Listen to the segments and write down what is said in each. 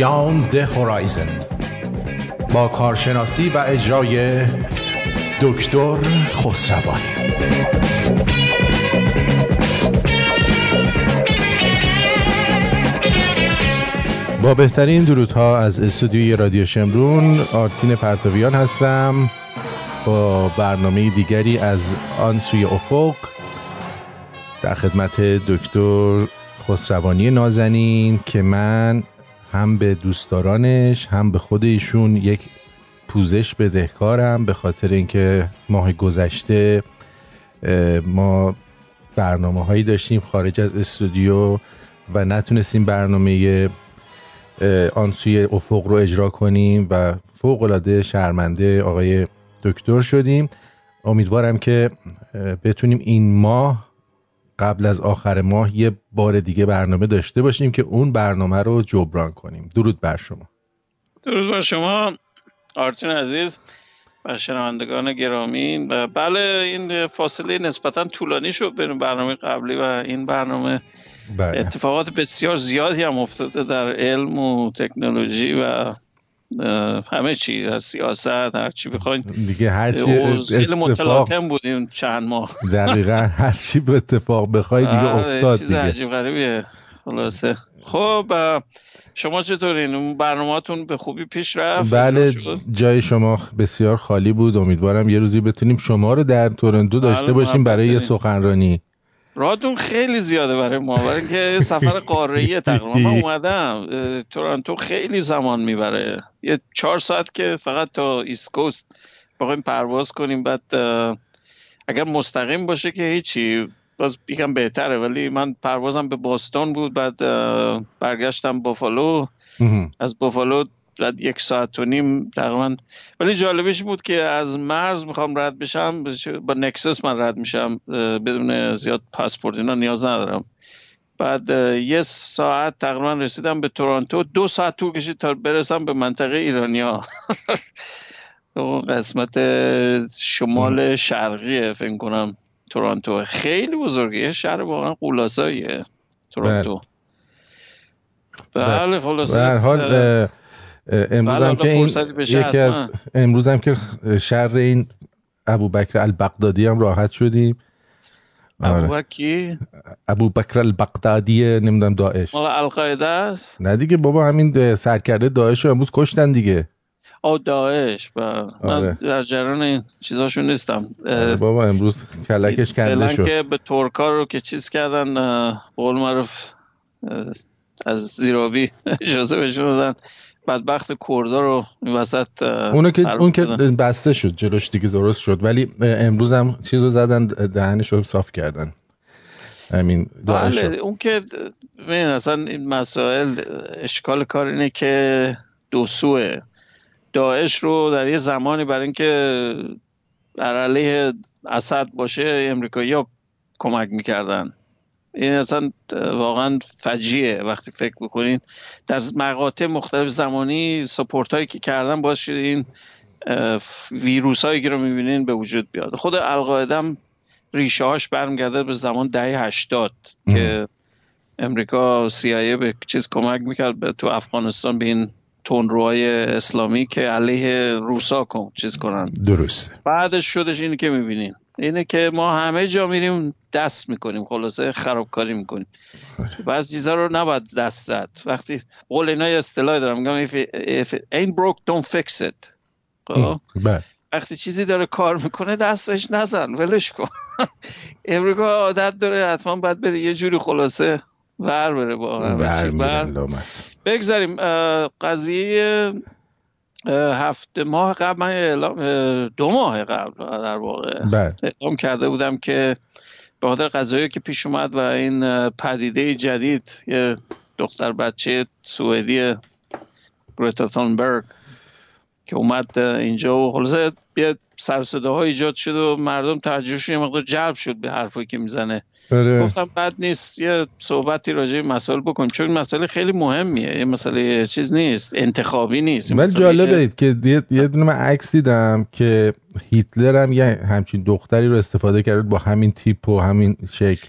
Beyond the Horizon با کارشناسی و اجرای دکتر خسروانی با بهترین درودها از استودیوی رادیو شمرون آرتین پرتویان هستم. با برنامه دیگری از آن سوی افق در خدمت دکتر خسروانی نازنین که من هم به دوستدارانش هم به خود ایشون یک پوزش بدهکارم به خاطر اینکه ماه گذشته ما برنامه هایی داشتیم خارج از استودیو و نتونستیم برنامه آن سوی افق رو اجرا کنیم و فوق العاده شرمنده آقای دکتر شدیم. امیدوارم که بتونیم این ماه قبل از آخر ماه یه بار دیگه برنامه داشته باشیم که اون برنامه رو جبران کنیم. درود بر شما. درود بر شما آرتین عزیز و شنوندگان گرامی. و بله این فاصله نسبتا طولانی شد بین برنامه قبلی و این برنامه. بله. اتفاقات بسیار زیادی هم افتاده در علم و تکنولوژی و همه چی از سیاست هر چی بخواین. دیگه هر چی خیلی متلاطم بودیم چند ماه. دقیقا هر چی به اتفاق بخوای دیگه افتاد چیز عجیب غریبیه. خلاصه. خب شما چطورین؟ اون به خوبی پیش رفت؟ بله جای شما بسیار خالی بود. امیدوارم یه روزی بتونیم شما رو در تورنتو داشته بله، باشیم برای یه سخنرانی. رادون خیلی زیاده برای ما برای اینکه سفر قاره تقریبا. من اومدم تورنتو خیلی زمان می‌بره. یه چهار ساعت که فقط تا ایست کوست بخوایم پرواز کنیم بعد اگر مستقیم باشه که هیچی باز یکم بهتره. ولی من پروازم به باستون بود بعد برگشتم بافالو. از بافالو بعد یک ساعت و نیم تقریبا. ولی جالبش بود که از مرز می‌خوام رد بشم با نکسس من رد میشم بدون زیاد پاسپورت اینا نیاز ندارم. بعد یه ساعت تقریبا رسیدم به تورانتو دو ساعت طول کشید تا برسم به منطقه ایرانیا. قسمت شمال شرقی فکر کنم تورانتو خیلی بزرگیه شهر واقعا قولاساییه تورانتو بله, بله، خلاصه. حال امروز هم که این یکی از امروز هم که شر این ابو بکر البغدادی هم راحت شدیم. ابو آره. کی ابو بکر البغدادی نمی‌دونم داعش. مال القاعده است؟ نه دیگه بابا همین سرکرده داعش رو امروز کشتن دیگه. او داعش با من آره. در جریان این چیزاشون نیستم. آره بابا امروز کلکش کنده شد. که به ترکا رو که چیز کردن قول معروف از زیرابی اجازه بهشون دادن. بدبخت کردا رو وسط اونو که اون که بسته شد جلوش دیگه درست شد. ولی امروز هم چیزو زدن دهنش رو صاف کردن. همین بله اون که ببین اصلا این مسائل اشکال کار اینه که دو سوه. داعش رو در یه زمانی برای اینکه در علیه اسد باشه امریکایی ها کمک می‌کردن. این اصلا واقعا فجیه وقتی فکر بکنین در مقاطع مختلف زمانی سپورت هایی که کردن باعث شده این ویروس هایی که رو می‌بینین به وجود بیاد. خود القاعده ریشه هاش برمیگرده به زمان دهه هشتاد که امریکا سیایه به چیز کمک می‌کرد به تو افغانستان به این تونروهای اسلامی که علیه روسا کن چیز کنن. درسته. بعدش شدش اینی که می‌بینین. اینه که ما همه جا میریم دست می‌کنیم خلاصه خرابکاری می‌کنیم آره. بعض چیزا رو نباید دست زد وقتی قول اینا یه اصطلاحی دارم میگم if, if it ain't broke don't fix it خب؟ بله. وقتی چیزی داره کار می‌کنه دستش نزن ولش کن امریکا عادت داره حتما باید بره یه جوری خلاصه ور بره با بگذاریم قضیه هفته ماه قبل من اعلام دو ماه قبل در واقع بله. اعلام کرده بودم که به خاطر قضایی که پیش اومد و این پدیده جدید یه دختر بچه سوئدی گریتا تونبرگ که اومد اینجا و خلاصه یه ها ایجاد شد و مردم توجهشون یه مقدار جلب شد به حرفایی که می‌زنه بله. گفتم بد نیست یه صحبتی راجع به مسائل بکنیم چون مسئله خیلی مهمیه یه مسئله چیز نیست انتخابی نیست ولی جالبه که یه دونه من عکس دیدم که هیتلر هم یه همچین دختری رو استفاده کرد با همین تیپ و همین شکل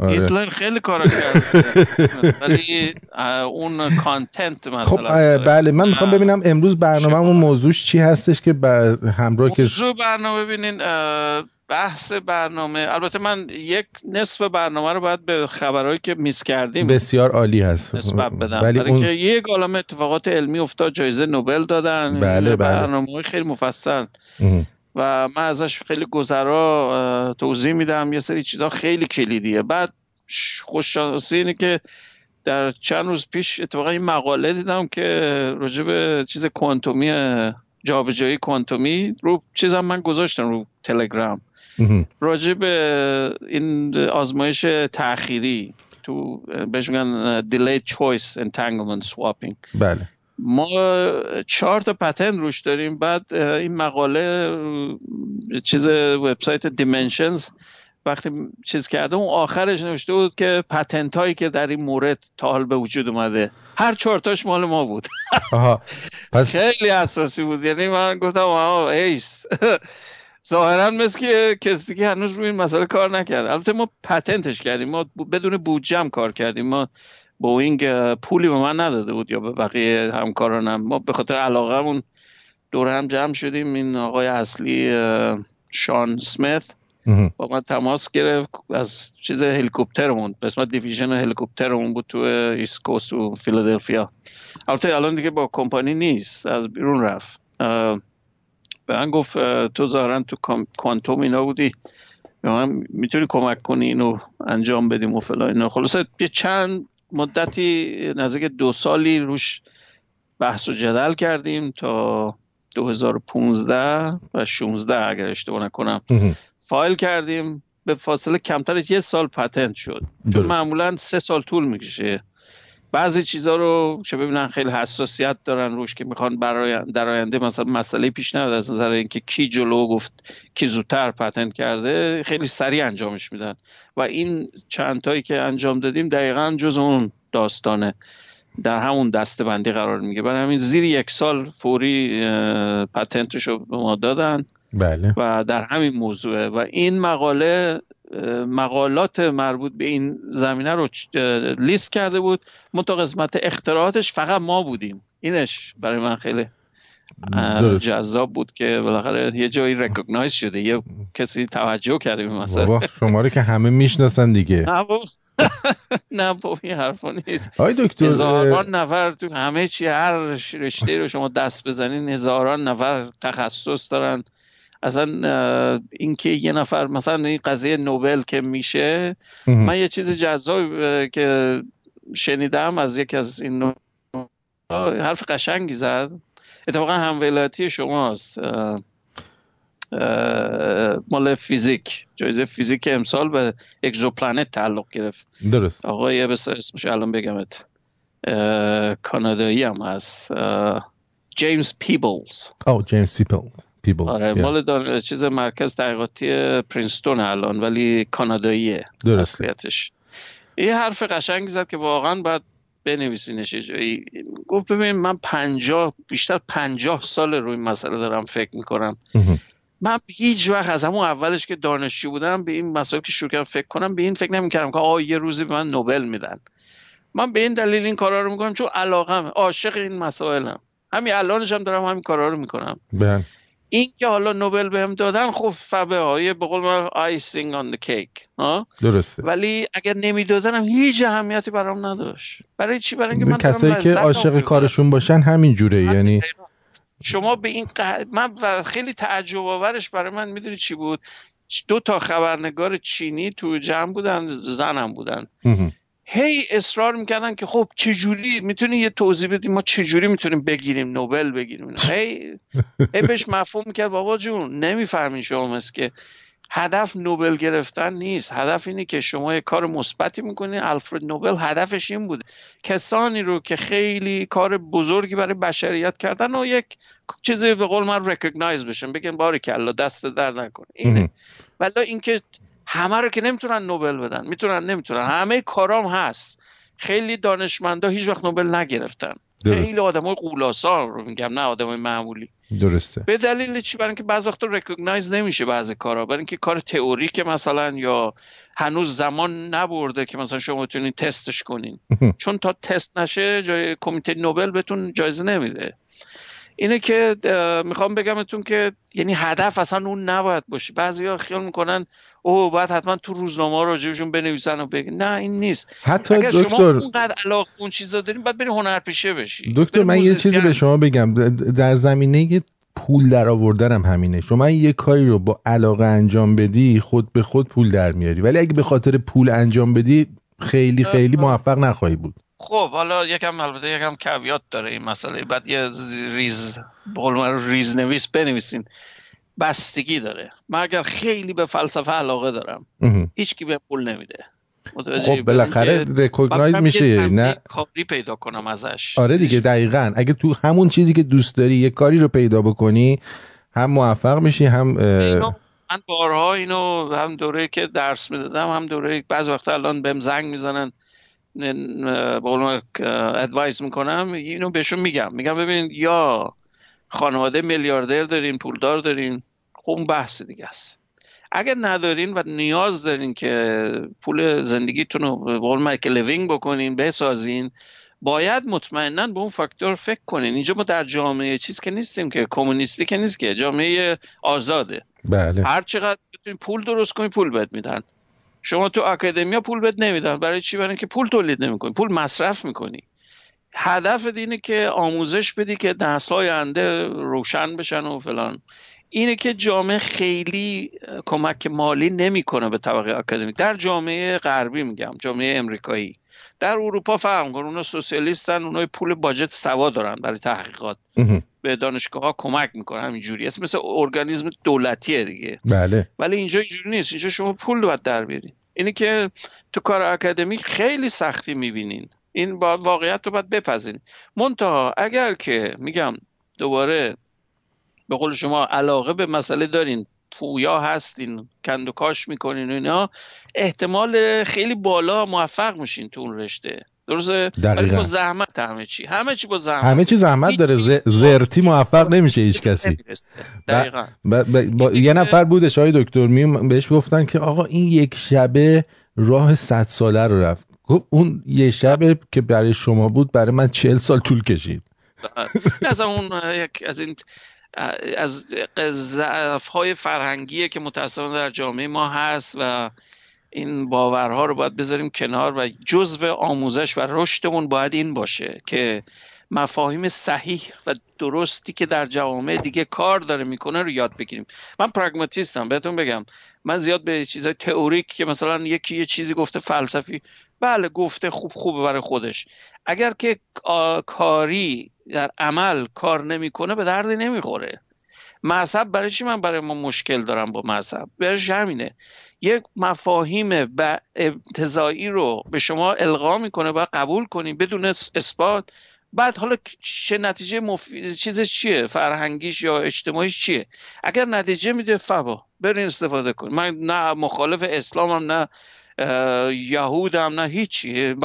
آره. هیتلر خیلی کارا کرد ولی اون کانتنت مثلا خب بله من می‌خوام ببینم امروز برنامه موضوعش چی هستش که همراه که موضوع برنامه ببینین بحث برنامه. البته من یک نصف برنامه رو باید به خبرهایی که میس کردیم بسیار عالی هست. نسبت بدم. ولی اون... که یک عالم اتفاقات علمی افتاد جایزه نوبل دادن. بله بله. برنامه خیلی مفصل. و من ازش خیلی گذرا توضیح میدم. یه سری چیزها خیلی کلیدیه. بعد خوششانسی اینه که در چند روز پیش اتفاقا این مقاله دیدم که راجع به چیز کوانتومی جابجایی کوانتومی رو چیزم من گذاشتم رو تلگرام. راجع به این آزمایش تأخیری تو بهش میگن delayed choice entanglement swapping. بله. ما چهار تا پتن روش داریم. بعد این مقاله چیز وبسایت دیمنشنز وقتی چیز کرده اون آخرش نوشته بود که patent هایی که در این مورد تا حال به وجود اومده. هر چهارتاش مال ما بود. آها. پس... خیلی اساسی بود. یعنی من گفتم آها ایس. ظاهرا مثل که کسی که هنوز روی این مسئله کار نکرد البته ما patent ش کردیم. ما بدون بودجه کار کردیم. ما بوینگ پولی به من نداده بود یا به بقیه همکارانم. ما به خاطر علاقهمون دور هم جمع شدیم. این آقای اصلی شان سمیت با من تماس گرفت. از چیز هلیکوپترمون قسمت دیویژن هلیکوپترمون بود تو ایست کوست تو فیلادلفیا. البته الان دیگه با کمپانی نیست. از بیرون رفت. به من گفت تو ظاهرا تو کوانتوم اینا بودی. به من می‌تونی کمک کنی اینو انجام بدیم و فلا اینا. خلاصه یه چند مدتی نزدیک دو سالی روش بحث و جدل کردیم تا 2015 و 16 اگر اشتباه نکنم. فایل کردیم. به فاصله کمتر یه سال پتنت شد. معمولا سه سال طول می‌کشه. بعضی چیزها رو که ببینن خیلی حساسیت دارن روش که می‌خوان برای در آینده مثلا مسئله پیش نیاد. از نظر اینکه کی جلو گفت کی زودتر پتنت کرده خیلی سریع انجامش میدن. و این چند تایی که انجام دادیم دقیقا جز اون داستانه. در همون دسته بندی قرار میگه برای همین زیر یک سال فوری پتنتش رو به ما دادن. بله. و در همین موضوعه. و این مقاله مقالات مربوط به این زمینه رو لیست کرده بود. منتها قسمت اختراعاتش فقط ما بودیم. اینش برای من خیلی جذاب بود که بالاخره یه جایی رکگنایز شده. یه کسی توجه کرده به مثلا شما رو که همه می‌شناسن دیگه. نه با این حرفا نیست. آی دکتر هزاران نفر تو همه چی هر رشته رو شما دست بزنین هزاران نفر تخصص دارن. اصلا اینکه یه نفر مثلا این قضیه نوبل که میشه من یه چیز جذاب که شنیدم از یکی از این حرف قشنگی زد. اتفاقا هم ولایتی شماست. مال فیزیک جایزه فیزیک امسال به اکزوپلنت تعلق گرفت. درست. آقای بس اسمش الان بگمت. کانادایی هم هست. جیمز پیبلز. او جیمز پیبلز. پیبلز آره مال دار... چیز مرکز تحقیقاتی پرینستون الان ولی کاناداییه درستش یه حرف قشنگی زد که واقعا باید بنویسینش جایی. گفت ببین من پنجاه بیشتر پنجاه سال روی مسئله دارم فکر می‌کنم. من هیچ وقت از همون اولش که دانشجو بودم به این مسائل که شروع کردم فکر کنم به این فکر نمی‌کردم که آه یه روزی به من نوبل میدن. من به این دلیل این کارا رو می‌کنم چون علاقم عاشق این مسائلم. همین الانش هم دارم همین کارا رو می‌کنم. بله. این که حالا نوبل بهم دادن خب فبه های به قول من آیسینگ آن کیک درسته. ولی اگر نمیدادنم هیچ اهمیتی برام نداشت. برای چی؟ برای اینکه من کسایی که عاشق کارشون باشن همین جوره یعنی شما به این قه... من خیلی تعجب آورش برای من می‌دونی چی بود؟ دو تا خبرنگار چینی تو جمع بودن زنم بودن. هی اصرار می‌کردن که خب چجوری می‌تونی یه توضیح بدی؟ ما چجوری می‌تونیم بگیریم نوبل بگیریم هی هی بهش مفهوم می‌کرد بابا جون نمی‌فهمی شما که هدف نوبل گرفتن نیست. هدف اینه که شما یه کار مثبتی می‌کنید الفرد نوبل هدفش این بود کسانی رو که خیلی کار بزرگی برای بشریت کردن و یک چیزی به قول من recognize بشن. بگن باریکلا دستت درد نکنه اینه. ولی اینکه همه رو که نمی‌تونن نوبل بدن. می‌تونن نمی‌تونن. همه کارام هست. خیلی دانشمندا هیچ وقت نوبل نگرفتن. درست. خیلی آدمای قولاسا رو میگم نه آدمای معمولی. درسته. به دلیل چی؟ برای اینکه بعضی وقتا recognize نمیشه بعضی کارا. برای اینکه کار تئوری که مثلا یا هنوز زمان نبرده که مثلا شما بتونین تستش کنین. چون تا تست نشه جای کمیته نوبل بهتون جایزه نمیده. اینه که می‌خوام بگمتون که یعنی هدف اصلا اون نباید باشه. بعضی خیال می‌کنن او باید حتما تو روزنامه راجبشون بنویسن و بگن. نه این نیست. حتی اگر دکتر شما اونقدر علاقه اون چیزا داریم باید بری هنرپیشه بشی. دکتر من یه چیزی به شما بگم. در زمینه پول در آوردنم همینه. شما یه کاری رو با علاقه انجام بدی خود به خود پول در میاری. ولی اگه به خاطر پول انجام بدی خیلی خیلی موفق نخواهی بود. خب حالا یکم البته یکم کویات داره این مسئله. بعد یه ریز بقول ریز نویس بنویسین. بستگی داره. من اگر خیلی به فلسفه علاقه دارم هیچکی به پول نمیده. خب بالاخره recognize میشه نه؟ کاری پیدا کنم ازش. آره دیگه دقیقا. اگه تو همون چیزی که دوست داری یه کاری رو پیدا بکنی هم موفق میشی هم من بارها اینو هم دوره که درس می‌دادم هم دوره بعض وقت الان بهم زنگ می‌زنن. بقول advise می‌کنم اینو بهشون میگم. میگم ببین یا خانواده میلیاردر دارین پولدار دارین خب اون بحث دیگه است. اگر ندارین و نیاز دارین که پول زندگیتون رو به قول living بکنین بسازین باید مطمئنا به اون فاکتور فکر کنین. اینجا ما در جامعه چیز که نیستیم که کمونیستی که نیست که جامعه آزاده. بله. هر چقدر پول درست کنی پول بهت میدن. شما تو اکادمیا پول بهت نمیدن. برای چی؟ برای که پول تولید نمی‌کنی. پول مصرف می‌کنی. هدف اینه که آموزش بدی که نسل آینده روشن بشن و فلان. اینه که جامعه خیلی کمک مالی نمی‌کنه به طبقه اکادمیک. در جامعه غربی میگم جامعه امریکایی. در اروپا فهم کن اونا سوسیالیستن اونا پول باجت سوا دارن برای تحقیقات. به دانشگاه ها کمک می‌کنن همینجوری. است مثل ارگانیزم دولتیه دیگه. بله. ولی اینجا اینجوری نیست. اینجا شما پول باید در بیارین اینه که تو کار اکادمیک خیلی سختی می‌بینین. این با واقعیت رو باید بپذیرین منتها اگر که میگم دوباره به قول شما علاقه به مسئله دارین پویا هستین کند و کاش می‌کنین و اینا احتمال خیلی بالا موفق میشین تو اون رشته. درسته؟ ولی با زحمت همه چی همه چی با زحمت. همه چی زحمت داره زرتی موفق نمیشه هیچ کسی. دقیقا. یه نفر بودش های دکتر می بهش گفتن که آقا این یک شبه راه صد ساله رو رفت. گفت اون یه شبه که برای شما بود برای من چهل سال طول کشید. از اون یک از این از ضعف های فرهنگیه که متاسفانه در جامعه ما هست و این باورها رو باید بذاریم کنار و جزو آموزش و رشدمون باید این باشه که مفاهیم صحیح و درستی که در جوامع دیگه کار داره می‌کنه رو یاد بگیریم. من پراگماتیستم بهتون بگم. من زیاد به چیزای تئوریک که مثلا یکی یه چیزی گفته فلسفی بله گفته خوب خوبه برای خودش. اگر که کاری در عمل کار نمی‌کنه به دردی نمی‌خوره. مذهب برای چی من برای ما مشکل دارم با مذهب؟ برش همینه. یک مفاهیم و ابتزایی رو به شما القا می‌کنه و قبول کنیم بدون اثبات. بعد حالا چه نتیجه مفید چیزش چیه؟ فرهنگیش یا اجتماعیش چیه؟ اگر نتیجه میده فبا برین استفاده کن. من نه مخالف اسلامم نه یهودم نه هیچی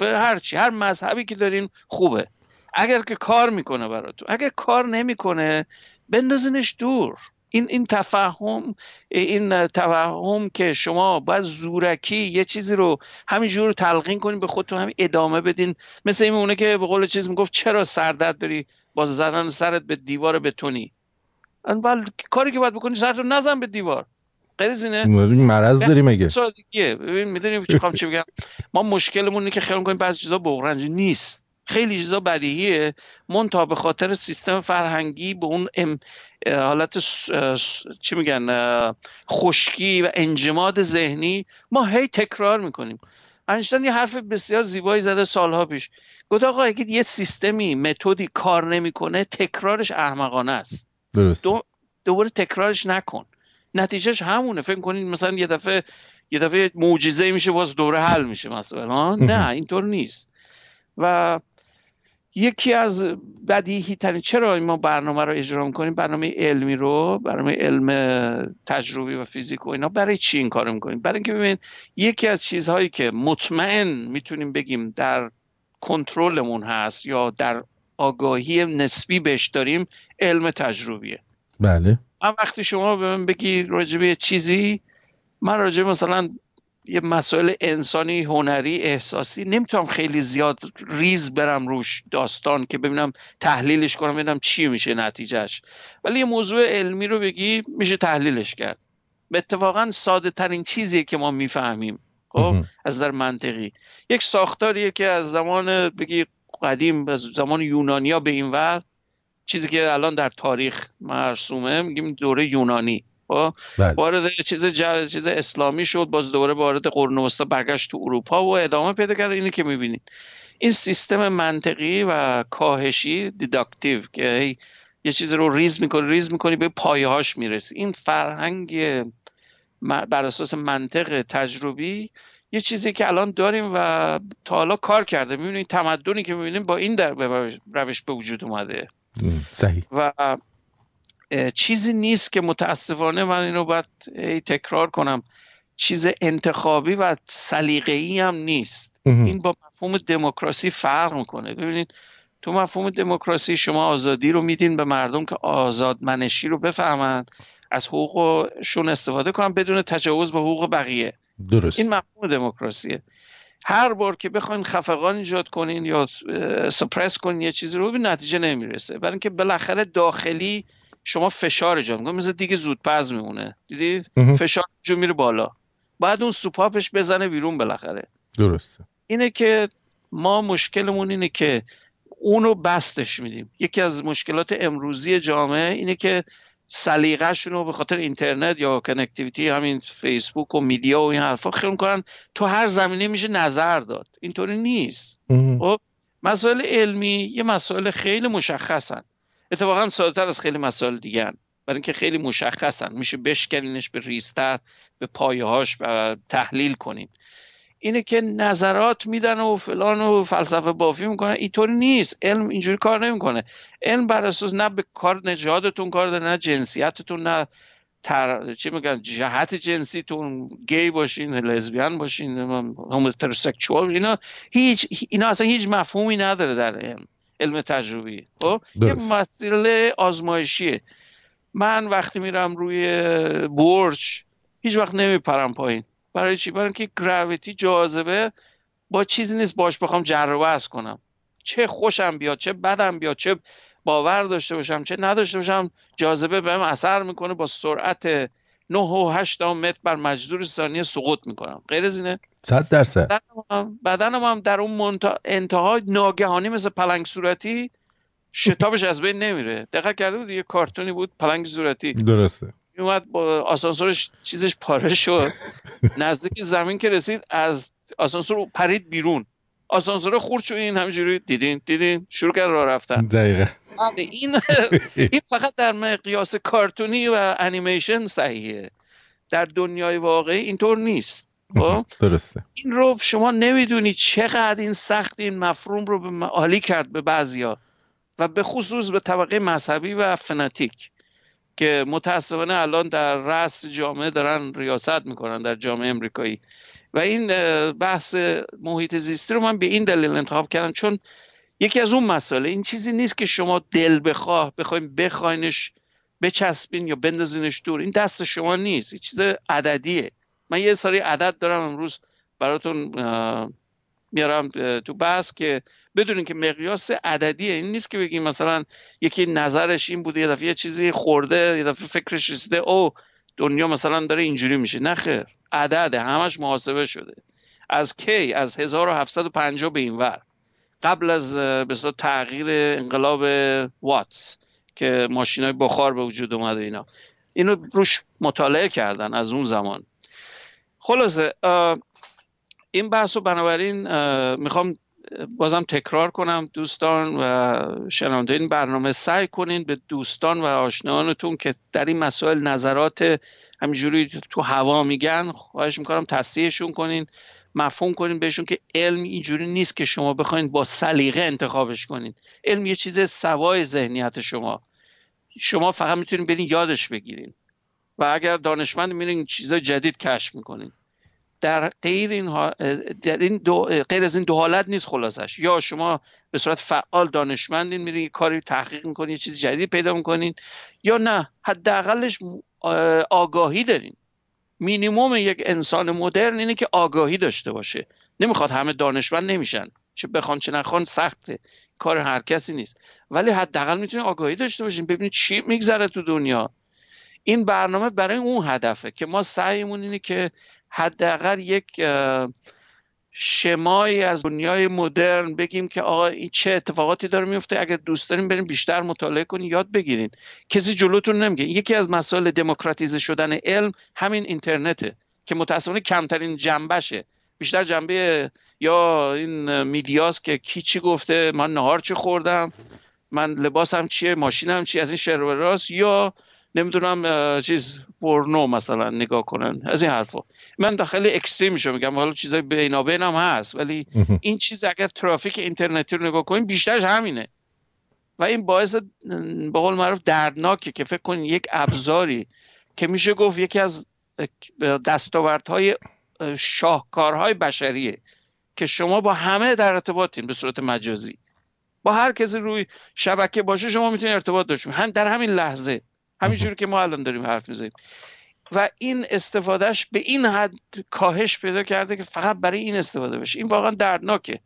هر هر مذهبی که داریم خوبه. اگر که کار می‌کنه براتون اگر کار نمی‌کنه بندازینش دور. این این تفهم این تفهم که شما باید زورکی یه چیزی رو همینجور تلقین کنین به خودتون همین ادامه بدین. مثل این اونه که به قول چیز می‌گفت چرا سردرد داری با زدن سرت به دیوار بتونی؟ کاری که باید بکنی سرتو نزن به دیوار. غیر از اینه مرض داری مگه ببین می‌دونیم چی بگم؟ ما مشکلمون اینه که خیلی کنیم بعضی چیزا بغرنج نیست. خیلی چیزا بدیهیه. منتها به خاطر سیستم فرهنگی به اون ام حالت چی میگن خشکی و انجماد ذهنی ما هی تکرار می‌کنیم. انشتن یه حرف بسیار زیبایی زده سالها پیش. گفت آقا اگه یه سیستمی متدی کار نمی‌کنه تکرارش احمقانه است. درست دو دوباره تکرارش نکن. نتیجهش همونه. فکر کنید مثلا یه دفعه یه دفعه معجزه میشه باز دوره حل میشه مثلا. نه اینطور نیست. و یکی از بدیهی ترین چرا ما برنامه رو اجرا می‌کنیم؟ برنامه علمی رو برنامه علم تجربی و فیزیک و اینا. برای چی این کارو می‌کنیم؟ برای اینکه ببینید یکی از چیزهایی که مطمئن می‌تونیم بگیم در کنترلمون هست یا در آگاهی نسبی بهش داریم علم تجربیه. بله. من وقتی شما به من بگی راجبه چیزی من راجبه مثلا یه مسائل انسانی هنری احساسی نمی‌تونم خیلی زیاد ریز برم روش داستان که ببینم تحلیلش کنم ببینم چی میشه نتیجهش ولی یه موضوع علمی رو بگی میشه تحلیلش کرد. به اتفاقا ساده ترین چیزیه که ما می‌فهمیم خب؟ از در منطقی. یک ساختاریه که از زمان بگی قدیم از زمان یونانیا به این ور چیزی که الان در تاریخ مرسومه میگیم دوره یونانی. خب؟ بله. وارد چیز چیز اسلامی شد باز دوباره وارد قرن وسطا برگشت تو اروپا و ادامه پیدا کرد. اینی که می‌بینید. این سیستم منطقی و کاهشی deductive که یه چیز رو ریز می‌کنی ریز می‌کنی به پایه هاش می‌رسی. این فرهنگ بر اساس منطق تجربی یه چیزی که الان داریم و تا حالا کار کرده. می‌بینید تمدنی که می‌بینیم با این در روش به وجود اومده. صحیح. و چیزی نیست که متاسفانه من اینو باید تکرار کنم. چیز انتخابی و سلیقه‌ای هم نیست. این با مفهوم دموکراسی فرق می‌کنه. ببینید تو مفهوم دموکراسی شما آزادی رو میدین به مردم که آزاد منشی رو بفهمن از حقوقشون استفاده کنن بدون تجاوز به حقوق بقیه. درست. این مفهوم دموکراسیه. هر بار که بخواین خفقان ایجاد کنین یا سپرس کنین یه چیزی رو به نتیجه نمی‌رسه. برای اینکه بالاخره داخلی شما فشار ایجاد می‌کنه. مثل دیگه زودپز میمونه. دیدید؟ فشار جو میره بالا. بعد اون سوپاپش بزنه بیرون بالاخره. درسته. اینه که ما مشکلمون اینه که اونو بستش میدیم. یکی از مشکلات امروزی جامعه اینه که سلیقهشون رو به خاطر اینترنت یا کنکتیویتی همین فیسبوک و میدیا و این حرفا خیلی کنن تو هر زمینه میشه نظر داد. اینطوری نیست. خب مسائل علمی یه مسائل خیلی مشخصن. اتفاقا سادهتر از خیلی مسائل دیگه برای اینکه خیلی مشخصن. میشه بشکنینش به ریستر به پایه هاش و تحلیل کنیم. اینه که نظرات میدن و فلان و فلسفه بافی می‌کنن. اینطوری نیست. علم اینجوری کار نمی‌کنه. علم بر اساس نه به کار نژادتون کار داره نه جنسیتتون نه تر... چی میگن جهت جنسیتون. گی باشین لزبیان باشین هوموترسکچوال اینا هیچ اینا اصلا هیچ مفهومی نداره در علم علم تجربی. خب؟ یه مسئله آزمایشیه. من وقتی میرم روی برج هیچ وقت نمیپرم پایین. برای چی؟ برای اینکه گراویتی جاذبه با چیزی نیست. باش بخوام جر و کنم. چه خوشم بیاد چه بدم بیاد چه باور داشته باشم چه نداشته باشم جاذبه بهم اثر می‌کنه. با سرعت 9 و 8 متر بر مجذور ثانیه سقوط می‌کنم. غیر از اینه. 100 درصد. بدنم هم در اون انتها ناگهانی مثل پلنگ صورتی شتابش از بین نمیره. دقیق کرده بود یه کارتونی بود پلنگ صورتی. درسته. اومد با آسانسورش چیزش پاره شد. نزدیک زمین که رسید از آسانسور پرید بیرون. آسانسور خورد شد این همینجوری دیدین دیدین شروع کرد راه رفتن. دقیقا. این این فقط در مقیاس کارتونی و انیمیشن صحیحه. در دنیای واقعی اینطور نیست. خب؟ درسته. این رو شما نمی‌دونی چقدر این سخت این مفروم رو به عالی کرد به بعضیا. و به خصوص به طبقه مذهبی و فناتیک. که متاسفانه الان در رأس جامعه دارن ریاست می‌کنن در جامعه امریکایی. و این بحث محیط زیستی رو من به این دلیل انتخاب کردم چون یکی از اون مسئله این چیزی نیست که شما دل بخواه بخوایم بخواینش بچسبین یا بندازینش دور. این دست شما نیست این چیز عددیه. من یه سری عدد دارم امروز براتون میارم تو بحث که بدونین که مقیاس عددیه. این نیست که بگیم مثلا یکی نظرش این بوده یه دفعه یه چیزی خورده یه دفعه فکرش رسیده او دنیا مثلا داره اینجوری میشه. نه خیر. عدده همش محاسبه شده. از کی؟ از 1750 به این ور قبل از به تغییر انقلاب واتس که ماشین های بخار به وجود اومده اینا. اینو روش مطالعه کردن از اون زمان. خلاصه این بحث رو بنابراین می‌خوام بازم تکرار کنم دوستان و شنونده این برنامه سعی کنین به دوستان و آشنایانتون که در این مسائل نظرات همینجوری تو هوا میگن خواهش می‌کنم تصحیحشون کنین مفهوم کنین بهشون که علم اینجوری نیست که شما بخواین با سلیقه انتخابش کنین. علم یه چیز سوای ذهنیت شما. شما فقط می‌تونین برین یادش بگیرین. و اگر دانشمند میرین چیز جدید کشف می‌کنین. در غیر این, در این دو غیر از این دو حالت نیست خلاصش. یا شما به صورت فعال دانشمندین میرین کاری تحقیق می‌کنین یه چیز جدید پیدا می‌کنین یا نه حداقلش آگاهی دارین. مینیموم یک انسان مدرن اینه که آگاهی داشته باشه. نمی‌خواد همه دانشمند نمیشن. چه بخوان چه نخوان سخته کار هر کسی نیست. ولی حداقل می‌تونید آگاهی داشته باشین. ببینید چی میگذره تو دنیا. این برنامه برای اون هدفه که ما سعیمون اینه که حداقل یک شمایی از دنیای مدرن بگیم که آقا این چه اتفاقاتی داره میفته. اگر دوست داریم بریم بیشتر مطالعه کنین یاد بگیرین. کسی جلوتون نمیگه. یکی از مسائل دموکراتیزه شدن علم همین اینترنته که متاسفانه کمترین جنبشه. بیشتر جنبه یا این میدیاست که کی چی گفته من نهار چی خوردم من لباسم چیه ماشینم چی از این شعر راست یا نمی‌دونم چیز پورنو مثلا نگاه کنن. از این حرفا. من داخل اکستریمشو میگم حالا چیزای بینابین هم هست ولی این چیز اگر ترافیک اینترنتی رو نگاه کنیم بیشترش همینه. و این باعث به قول معروف دردناکه که فکر کنین یک ابزاری که میشه گفت یکی از دستاوردهای شاهکارهای بشریه که شما با همه در ارتباطین به صورت مجازی. با هر کسی روی شبکه باشه شما می‌تونید ارتباط داشته هم در همین لحظه. همینجوری که ما الان داریم حرف می‌زنیم. و این استفادهش به این حد کاهش پیدا کرده که فقط برای این استفاده بشه. این واقعا دردناکه.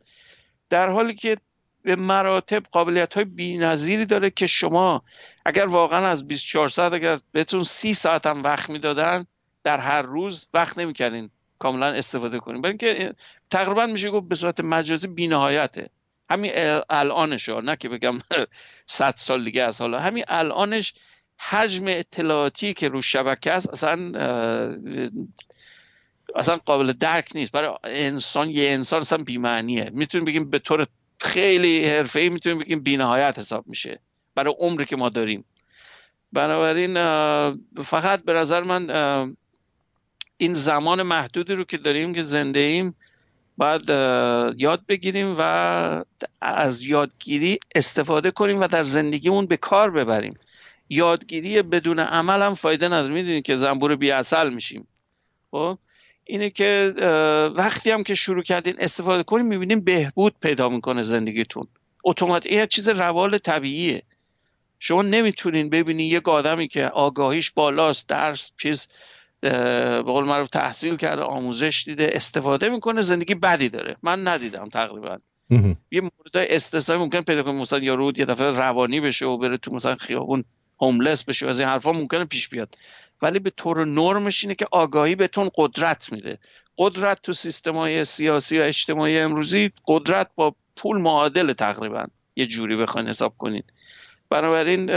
در حالی که به مراتب قابلیت های بی نظیری داره که شما اگر واقعا از 24 ساعت اگر بهتون 30 ساعت هم وقت می‌دادن در هر روز وقت نمی‌کردین کاملا استفاده کنیم برای اینکه تقریبا میشه گفت به صورت مجازی بینهایته. همین الانش نه که بگم 100 سال دیگه از حالا. همین الانش حجم اطلاعاتی که رو شبکه است اصلا اصلا قابل درک نیست. برای انسان یه انسان اصلا بیمعنیه. می‌تونیم بگیم به طور خیلی ای می‌تونیم بگیم بینهایت حساب میشه برای عمری که ما داریم. بنابراین فقط به نظر من این زمان محدودی رو که داریم که زنده ایم باید یاد بگیریم و از یادگیری استفاده کنیم و در زندگیمون به کار ببریم. یادگیری بدون عمل هم فایده نداره. می‌دونید که زنبور بی اصل میشیم. خب؟ اینه که وقتی هم که شروع کردین استفاده کنیم می‌بینیم بهبود پیدا می‌کنه زندگیتون. اتومات این چیز روال طبیعیه. شما نمی‌تونین ببینین یک آدمی که آگاهیش بالاست درس چیز به قول معروف تحصیل کرده آموزش دیده استفاده می‌کنه زندگی بدی داره. من ندیدم تقریبا. یه مورد استثنایی ممکن پیدا کنه. مثلا یا رود یه دفعه روانی بشه و بره تو مثلا خیابون هوملس بشه. از این حرفا ممکنه پیش بیاد. ولی به طور نرمش اینه که آگاهی بهتون قدرت میده. قدرت تو سیستم های سیاسی و اجتماعی امروزی قدرت با پول معادل تقریبا یه جوری بخواین حساب کنید بنابراین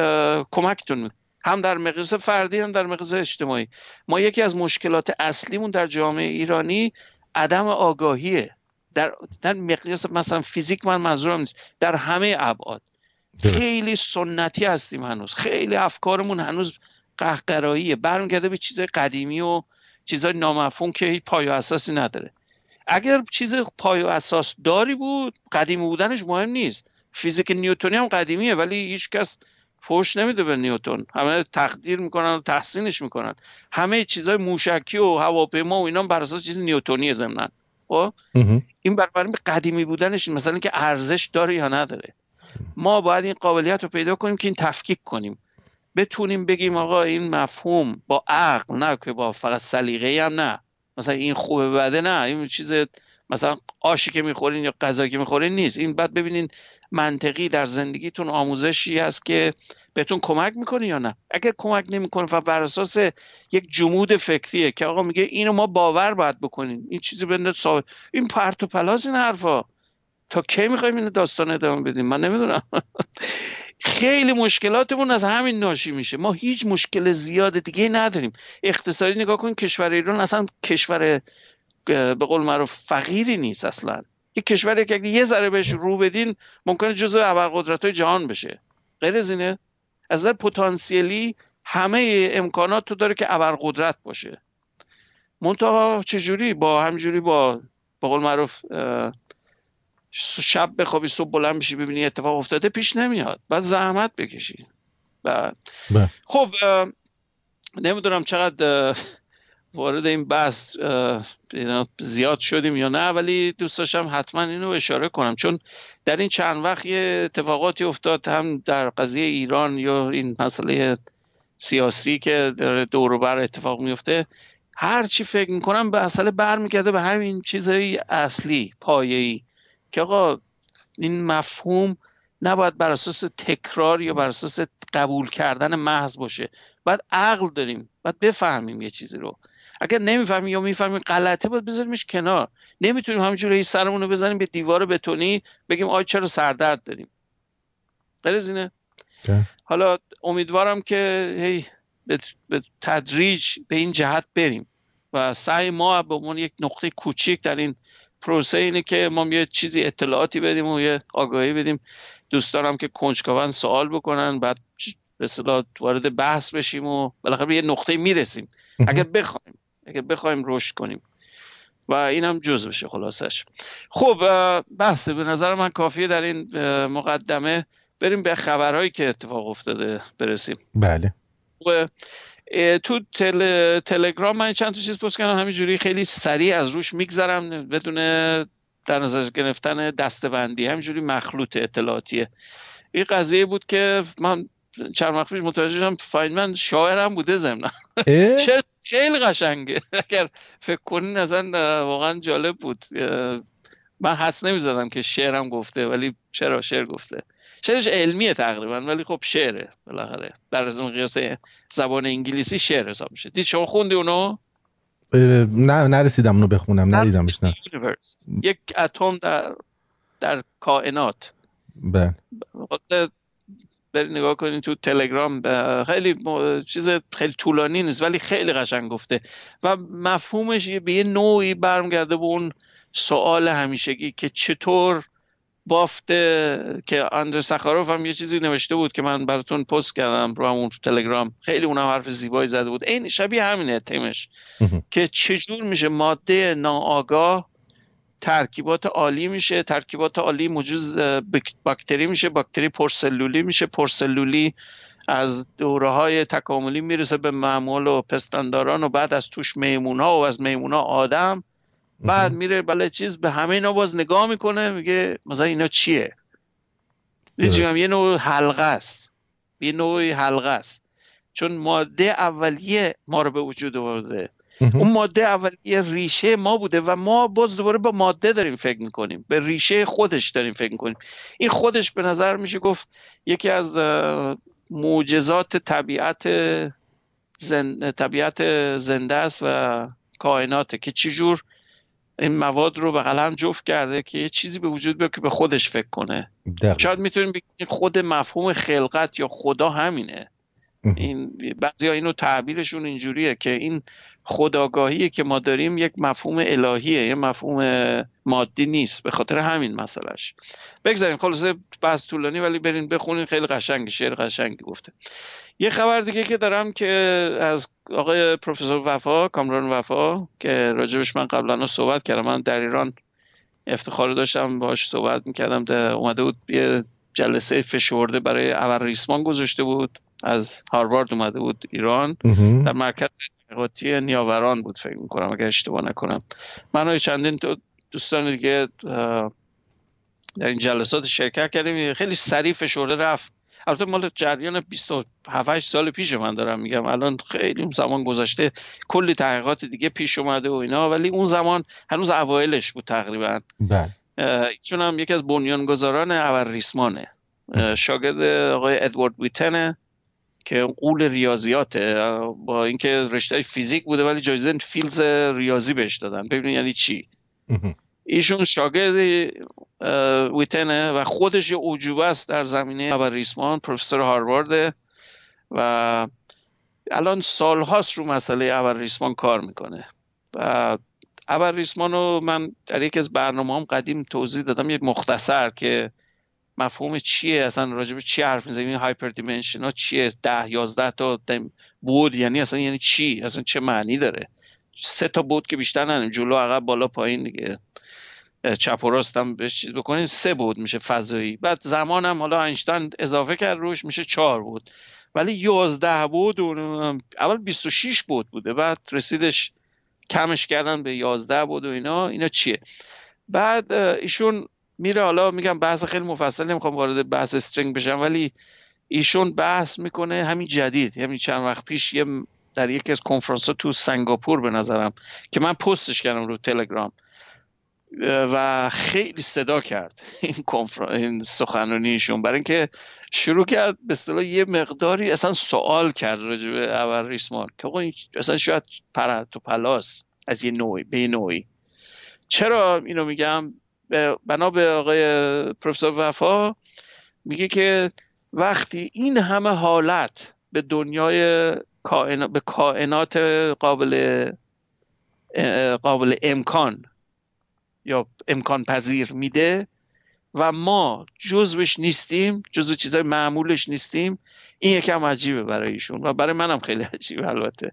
کمکتون هم در مقیاس فردی هم در مقیاس اجتماعی. ما یکی از مشکلات اصلیمون در جامعه ایرانی عدم آگاهیه. در در مقیاس مثلا فیزیک من منظورم نیست. در همه ابعاد. خیلی سنتی هستیم هنوز. خیلی افکارمون هنوز قهقراییه. برمیگرده به چیز قدیمی و چیزای نامفهوم که هیچ پای و اساسی نداره. اگر چیز پای و اساس داری بود قدیمی بودنش مهم نیست. فیزیک نیوتونی هم قدیمیه ولی هیچ کس فوش نمیده به نیوتون همه تقدیر می‌کنن و تحسینش می‌کنن. همه چیزای موشکی و هواپیما و اینا بر اساس چیز نیوتونی ضمن خب؟ این برابر قدیمی بودنش مثلا که ارزش داره یا نداره. ما باید این قابلیت رو پیدا کنیم که این تفکیک کنیم. بتونیم بگیم آقا این مفهوم با عقل نه که با فقط سلیقه هم نه. مثلا این خوبه بده نه. این چیز مثلا آشی که می‌خورین یا غذا که می‌خورین نیست. این بعد ببینین منطقی در زندگیتون آموزشی هست که بهتون کمک می‌کنه یا نه. اگر کمک نمی‌کنه و بر اساس یک جمود فکریه که آقا میگه اینو ما باور باید بکنیم. این چیزی بنده این پرت و پلاس این حرفا. تا کی می‌خوایم اینو داستان ادامه بدیم؟ من نمی‌دونم. خیلی مشکلاتمون از همین ناشی میشه. ما هیچ مشکل زیاد دیگه نداریم. اقتصادی نگاه کن کشور ایران اصلا کشور به قول معروف فقیری نیست اصلا. یه کشوری که اگه یه ذره بهش رو بدین ممکنه جزو ابرقدرت های جهان بشه. غیر از اینه از نظر پتانسیلی همه امکانات تو داره که ابرقدرت باشه. منتها چجوری؟ با همجوری با به قول معروف شب بخوابی صبح بلند بشی ببینی اتفاق افتاده پیش نمیاد. بعد زحمت بکشی. بعد. بله. خب نمی‌دونم چقدر وارد این بحث زیاد شدیم یا نه ولی دوست داشتم حتما اینو اشاره کنم. چون در این چند وقت یه اتفاقاتی افتاد هم در قضیه ایران یا این مسئله سیاسی که در دور بر اتفاق میفته هر چی فکر می‌کنم به اصل برمیگرده به همین چیزهای اصلی پایه‌ای. که آقا این مفهوم نباید بر اساس تکرار یا بر اساس قبول کردن محض باشه. باید عقل داریم باید بفهمیم یه چیزی رو. اگر نمی‌فهمیم یا می‌فهمیم غلطه باید بذاریمش کنار. نمی‌تونیم همینجوری سرمون رو بزنیم به دیوار بتونی بگیم آی چرا سردرد داریم. غیر اینه؟ حالا امیدوارم که هی به تدریج به این جهت بریم و سعی ما به عنوان یک نقطه کوچیک در این پروسه اینه که ما یه چیزی اطلاعاتی بدیم و یه آگاهی بدیم. دوست دارم که کنجکاون سوال بکنن بعد به وارد بحث بشیم و بالاخره به یه نقطه می‌رسیم. اگر بخوایم اگر بخوایم رشد کنیم. و اینم جز بشه خلاصش. خب بحث به نظر من کافیه در این مقدمه. بریم به خبرهایی که اتفاق افتاده برسیم. بله. تو تل... تلگرام من چند تا چیز پست کردم همینجوری خیلی سریع از روش میگذرم بدون در نظر گرفتن دستبندی همینجوری مخلوط اطلاعاتیه. این قضیه بود که من چند وقت پیش متوجه شدم فاینمن شاعرم بوده زمنا خیلی قشنگه. اگر فکر کنین اصلا واقعا جالب بود. من حدس نمی‌زدم که شعرم گفته ولی چرا شعر گفته. شعرش علمیه تقریبا ولی خب شعره بالاخره. در از قیاس زبان انگلیسی شعر حساب میشه. دید شما خوندی اونو؟ نه نرسیدم اونو بخونم ندیدمش نه. یک اتم در در کائنات. بله. برید نگاه کنید تو تلگرام خیلی چیز خیلی طولانی نیست ولی خیلی قشنگ گفته. و مفهومش به یه نوعی برمیگرده به اون سوال همیشگی که چطور بافته که اندر سخاروف هم یه چیزی نوشته بود که من براتون پست کردم رو همون تلگرام. خیلی اونم حرف زیبایی زده بود. این شبیه همینه تیمش. که چجور میشه ماده ناآگاه ترکیبات عالی میشه؟ ترکیبات عالی موجود باکتری میشه باکتری پرسلولی میشه. پرسلولی از دوره های تکاملی می‌رسه به معمول و پستانداران و بعد از توش میمون ها و از میمون ها آدم بعد میره بله چیز به همه اینا باز نگاه می‌کنه میگه مثلا اینا چیه؟ یه نوع حلقه است. یه نوع حلقه است. چون ماده اولیه ما رو به وجود آورده. اون ماده اولیه ریشه ما بوده و ما باز دوباره با ماده داریم فکر می‌کنیم. به ریشه خودش داریم فکر می‌کنیم. این خودش به نظر میشه گفت یکی از معجزات طبیعت زن... طبیعت زنده است و کائناته که چجور این مواد رو به قلم جفت کرده که یه چیزی به وجود بیاد که به خودش فکر کنه. شاید می‌تونیم بگیم خود مفهوم خلقت یا خدا همینه. این بعضی ها اینو تعبیرشون اینجوریه که این خداگاهی که ما داریم یک مفهوم الهیه یه مفهوم مادی نیست به خاطر همین مسئلهش. بگذاریم خلاصه بحث طولانی ولی برین بخونین خیلی قشنگ شعر قشنگی گفته. یه خبر دیگه که دارم که از آقای پروفسور وفا کامران وفا که راجبش من قبلا صحبت کردم. من در ایران افتخار داشتم باش صحبت می‌کردم اومده بود یه جلسه فشرده برای اول ریسمان گذاشته بود. از هاروارد اومده بود ایران. در مرکز تحقیقاتی نیاوران بود فکر می‌کنم اگر اشتباه نکنم. من چندین تو دوستان دیگه در این جلسات شرکت کردیم. خیلی سریع فشرده رفت. البته مال جریان 27 سال پیش من دارم میگم. الان خیلی زمان گذشته. کلی تحقیقات دیگه پیش اومده و اینا ولی اون زمان هنوز اوایلش بود تقریبا. بله. چون هم یکی از بنیانگذاران اول ریسمانه شاگرد آقای ادوارد ویتنه. که قول ریاضیاته با اینکه رشته فیزیک بوده ولی جایزه فیلز ریاضی بهش دادن. ببینید یعنی چی؟ ایشون شاگرد ویتنه و خودش یه عجوبه است در زمینه خبر ریسمان پروفسور هاروارد و الان سالهاست رو مسئله اول ریسمان کار می‌کنه. و اول ریسمان رو من در یکی از برنامه هم قدیم توضیح دادم یه مختصر که مفهوم چیه؟ اصلا راجب چی حرف می‌زنیم؟ این هایپر دیمنشن ها چیه؟ ده یازده تا بود؟ یعنی اصلا یعنی چی؟ اصلا چه معنی داره؟ سه تا بود که بیشتر نداریم. جلو عقب بالا پایین دیگه. چپ و راست هم بهش چیز بکنین سه بود میشه فضایی. بعد زمانم حالا اینشتین اضافه کرد روش میشه چهار بود. ولی یازده بود اول 26 بود بوده. بعد رسیدش کمش کردن به یازده بود و اینا. اینا چیه؟ بعد ایشون میره حالا میگم بحث خیلی مفصل نمی‌خوام وارد بحث استرینگ بشم ولی ایشون بحث می‌کنه همین جدید همین چند وقت پیش یه در یکی از کنفرانس ها تو سنگاپور به نظرم که من پستش کردم رو تلگرام و خیلی صدا کرد این این سخنرانیشون برای اینکه شروع کرد به اصطلاح یه مقداری اصلا سوال کرد راجع به اول ریسمان که آقا اصلا شاید پر تو پلاس از یه نوعی به نوعی. چرا اینو میگم؟ بنا به آقای پروفسور وفا میگه که وقتی این همه حالت به دنیای کائنات به کائنات قابل قابل امکان یا امکان پذیر میده و ما جزوش نیستیم جزو چیزای معمولش نیستیم این یکم عجیبه برای ایشون و برای منم خیلی عجیبه البته.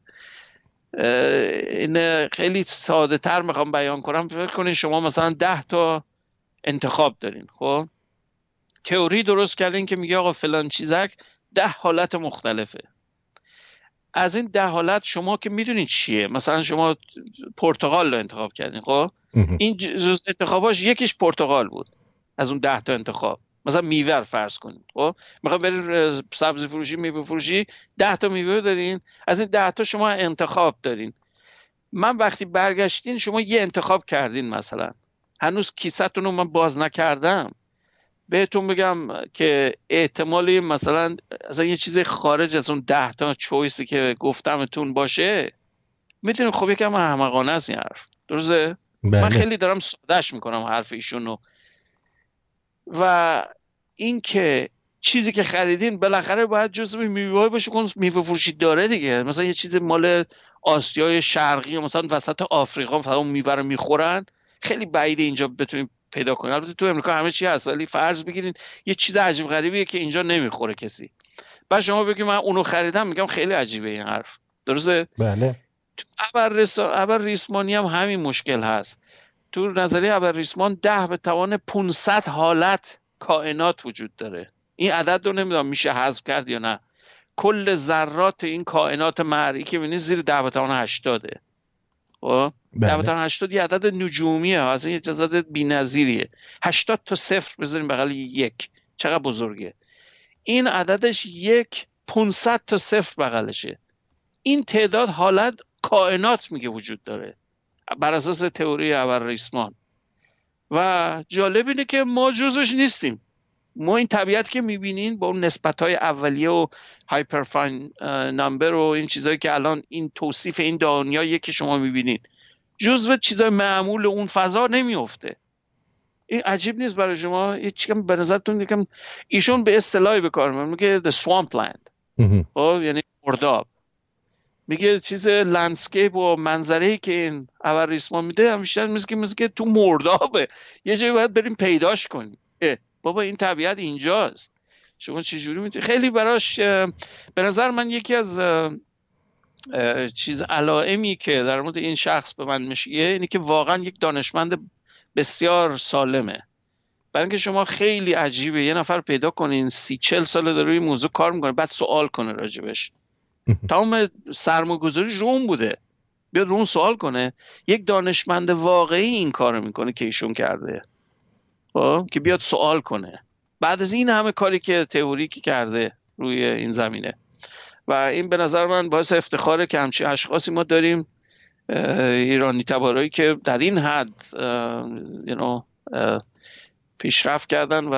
این خیلی ساده تر می‌خوام بیان کنم. فکر کنین شما مثلا ده تا انتخاب دارین خب؟ تئوری درست کردین که میگه آقا فلان چیزک ده حالت مختلفه. از این ده حالت شما که می‌دونید چیه؟ مثلا شما پرتغال رو انتخاب کردین خب؟ این جز انتخاباش یکیش پرتغال بود از اون ده تا انتخاب. مثلا میوه فرض کنید خب؟ می‌خوام برین سبزی فروشی میوه فروشی ده تا میوه دارین از این ده تا شما انتخاب دارین. من وقتی برگشتین شما یه انتخاب کردین مثلا. هنوز کیستون رو من باز نکردم. بهتون بگم که احتمالی مثلا از یه چیز خارج از اون ده تا چویسی که گفتمتون باشه. می‌تونید خب یکم احمقانه است این حرف. درسته؟ بله. من خیلی دارم سادش می‌کنم حرف ایشونو. و اینکه چیزی که خریدین بالاخره باید جزو میوه باشه کن میوه فروشی داره دیگه. مثلا یه چیز مال آسیای شرقی مثلا وسط آفریقا مثلا اون میوه رو می‌خورن. خیلی بعید اینجا بتونیم پیدا کنیم البته تو امریکا همه چی هست ولی فرض بگیرین یه چیز عجیب غریبیه که اینجا نمی‌خوره کسی. بعد شما بگید من اونو خریدم میگم خیلی عجیبه این حرف. درسته؟ بله. ابر ریسمانی هم همین مشکل هست. تو نظریه ابر ریسمان ده به توان 500 حالت کائنات وجود داره. این عدد رو نمی‌دونم میشه حذف کرد یا نه. کل ذرات این کائنات مرئی که ببینید زیر ده به توان 80 خب؟ بله. ده به 80 یه عدد نجومیه. اصلا یه عدد بی‌نظیریه. 80 تا صفر بذاریم بغل یک. چقدر بزرگه. این عددش یک 500 تا صفر بغلشه. این تعداد حالت کائنات میگه وجود داره. بر اساس تئوری اول ریسمان و جالب اینه که ما جزوش نیستیم. ما این طبیعت که می‌بینین با اون نسبت های اولیه و هایپرفاین نمبر و این چیزهایی که الان این توصیف این دنیا که شما می‌بینین جزو چیزای معمول اون فضا نمیفته این عجیب نیست برای شما؟ یه چیکم به نظرتون یکم ایشون به اصطلاحی به کار میگه the swampland. خب یعنی مرداب. میگه چیز لندسکیپ و منظره ای که این اول ریسمان میده همیشه مثل که تو مردابه. یه جایی باید بریم پیداش کنیم. بابا این طبیعت اینجاست. شما چجوری می‌تونید خیلی براش به نظر من یکی از چیز علائمی که در مورد این شخص به من میشه اینه که واقعا یک دانشمند بسیار سالمه. برای اینکه شما خیلی عجیبه. یه نفر پیدا کنین سی چل ساله داره روی موضوع کار می‌کنه بعد سوال کنه راجبش. تمام سرمایه‌گذاریش روم بوده. بیاد رو سوال کنه. یک دانشمند واقعی این کارو می‌کنه که ایشون کرده. خب که بیاد سوال کنه. بعد از این همه کاری که تئوریکی کرده روی این زمینه. و این به نظر من باعث افتخاره که همچین اشخاصی ما داریم ایرانی تبارایی که در این حد you پیشرفت کردن و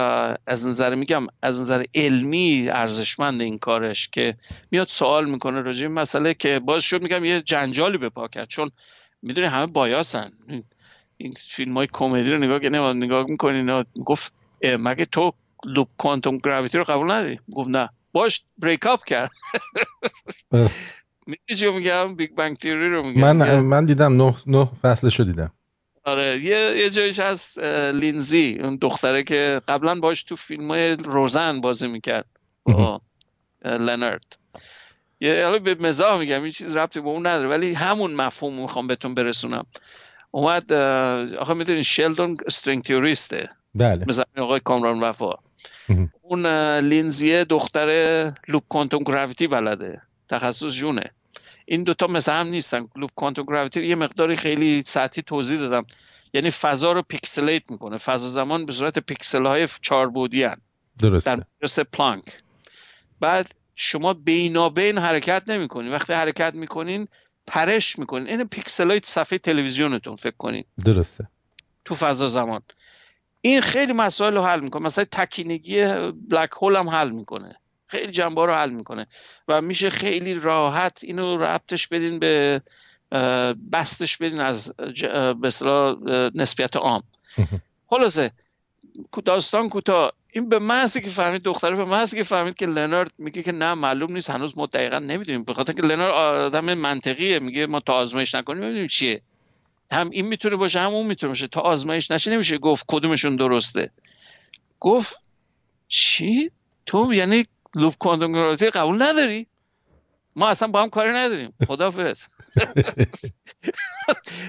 از نظر میگم از نظر علمی ارزشمند این کارش که میاد سوال می‌کنه راجع این مسئله که باز شد میگم یه جنجالی به پا کرد. چون می‌دونی همه بایاسن. این فیلم های کمدی رو نگاه کنه نگاه می‌کنی گفت مگه تو لوپ کوانتوم گراویتی رو قبول نداری؟ گفت نه. باش بریک اپ کرد. می‌دونی میگم؟ Big Bang Theory رو میگم. من من دیدم نه نه فصلشو دیدم. آره یه یه جایش هست لینزی اون دختره که قبلا باش تو فیلم های روزن بازی می‌کرد. لنارد یه حالا به مزاح میگم این چیز ربطی به اون نداره ولی همون مفهوم می‌خوام بهتون برسونم. اومد آخه می‌دونین شلدون string theorist ه. بله. مثلا آقای کامران وفا. اون لینزیه دختر loop quantum gravity بلده. تخصص اونه. این دوتا مثل هم نیستن. loop quantum gravity یه مقداری خیلی سطحی توضیح دادم. یعنی فضا رو pixelate می‌کنه. فضا زمان به صورت پیکسل های چهار بعدی. درسته. در پلانک. بعد شما بینابین حرکت نمی‌کنین. وقتی حرکت می‌کنین پرش می‌کنین. این پیکسل های صفحه تلویزیونتون فکر کنین. درسته. تو فضا زمان. این خیلی مسائل رو حل می‌کنه. مثلا تکینگی بلک هول هم حل می‌کنه. خیلی جنبه رو حل می‌کنه. و میشه خیلی راحت اینو ربطش بدین به بستش بدین از به نسبیت عام. خلاصه داستان کوتاه. این به محضی که فهمید دختره به محضی که فهمید که لنارد میگه که نه معلوم نیست. هنوز ما دقیقا نمی‌دونیم. به خاطر که لنارد آدم منطقیه. میگه ما تا آزمایش نکنیم ببینیم چیه. هم این می‌تونه باشه هم اون می‌تونه باشه. تا آزمایش نشه نمیشه گفت کدومشون درسته. گفت چی؟ تو یعنی لوپ کوانتوم قبول نداری؟ ما اصلا با هم کاری نداریم. خدافظ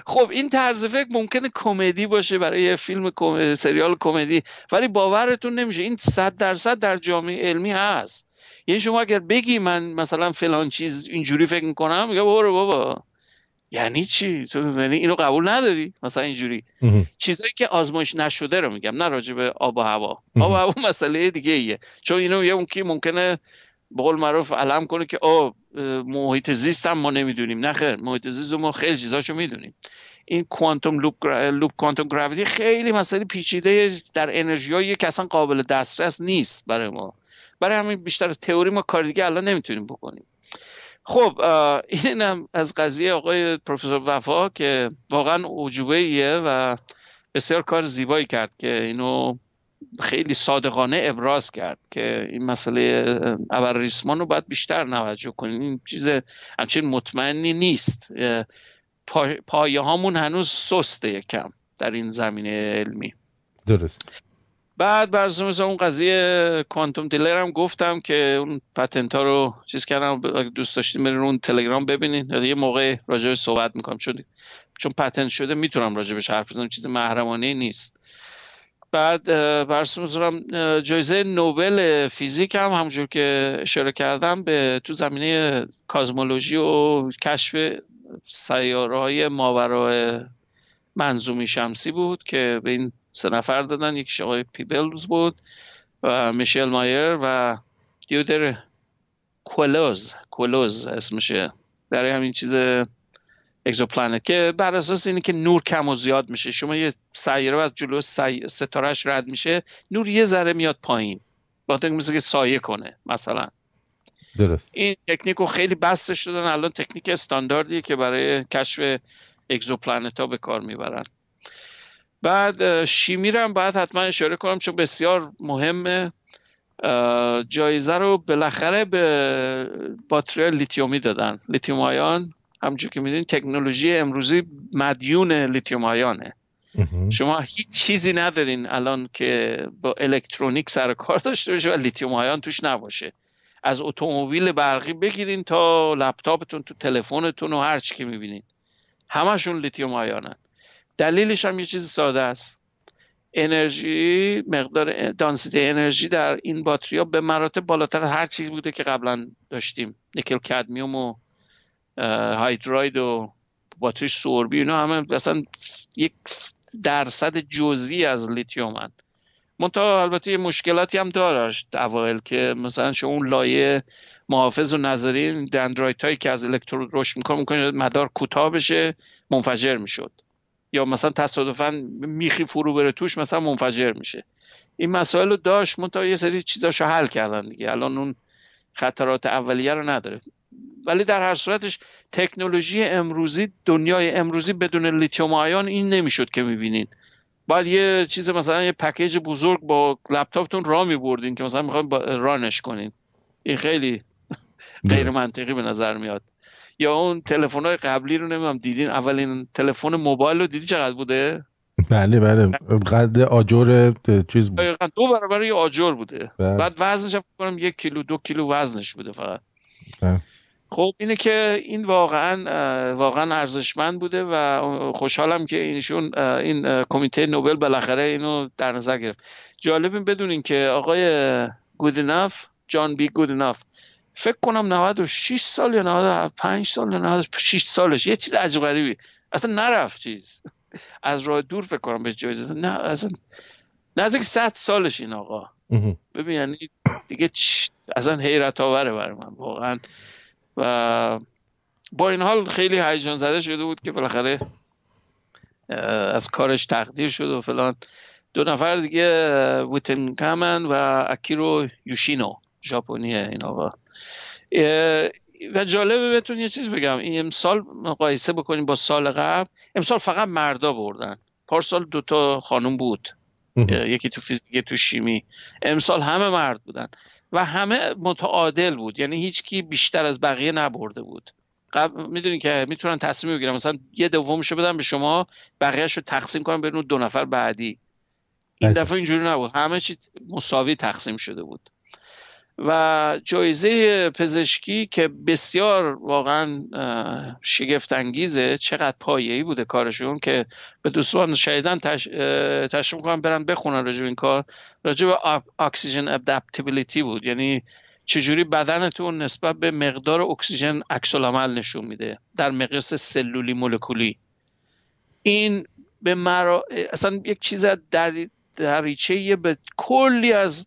خب این طرز فکر ممکنه کمدی باشه برای یه فیلم سریال کمدی ولی باورتون نمیشه. این صد درصد در جامعه علمی هست. یعنی شما اگر بگی من مثلا فلان چیز اینجوری فکر می‌کنم میگه برو بابا. یعنی چی؟ تو یعنی اینو قبول نداری؟ مثلا اینجوری. چیزایی که آزمایش نشده رو میگم نه راجع به آب و هوا. آب و هوا مسئله دیگه ایه. چون اینو یه اون که ممکنه به قول معروف علم کنه که آب محیط زیست هم ما نمی‌دونیم. نه خیر محیط زیست ما خیلی چیزاشو می‌دونیم. این کوانتوم لوپ لوپ کوانتوم گراویتی خیلی مسئله پیچیده در انرژی که اصلا قابل دسترس نیست برای ما. برای همین بیشتر تئوری ما کار دیگه الان نمی‌تونیم بکنیم. خب اینم از قضیه آقای پروفسور وفا که واقعا عجوبه ایه و بسیار کار زیبایی کرد که اینو خیلی صادقانه ابراز کرد که این مسئله ابر ریسمان رو باید بیشتر نوجه کنیم این چیز همچین مطمئنی نیست. پایه هامون هنوز سسته یکم در این زمینه علمی. درست. بعد برزوم اون قضیه کوانتوم دیلر هم گفتم که اون پتنت ها رو چیز کردم دوست داشتین برین اون تلگرام ببینین. یه موقع راجع صحبت می‌کنم. چون چون پتنت شده می‌تونم راجع بهش حرف بزنم. چیز محرمانه نیست. بعد برسوم جایزه نوبل فیزیک هم همونجور که اشاره کردم به تو زمینه کازمولوژی و کشف سیاره های ماورای منظومی شمسی بود که به این سه نفر دادن یکیش آقای پیبلز بود و میشل مایر و دیدیه کولوز کولوز اسمشه برای همین چیز exoplanet که بر اساس اینه که نور کم و زیاد میشه. شما یه سیاره از جلو ستارهش رد میشه نور یه ذره میاد پایین. با مثل که سایه کنه مثلا. درست. این تکنیک رو خیلی بسته شدن الان تکنیک استانداردیه که برای کشف exoplanet ها به کار می‌برن. بعد شیمی رو هم باید حتما اشاره کنم چون بسیار مهمه. جایزه رو بالاخره به باتری لیتیومی دادن. lithium ion همونجور که می‌دونید تکنولوژی امروزی مدیون lithium ion ه. شما هیچ چیزی ندارین الان که با الکترونیک سر کار داشته باشه و lithium ion توش نباشه. از اتومبیل برقی بگیرین تا لپتاپتون تا تلفنتون و هر چی که می‌بینین. همشون lithium ion ن. دلیلش هم یه چیز ساده است. انرژی مقدار density انرژی در این باتری ها به مراتب بالاتر هر چیز بوده که قبلا داشتیم. nickel cadmium و hydride و باتری سربی اینا همه مثلا یک درصد جزئی از لیتیوم هن. منتها البته یه مشکلاتی هم داشت اوایل که مثلا شما اون لایه محافظ و نظری dendrite هایی که از الکترود رشد می‌کنه ممکنه مدار کوتاه بشه منفجر می‌شد. یا مثلا تصادفا میخی فرو بره توش مثلا منفجر میشه. این مسائل رو داشت منتها یه سری چیزاشو حل کردن دیگه. الان اون خطرات اولیه رو نداره. ولی در هر صورتش تکنولوژی امروزی دنیای امروزی بدون lithium ion این نمی‌شد که می‌بینین. باید یه چیز مثلا یه پکیج بزرگ با لپتاپتون را میبردین که مثلا می‌خواین رانش کنین. این خیلی غیر منطقی به نظر میاد. یا اون تلفن های قبلی رو نمی‌دونم دیدین اولین تلفن موبایل رو دیدی چقدر بوده؟ بله بله قد آجر چیز بود. دو برابر یه آجر بوده. بله. بعد وزنش فکر کنم یک کیلو دو کیلو وزنش بوده فقط. بله. خب اینه که این واقعا واقعا ارزشمند بوده و خوشحالم که اینشون این کمیته نوبل بالاخره اینو در نظر گرفت. جالب بدونین که آقای گودناف جان بی گودناف فکر کنم 96 سال یا 95 سال یا 96 سالش. یه چیز عجیب غریبی. اصلا نرفت چیز. از راه دور فکر کنم به جایزه نه اصلا نزدیک 100 سالش این آقا. ببین یعنی دیگه اصلا حیرت آوره برای من واقعا. و با این حال خیلی هیجان زده شده بود که بالاخره از کارش تقدیر شد و فلان. دو نفر دیگه ویتن کامن و اکیرو یوشینو ژاپنیه اینا و و جالبه بهتون یه چیز بگم. این امسال مقایسه بکنیم با سال قبل. امسال فقط مردا بردن. پارسال دوتا خانم بود. یکی تو فیزیک تو شیمی. امسال همه مرد بودن. و همه متعادل بود. یعنی هیچ کی بیشتر از بقیه نبرده بود. قبل می‌دونی که می‌تونن تصمیم بگیرن. مثلا یه دومشو بدن به شما بقیهش رو تقسیم کنن بین دو نفر بعدی. این بله. دفعه اینجوری نبود. همه چی مساوی تقسیم شده بود. و جایزه پزشکی که بسیار واقعا شگفت انگیزه چقدر پایه‌ای بوده کارشون که به دوستان شایدن تش... تشریف کنم برن بخونن راجع این کار. راجع به اکسیژن ادپتیبیلیتی بود. یعنی چجوری بدنتون نسبت به مقدار اکسیژن عکس نشون میده در مقیاس سلولی مولکولی. این به مرا... اصلا یک چیز در دریچه به کلی از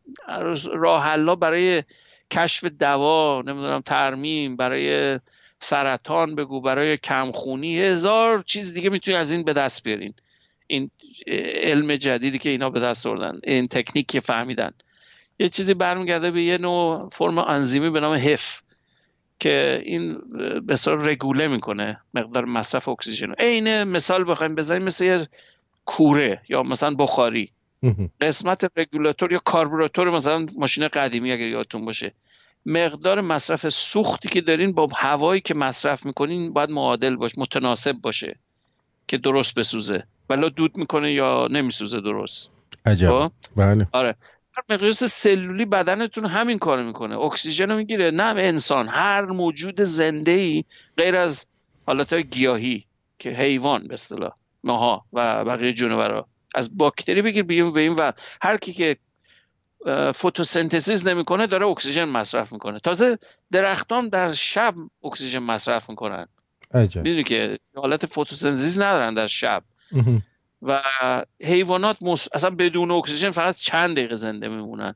راه برای کشف دوا نمی‌دونم ترمیم برای سرطان بگو برای کمخونی هزار چیز دیگه می‌تونی از این به دست بیارین. این علم جدیدی که اینا به دست آوردن این تکنیک که فهمیدن. یه چیزی برمیگرده به یه نوع فرم انزیمی به نام هف که این به رگوله می‌کنه مقدار مصرف اکسیژن. عین مثال بخوایم بزنیم مثل کوره یا مثلا بخاری. قسمت رگولاتور یا کاربوراتور مثلا ماشین قدیمی اگر یادتون باشه. مقدار مصرف سوختی که دارین با هوایی که مصرف می‌کنین باید معادل باشه متناسب باشه که درست بسوزه. ولی دود می‌کنه یا نمیسوزه درست. عجب. خب؟ بله. آره. مقیاس سلولی بدنتون همین کار می‌کنه. اکسیژن رو می‌گیره. نه انسان. هر موجود زنده ای غیر از حالت گیاهی که حیوان به اصطلاح ماها و بقیه جونورا. از باکتری بگیر بگیم به این ور. هر کی که photosynthesis نمی‌کنه داره اکسیژن مصرف می‌کنه. تازه درختان در شب اکسیژن مصرف می‌کنن. می‌دونی که حالت photosynthesis ندارن در شب. و حیوانات اصلا بدون اکسیژن فقط چند دقیقه زنده میمونن.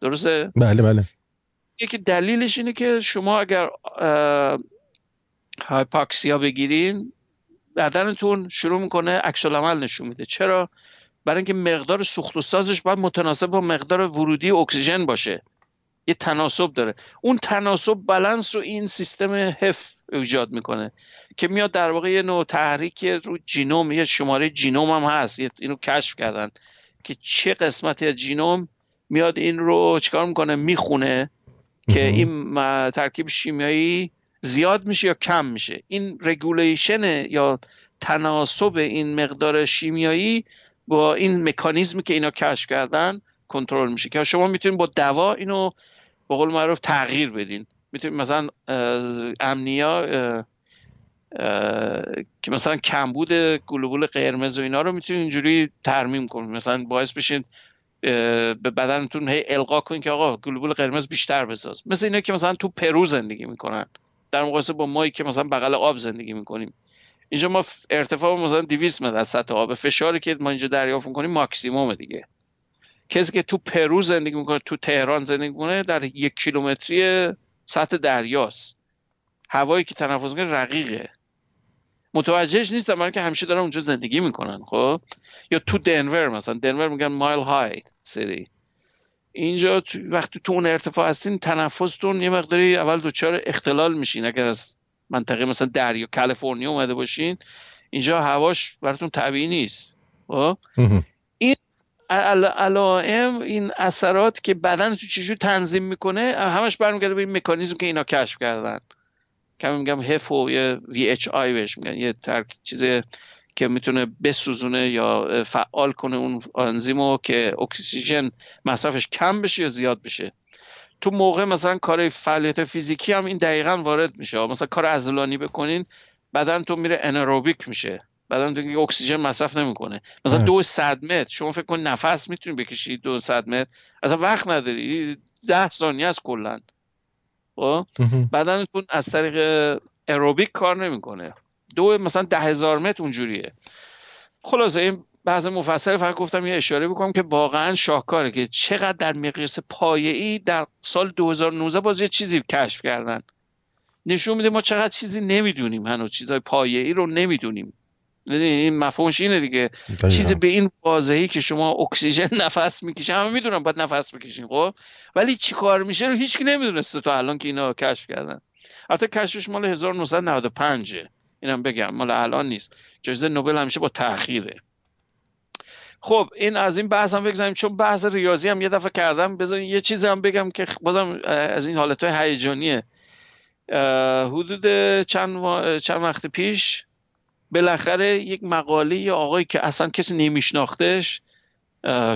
درسته؟ بله بله. یکی دلیلش اینه که شما اگر هایپاکسیا بگیرین بدنتون شروع می‌کنه عکس عمل نشون میده. چرا؟ برای اینکه مقدار سوخت و سازش باید متناسب با مقدار ورودی اکسیژن باشه. یه تناسب داره. اون تناسب بلنس رو این سیستم هف ایجاد می‌کنه که میاد در واقع یه نوع تحریک رو genome یه شماره genome هم هست. اینو کشف کردن که چه قسمتی از genome میاد این رو چیکار می‌کنه؟ می‌خونه که این ترکیب شیمیایی زیاد میشه یا کم میشه. این regulation یا تناسب این مقدار شیمیایی با این مکانیزمی که اینا کشف کردن کنترل میشه. که شما می‌تونید با دوا اینو به قول معروف تغییر بدین. می‌تونید مثلا امنیا که مثلا کمبود گلوبول قرمز و اینا رو می‌تونید اینجوری ترمیم کنید. مثلا باعث بشین به بدنتون هی القا کنید که آقا گلوبول قرمز بیشتر بساز. مثل اینا که مثلا تو پرو زندگی می‌کنن. در مقایسه با مایی که مثلا بغل آب زندگی می‌کنیم. اینجا ما ارتفاع مثلا 200 متر از سطح آب. فشاری که ما اینجا دریافت می‌کنیم ماکسیمومه دیگه. کسی که تو پرو زندگی می‌کنه تو تهران زندگی می‌کنه در یک کیلومتری سطح دریاست. هوایی که تنفس می‌کنه رقیقه. متوجهش نیست برای که همیشه دارن اونجا زندگی می‌کنن خب؟ یا تو دنور مثلا. دنور میگن مایل های سری. اینجا وقتی تو اون ارتفاع هستین تنفستون یه مقداری اول دوچار اختلال میشین. اگر از منطقه مثلا دریا کالیفرنیا اومده باشین اینجا هواش براتون طبیعی نیست. خب؟ این علائم این اثرات که بدن تو چجور تنظیم می‌کنه همش برمیگرده به این مکانیزم که اینا کشف کردن. کمی میگم هفو یا وی اچ آی بهش میگن. یه ترک چیز که می‌تونه بسوزونه یا فعال کنه اون آنزیمو که اکسیژن مصرفش کم بشه یا زیاد بشه. تو موقع مثلا کار فعالیت فیزیکی هم این دقیقا وارد میشه. مثلا کار عضلانی بکنین بدن تو میره انروبیک میشه. بدن تو اکسیژن مصرف نمی‌کنه. مثلا دو صد متر شما فکر کن نفس می‌تونی بکشی دو صد متر اصلا وقت نداری. ده ثانیه از کلا. خب؟ بدنتون از طریق اروبیک کار نمی‌کنه. دو مثلا ده هزار متر اونجوریه. خلاصه این بعض مفصل فقط گفتم یه اشاره بکنم که واقعا شاهکاره که چقدر در مقیاس پایه‌ای در سال 2019 باز یه چیزی کشف کردن. نشون میده ما چقدر چیزی نمی‌دونیم هنوز چیزای پایه‌ای رو نمی‌دونیم. این مفهومش اینه دیگه. چیزی به این واضحی که شما اکسیژن نفس می‌کشین همه می‌دونم باید نفس بکشین خب؟ ولی چی کار میشه رو هیچکی نمی‌دونسته تا الان که اینا کشف کردن. البته کشفش مال 1995 اینم بگم مال الان نیست. جایزه نوبل همیشه با تاخیره خب این از این بحث هم بگذاریم چون بحث ریاضی هم یه دفعه کردم. بذارین یه چیزی هم بگم که بازم از این حالت های هیجانیه حدود چند, چند وقت پیش بالاخره یک مقاله یه آقایی که اصلا کسی نمیشناختش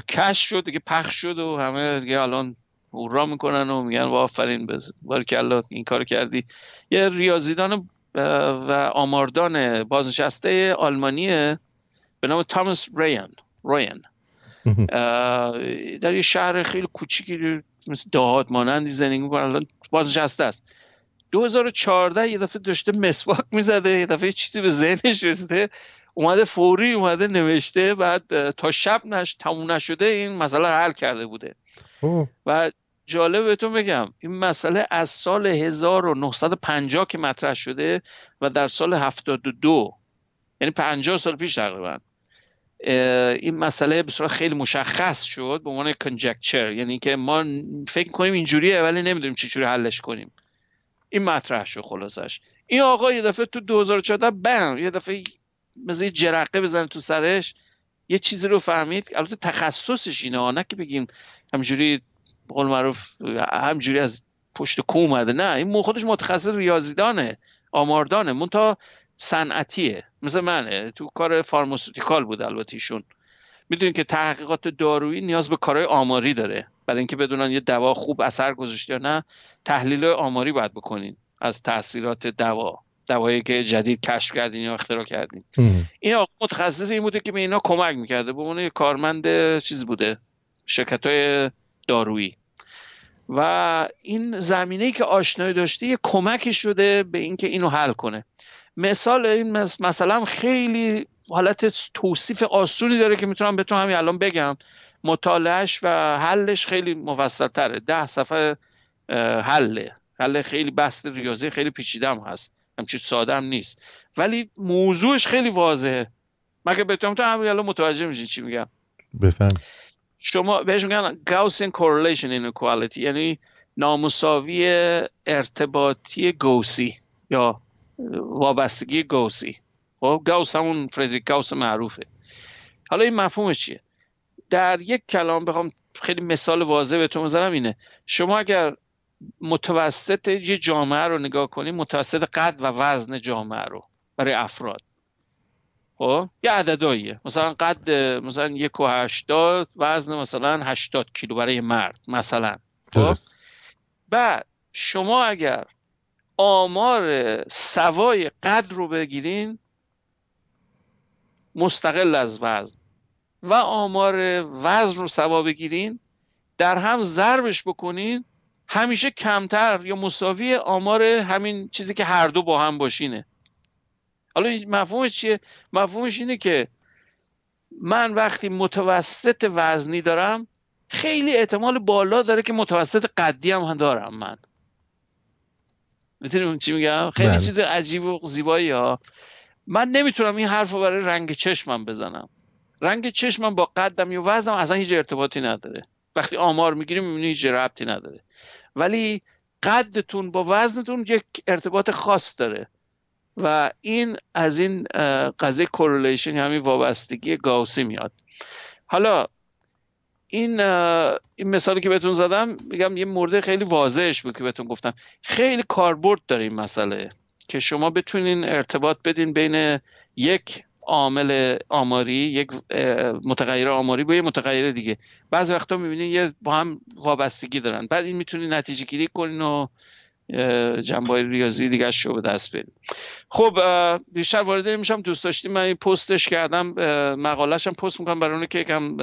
کش شد دیگه پخش شد و همه دیگه الان هورا می‌کنن و میگن و آفرین که این کار کردی. یه ریاضیدان و آماردان بازنشسته آلمانیه به نام تامس ریان روین در یه شهر خیلی کوچیکی مثل دهات مانندی زندگی می‌کنه. الان بازنشسته است. 2014 یه دفعه داشته مسواک می‌زده یه دفعه چیزی به ذهنش رسیده. اومده فوری اومده نوشته بعد تا شب نش تموم نشده این مسئله حل کرده بوده. و جالب بهتون بگم این مسئله از سال 1950 که مطرح شده و در سال 72 یعنی 50 سال پیش تقریبا این مسئله به صورت خیلی مشخص شد به عنوان کنجکچر یعنی که ما فکر کنیم اینجوریه ولی نمی‌دونیم چجوری حلش کنیم. این مطرح شد خلاصش. این آقا یه دفعه تو 2014 بم یه دفعه مثل یه جرقه بزنه تو سرش یه چیزی رو فهمید. البته تخصصش اینه نه که بگیم همجوری قول معروف همجوری از پشت کو اومده. نه این خودش متخصص ریاضیدانه آماردانه منتها صنعتیه. مثل منه. تو کار فارماسوتیکال بود البته ایشون. می‌دونید که تحقیقات دارویی نیاز به کارهای آماری داره. برای اینکه بدونن یه دوا خوب اثر گذاشته یا نه تحلیل آماری باید بکنین. از تاثیرات دوا. دوایی که جدید کشف کردین یا اختراع کردین. این آقا متخصص این بوده که به اینا کمک می‌کرده. به عنوان کارمند چیز بوده. شرکت های دارویی. و این زمینه ای که آشنایی داشته یه کمکی شده به اینکه اینو حل کنه. مثال این مثلا خیلی حالت توصیف آسونی داره که می‌تونم بهتون همین الان بگم. مطالعهش و حلش خیلی مفصل تره ده صفحه حله. حل خیلی بست ریاضی خیلی پیچیده هم هست. همچین ساده هم نیست. ولی موضوعش خیلی واضحه. مگه بهتون تو همین الان متوجه میشین چی میگم؟ بفهم. شما بهش میگن Gaussian correlation inequality یعنی نامساوی ارتباطی گوسی یا وابستگی گوسی. خب گاوس همون فردریک گاوس معروفه. حالا این مفهومش چیه؟ در یک کلام بخوام خیلی مثال واضح بهتون بزنم اینه. شما اگر متوسط یه جامعه رو نگاه کنید متوسط قد و وزن جامعه رو برای افراد. خب؟ یه عدداییه. مثلا قد مثلا یک و هشتاد وزن مثلا هشتاد کیلو برای مرد مثلا. خب؟ بعد شما اگر آمار سوای قد رو بگیرین مستقل از وزن. و آمار وزن رو سوا بگیرین در هم ضربش بکنین همیشه کمتر یا مساوی آمار همین چیزی که هر دو با هم باشینه. حالا مفهومش چیه؟ مفهومش اینه که من وقتی متوسط وزنی دارم خیلی احتمال بالا داره که متوسط قدی هم دارم من. می‌تونیم چی میگم؟ خیلی بله. چیز عجیب و زیبایی ها. من نمی‌تونم این حرف رو برای رنگ چشمم بزنم. رنگ چشمم با قدم یا وزنم اصلا هیچ ارتباطی نداره. وقتی آمار می‌گیریم می‌بینی هیچ ربطی نداره. ولی قدتون با وزنتون یک ارتباط خاص داره. و این از این قضیه کورلیشن همین وابستگی گاوسی میاد. حالا این این مثالی که بهتون زدم میگم یه مورد خیلی واضحش بود که بهتون گفتم. خیلی کاربرد داره این مسئله که شما بتونین ارتباط بدین بین یک عامل آماری یک متغیر آماری با یه متغیر دیگه. بعضی وقتا می‌بینین یه با هم وابستگی دارن. بعد این می‌تونین نتیجه گیری کنین و جنبه ریاضی دیگه شو به دست بریم. خب بیشتر وارد میشم. دوست داشتیم من پستش کردم. مقالهشم پست می‌کنم برای اون که یکم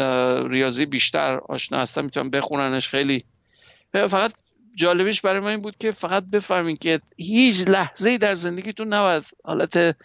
ریاضی بیشتر آشنا هستم می‌تونم بخوننش. خیلی فقط جالبیش برای من این بود که فقط بفهمین که هیچ لحظه در زندگیتون نباید حالت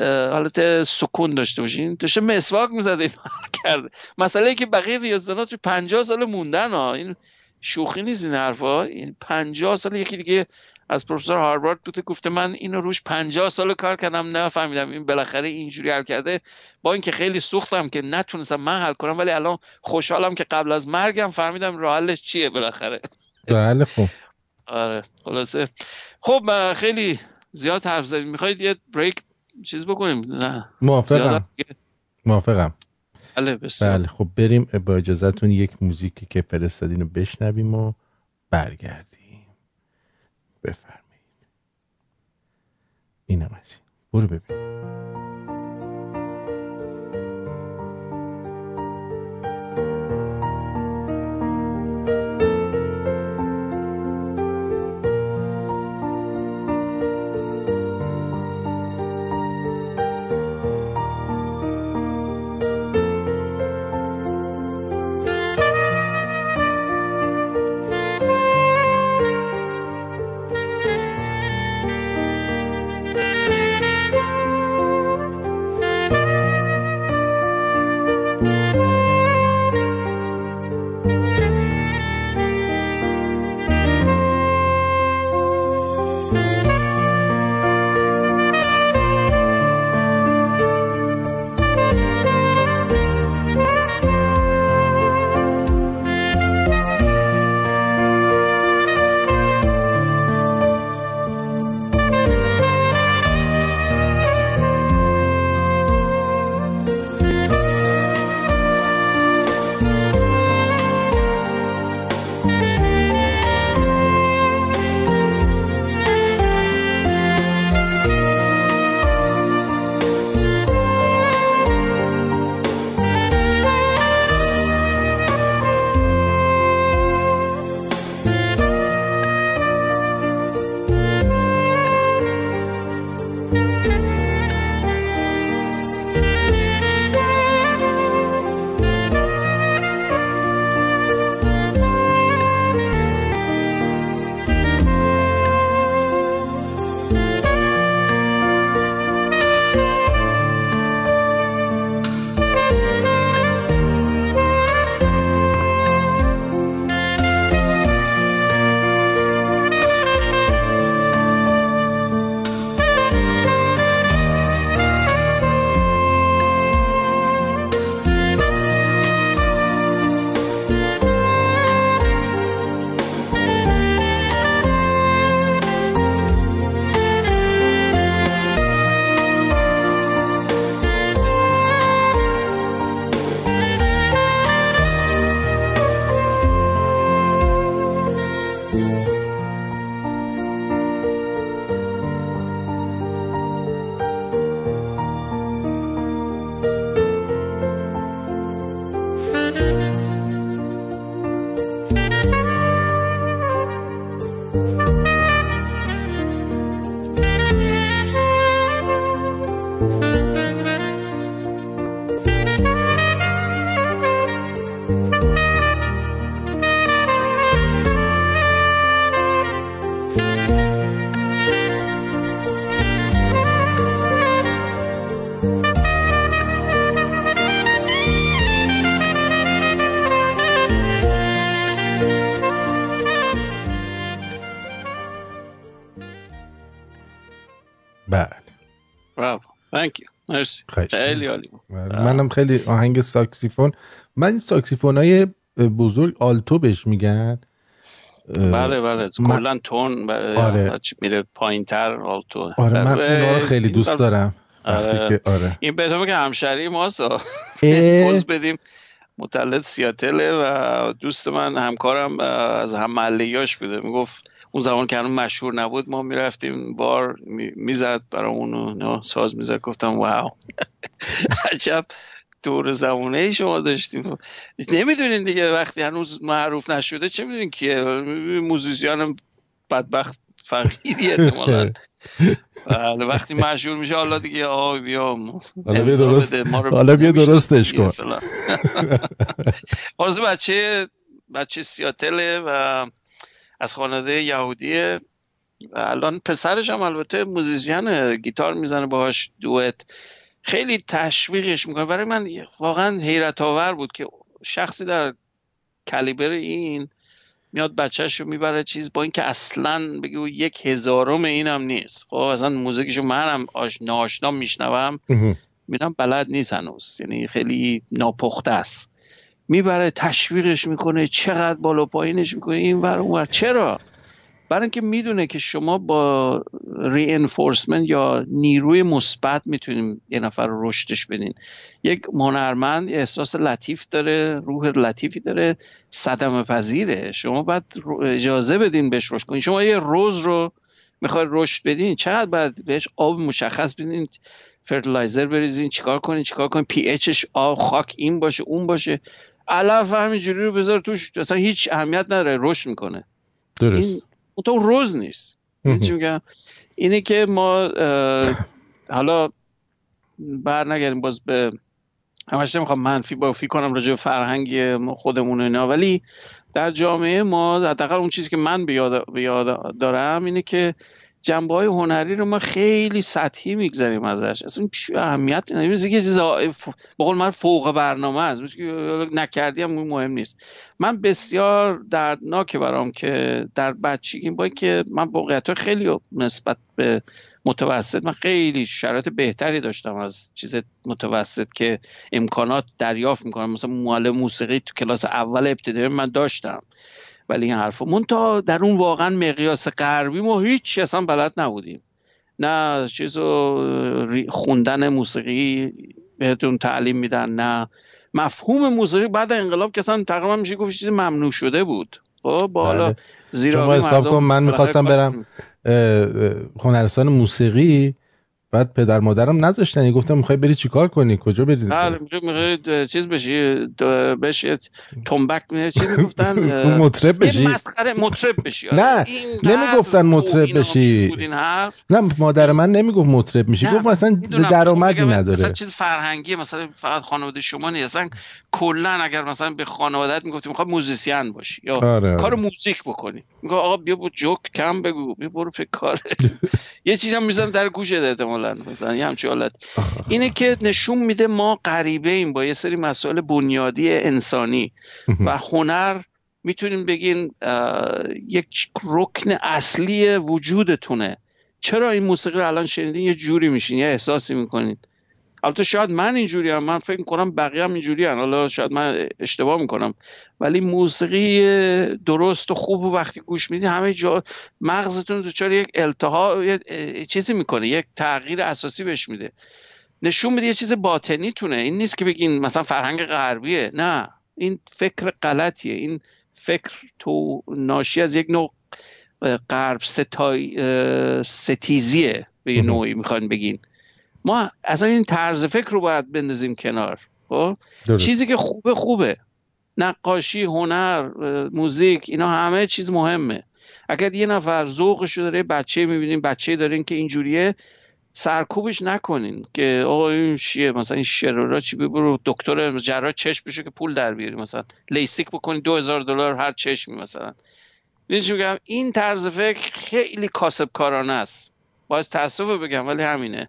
حالت سکون داشته باشین. داشته مسواک می‌زده کرده. مسئله که بقیه ریاضدانات 50 سال موندن ها این شوخی نیست این حرفا؟ این 50 سال یکی دیگه از پروفسور هاروارد بوده گفته من اینو روش 50 سال کار کردم نفهمیدم. این بالاخره اینجوری حل کرده. با اینکه خیلی سوختم که نتونستم من حل کنم ولی الان خوشحالم که قبل از مرگم فهمیدم راه حلش چیه بالاخره. بله خب آره خلاصه. خب خیلی زیاد حرف زدیم. می‌خواید یه بریک چیز بکنیم؟ نه. موافقم. موافقم. بله بسیار. بله خب بریم با اجازهتون یک موزیکی که فرستادین رو بشنویم و برگردیم. بفرمایید. اینم از این. برو ببین. خیلی عالی. بله. منم خیلی آهنگ ساکسیفون. من ساکسیفون های بزرگ آلتو بهش میگن. بله بله. کلا تون آره. میره پایین تر آلتو. آره من اونا رو خیلی دوست دارم. آره. آره. این به که همشری ماست؟ پوز بدیم. متولد سیاتله و دوست من همکارم از هم محلیاش بوده. می‌گفت اون زمان که هنوز مشهور نبود ما می‌رفتیم بار می‌زد برای اونو ساز می‌زد گفتم واو. عجب دور زمانه ای شما داشتیم. نمی‌دونین دیگه وقتی هنوز معروف نشده چه می‌دونین کیه؟ موزیسیان بدبخت فقیری احتمالا. بله وقتی مشهور میشه حالا دیگه آه بیا حالا بیا درست حالا بیا درستش کن. بچه بچه سیاتله و از خانواده یهودی. الان پسرش هم البته موزیسین گیتار می‌زنه باهاش دوت خیلی تشویقش می‌کنه. برای من واقعا حیرت آور بود که شخصی در کلیبر این میاد بچهش رو می‌بره چیز با اینکه اصلا بگو یک هزارم اینم نیست. خب اصلا موزیکشو منم ناشنا میشنوم. میرم بلد نیست هنوز. یعنی خیلی ناپخته است. می‌بره تشویقش می‌کنه چقدر بالا پایینش می‌کنه این ور اون چرا؟ برای اینکه می‌دونه که شما با ری یا نیروی مثبت می‌تونیم یه نفر رو رشدش بدین. یک هنرمند احساس لطیف داره روح لطیفی داره صدم پذیره. شما باید اجازه بدین بهش رشد کنین. شما یه روز رو می‌خوای رشد بدین چقدر باید بهش آب مشخص بدین fertilizer بریزین چیکار کنین چیکار کنین pH ش آب خاک این باشه اون باشه. علف همینجوری رو بذار توش اصلا هیچ اهمیت نداره رشد می‌کنه. درست. این تو روز نیست. اینه که ما حالا بر نگردیم باز به همش نمی‌خوام منفی بافی کنم راجع به فرهنگ خودمون اینا ولی در جامعه ما حداقل اون چیزی که من به یاد دارم اینه که جنبه های هنری رو ما خیلی سطحی می‌گذاریم ازش. اصلا اهمیت نمیشه که چیز بقول من فوق برنامه است. نکردی هم مهم نیست. من بسیار دردناکه برام که در بچگی با که من واقعیت خیلی نسبت به متوسط من خیلی شرایط بهتری داشتم از چیز متوسط که امکانات دریافت می‌کنم. مثلا معلم موسیقی تو کلاس اول ابتدایی من داشتم. ولی این حرفا. تا در اون واقعا مقیاس غربی ما هیچ اصلا بلد نبودیم. نه چیزو خوندن موسیقی بهتون تعلیم میدن نه. مفهوم موسیقی بعد انقلاب که اصلا تقریبا میشه گفت چیز ممنوع شده بود. خب بالا بله. زیرا شما حساب کن من می‌خواستم برم هنرستان موسیقی. بعد پدر مادرم نذاشتن. گفتم می‌خوای بری چیکار کنی؟ کجا بری؟ بله می‌خوای چیز بشی؟ بشی تنبک چی می‌گفتن؟ مطرب بشی؟ مسخره مطرب بشی. آره. نه نمی‌گفتن مطرب بشی. نه مادر من نمی‌گفت مطرب میشی. گفت مثلا درآمدی نداره. مثلا چیز فرهنگی مثلا فقط خانواده شما نیست. اصلا کلا اگر مثلا به خانوادت می‌گفتی می‌خوای موزیسین باشی یا آره. کار موزیک بکنی. میگه آقا بیا جوک کم بگو. بیا برو فکر کار. یه چیزی هم می‌ذارم در گوشت احتمالاً مثلا یه همچین حالت. اینه که نشون میده ما غریبه ایم با یه سری مسائل بنیادی انسانی و هنر می‌تونیم بگین یک رکن اصلی وجودتونه. چرا این موسیقی رو الان شنیدین؟ یه جوری میشین یه احساسی می‌کنید. البته شاید من اینجوری هم من فکر کنم بقیه هم اینجوری هم. حالا شاید من اشتباه می‌کنم. ولی موسیقی درست و خوب و وقتی گوش میدی همه جا مغزتون دچار یک التها چیزی می‌کنه. یک تغییر اساسی بهش میده. نشون میده یه چیز باطنی تونه این نیست که بگین مثلا فرهنگ غربیه. نه. این فکر غلطیه. این فکر تو ناشی از یک نوع غرب ستای ستیزیه به یه نوعی می‌خوان بگین. ما اصلا این طرز فکر رو باید بندازیم کنار خب؟ چیزی که خوبه خوبه. نقاشی هنر موزیک اینا همه چیز مهمه. اگر یه نفر ذوقش داره بچه می‌بینیم بچه دارین که اینجوریه سرکوبش نکنین که آقا این چیه؟ مثلا این شرورا چی برو دکتر جراح چشم بشه که پول در بیاری مثلا. لیسیک بکنی دو هزار دلار هر چشمی مثلا. میگم؟ این طرز فکر خیلی کاسب کارانه است باید تاسف بگم ولی همینه.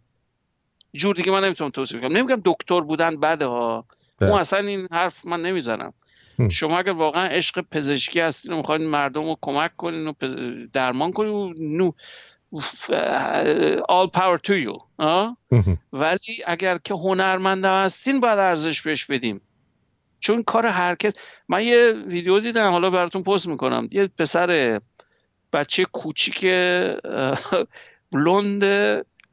جور دیگه من نمی‌تونم توصیف کنم. نمیگم دکتر بودن بده ها. اون اصلا این حرف من نمی‌زنم. شما اگر واقعا عشق پزشکی هستین و می‌خواین مردم رو کمک کنین و درمان کنین نو all power to you ولی اگر که هنرمنده هستین باید ارزش بهش بدیم. چون کار هر کس من یه ویدیو دیدم حالا براتون پست می‌کنم. یه پسر بچه کوچیک بلوند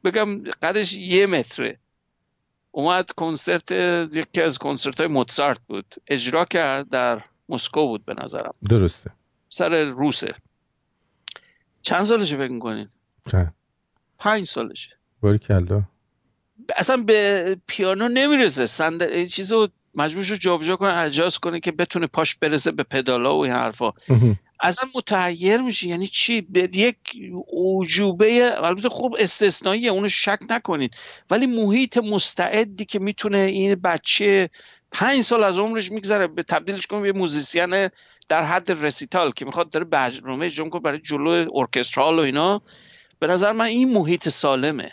بگم قدش یه متره. اومد کنسرت یکی از کنسرت های موتسارت بود. اجرا کرد در مسکو بود به نظرم. درسته. سر روسه. چند سالشه فکر می‌کنین؟ پنج سالشه. باری کلا. اصلا به پیانو نمی‌رسه. صندل چیزو مجبور شد جابجا کنه اجاز کنه که بتونه پاش برسه به پدالا و این حرفا. اصلا متحیر میشه یعنی چی؟ به یک عجوبه البته خوب استثنائیه اونو شک نکنید. ولی محیط مستعدی که می‌تونه این بچه پنج سال از عمرش میگذره به تبدیلش کنه به موزیسین در حد رسیتال که می‌خواد داره برنامه اجرا کنه برای جلو ارکسترال و اینا. به نظر من این محیط سالمه.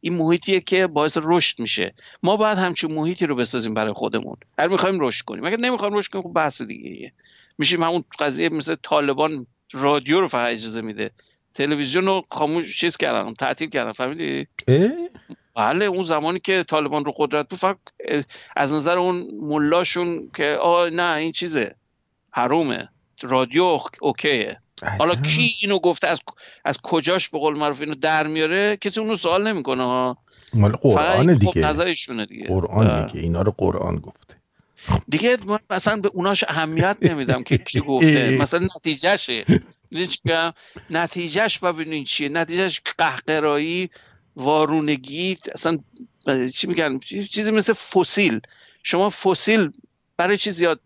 این محیطیه که باعث رشد میشه. ما باید همچون محیطی رو بسازیم برای خودمون. اگر می‌خوایم رشد کنیم. اگر نمی‌خوایم رشد کنیم خب بحث دیگه ایه. میشیم همون قضیه مثل طالبان رادیو رو فقط اجازه میده. تلویزیون رو خاموش چیز کردن تعطیل کردن فهمیدی؟ بله اون زمانی که طالبان رو قدرت بود فقط از نظر اون ملاشون که آه نه این چیزه حرومه. رادیو اوکیه. حالا کی اینو گفته؟ از از کجاش به قول معروف اینو در میاره؟ کسی اونو سوال نمی‌کنه ها. مال قرآن خب دیگه. نظرشونه دیگه. قرآن دیگه. اینا رو قرآن گفته. دیگه من مثلا به اوناش اهمیت نمیدم که کی گفته. مثلا نتیجهشه. نتیجهش ببینین چیه. نتیجهش قهقرایی وارونگی اصلا چی میگن؟ چیزی مثل فسیل. شما فسیل برای چی زیاد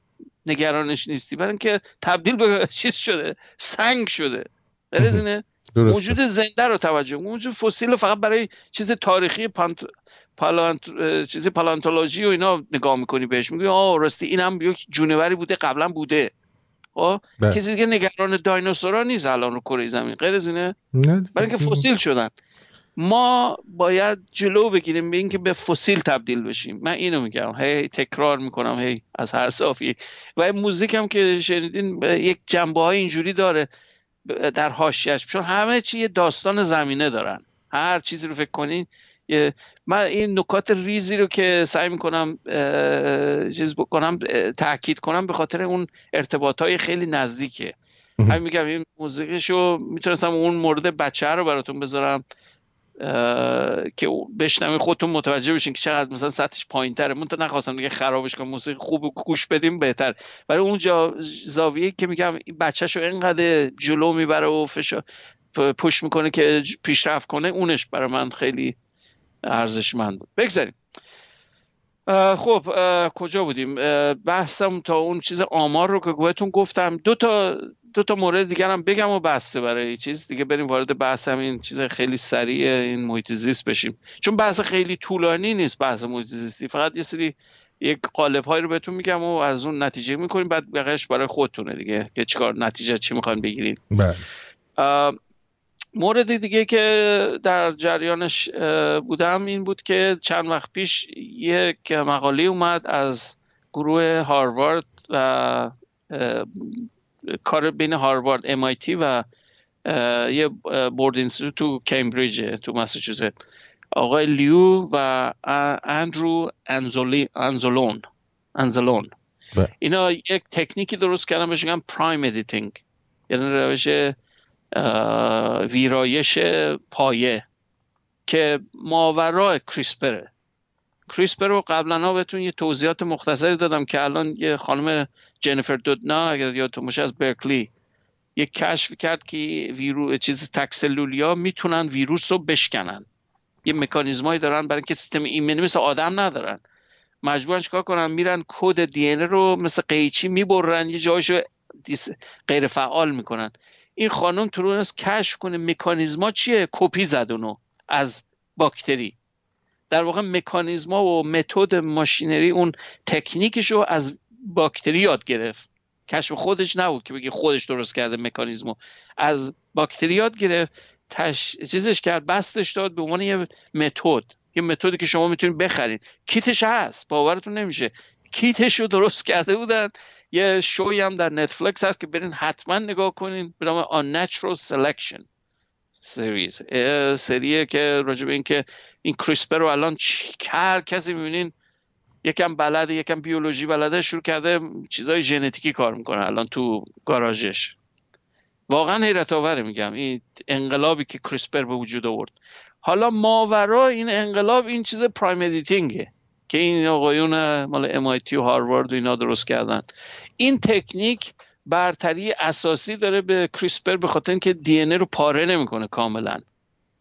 نگرانش نیستی؟ برای اینکه تبدیل به چیز شده. سنگ شده. درزینه موجود زنده رو توجه. موجود فسیل رو فقط برای چیز تاریخی پانت... پالانت... چیزی پالانتولوژی و اینا نگاه می‌کنی بهش میگی آه راستی این هم یک جونوری بوده قبلا بوده. خب بله. کسی دیگه نگران دایناسورا نیست الان رو کره زمین. غیر از اینه. برای اینکه فسیل شدن. ما باید جلو بگیریم به اینکه به فسیل تبدیل بشیم. من اینو میگم. هی تکرار می‌کنم هی از هر صافی. و موزیک هم که شنیدین یک جنبه های اینجوری داره در حاشیهش چون همه چی یه داستان زمینه دارن. هر چیزی رو فکر کنین من این نکات ریزی رو که سعی می‌کنم چیز بکنم تاکید کنم به خاطر اون ارتباط های خیلی نزدیکه. همین میگم این موزیکشو می‌تونستم اون مورد بچه رو براتون بذارم که بشنوین خودتون متوجه بشین که چقدر مثلا سطحش پایین تره من نخواستم دیگه خرابش کنم موسیقی خوب گوش بدیم بهتر. برای اون زاویه که میگم این بچهشو اینقدر جلو می‌بره و فشار پوش می‌کنه که پیشرفت کنه اونش برای من خیلی ارزشمند بود. بگذاریم. خب کجا بودیم؟ بحثم تا اون چیز آمار رو که بهتون گفتم دو تا دو تا مورد دیگر هم بگم و بسته برای چیز. دیگه بریم وارد بحث هم این چیز خیلی سریع این محیط زیست بشیم. چون بحث خیلی طولانی نیست بحث محیط زیستی. فقط یه سری یک قالب هایی رو بهتون میگم و از اون نتیجه می‌کنیم. بعد بقیش برای خودتونه دیگه. که چیکار نتیجه چی می‌خواین بگیرین. بله. مورد دیگه که در جریانش بودم این بود که چند وقت پیش یک مقاله اومد از گروه هاروارد و کار بین هاروارد MIT و یه Broad Institute تو کمبریج تو مساچوست آقای لیو و اندرو انزولی انزولون انزلون. بله. اینا یک تکنیکی درست کردن بهش میگن prime editing یعنی روش ویرایش پایه که ماورای کریسپره. کریسپر رو قبلا بهتون یه توضیحات مختصری دادم که الان یه خانم جنیفر دودنا اگر یادتون باشه از برکلی یک کشف کرد که ویرو چیز تکسلولیا می‌تونن ویروس رو بشکنن. یه مکانیزمایی دارن برای اینکه سیستم ایمنی مثل آدم ندارن. مجبورن چیکار کنن؟ میرن کد دی رو مثل قیچی می‌برن یه جایشو غیر فعال می‌کنن. این خانم تونست کشف کنه مکانیزما چیه؟ کپی زد اونو از باکتری. در واقع مکانیزما و متد ماشینری اون تکنیکش رو از باکتری یاد گرفت. کشف خودش نبود که بگی خودش درست کرده مکانیزمو. از باکتری یاد گرفت تش... چیزش کرد بستش داد به عنوان یه متد. یه متدی که شما می‌تونید بخرید. کیتش هست باورتون نمیشه. کیتش رو درست کرده بودن. یه شوی هم در نتفلکس هست که برین حتما نگاه کنین. به نام Unnatural Selection series سریه که راجع به این که این CRISPR رو الان هر کسی می‌بینین یکم بلده یکم بیولوژی بلده شروع کرده چیزای ژنتیکی کار می‌کنه الان تو گاراژش. واقعا حیرت آوره میگم. این انقلابی که CRISPR به وجود آورد. حالا ماورا این انقلاب این چیز prime editing ه که این آقایون مال MIT و هاروارد و اینا درست کردن. این تکنیک برتری اساسی داره به کریسپر به خاطر اینکه دی رو پاره نمی‌کنه کاملا.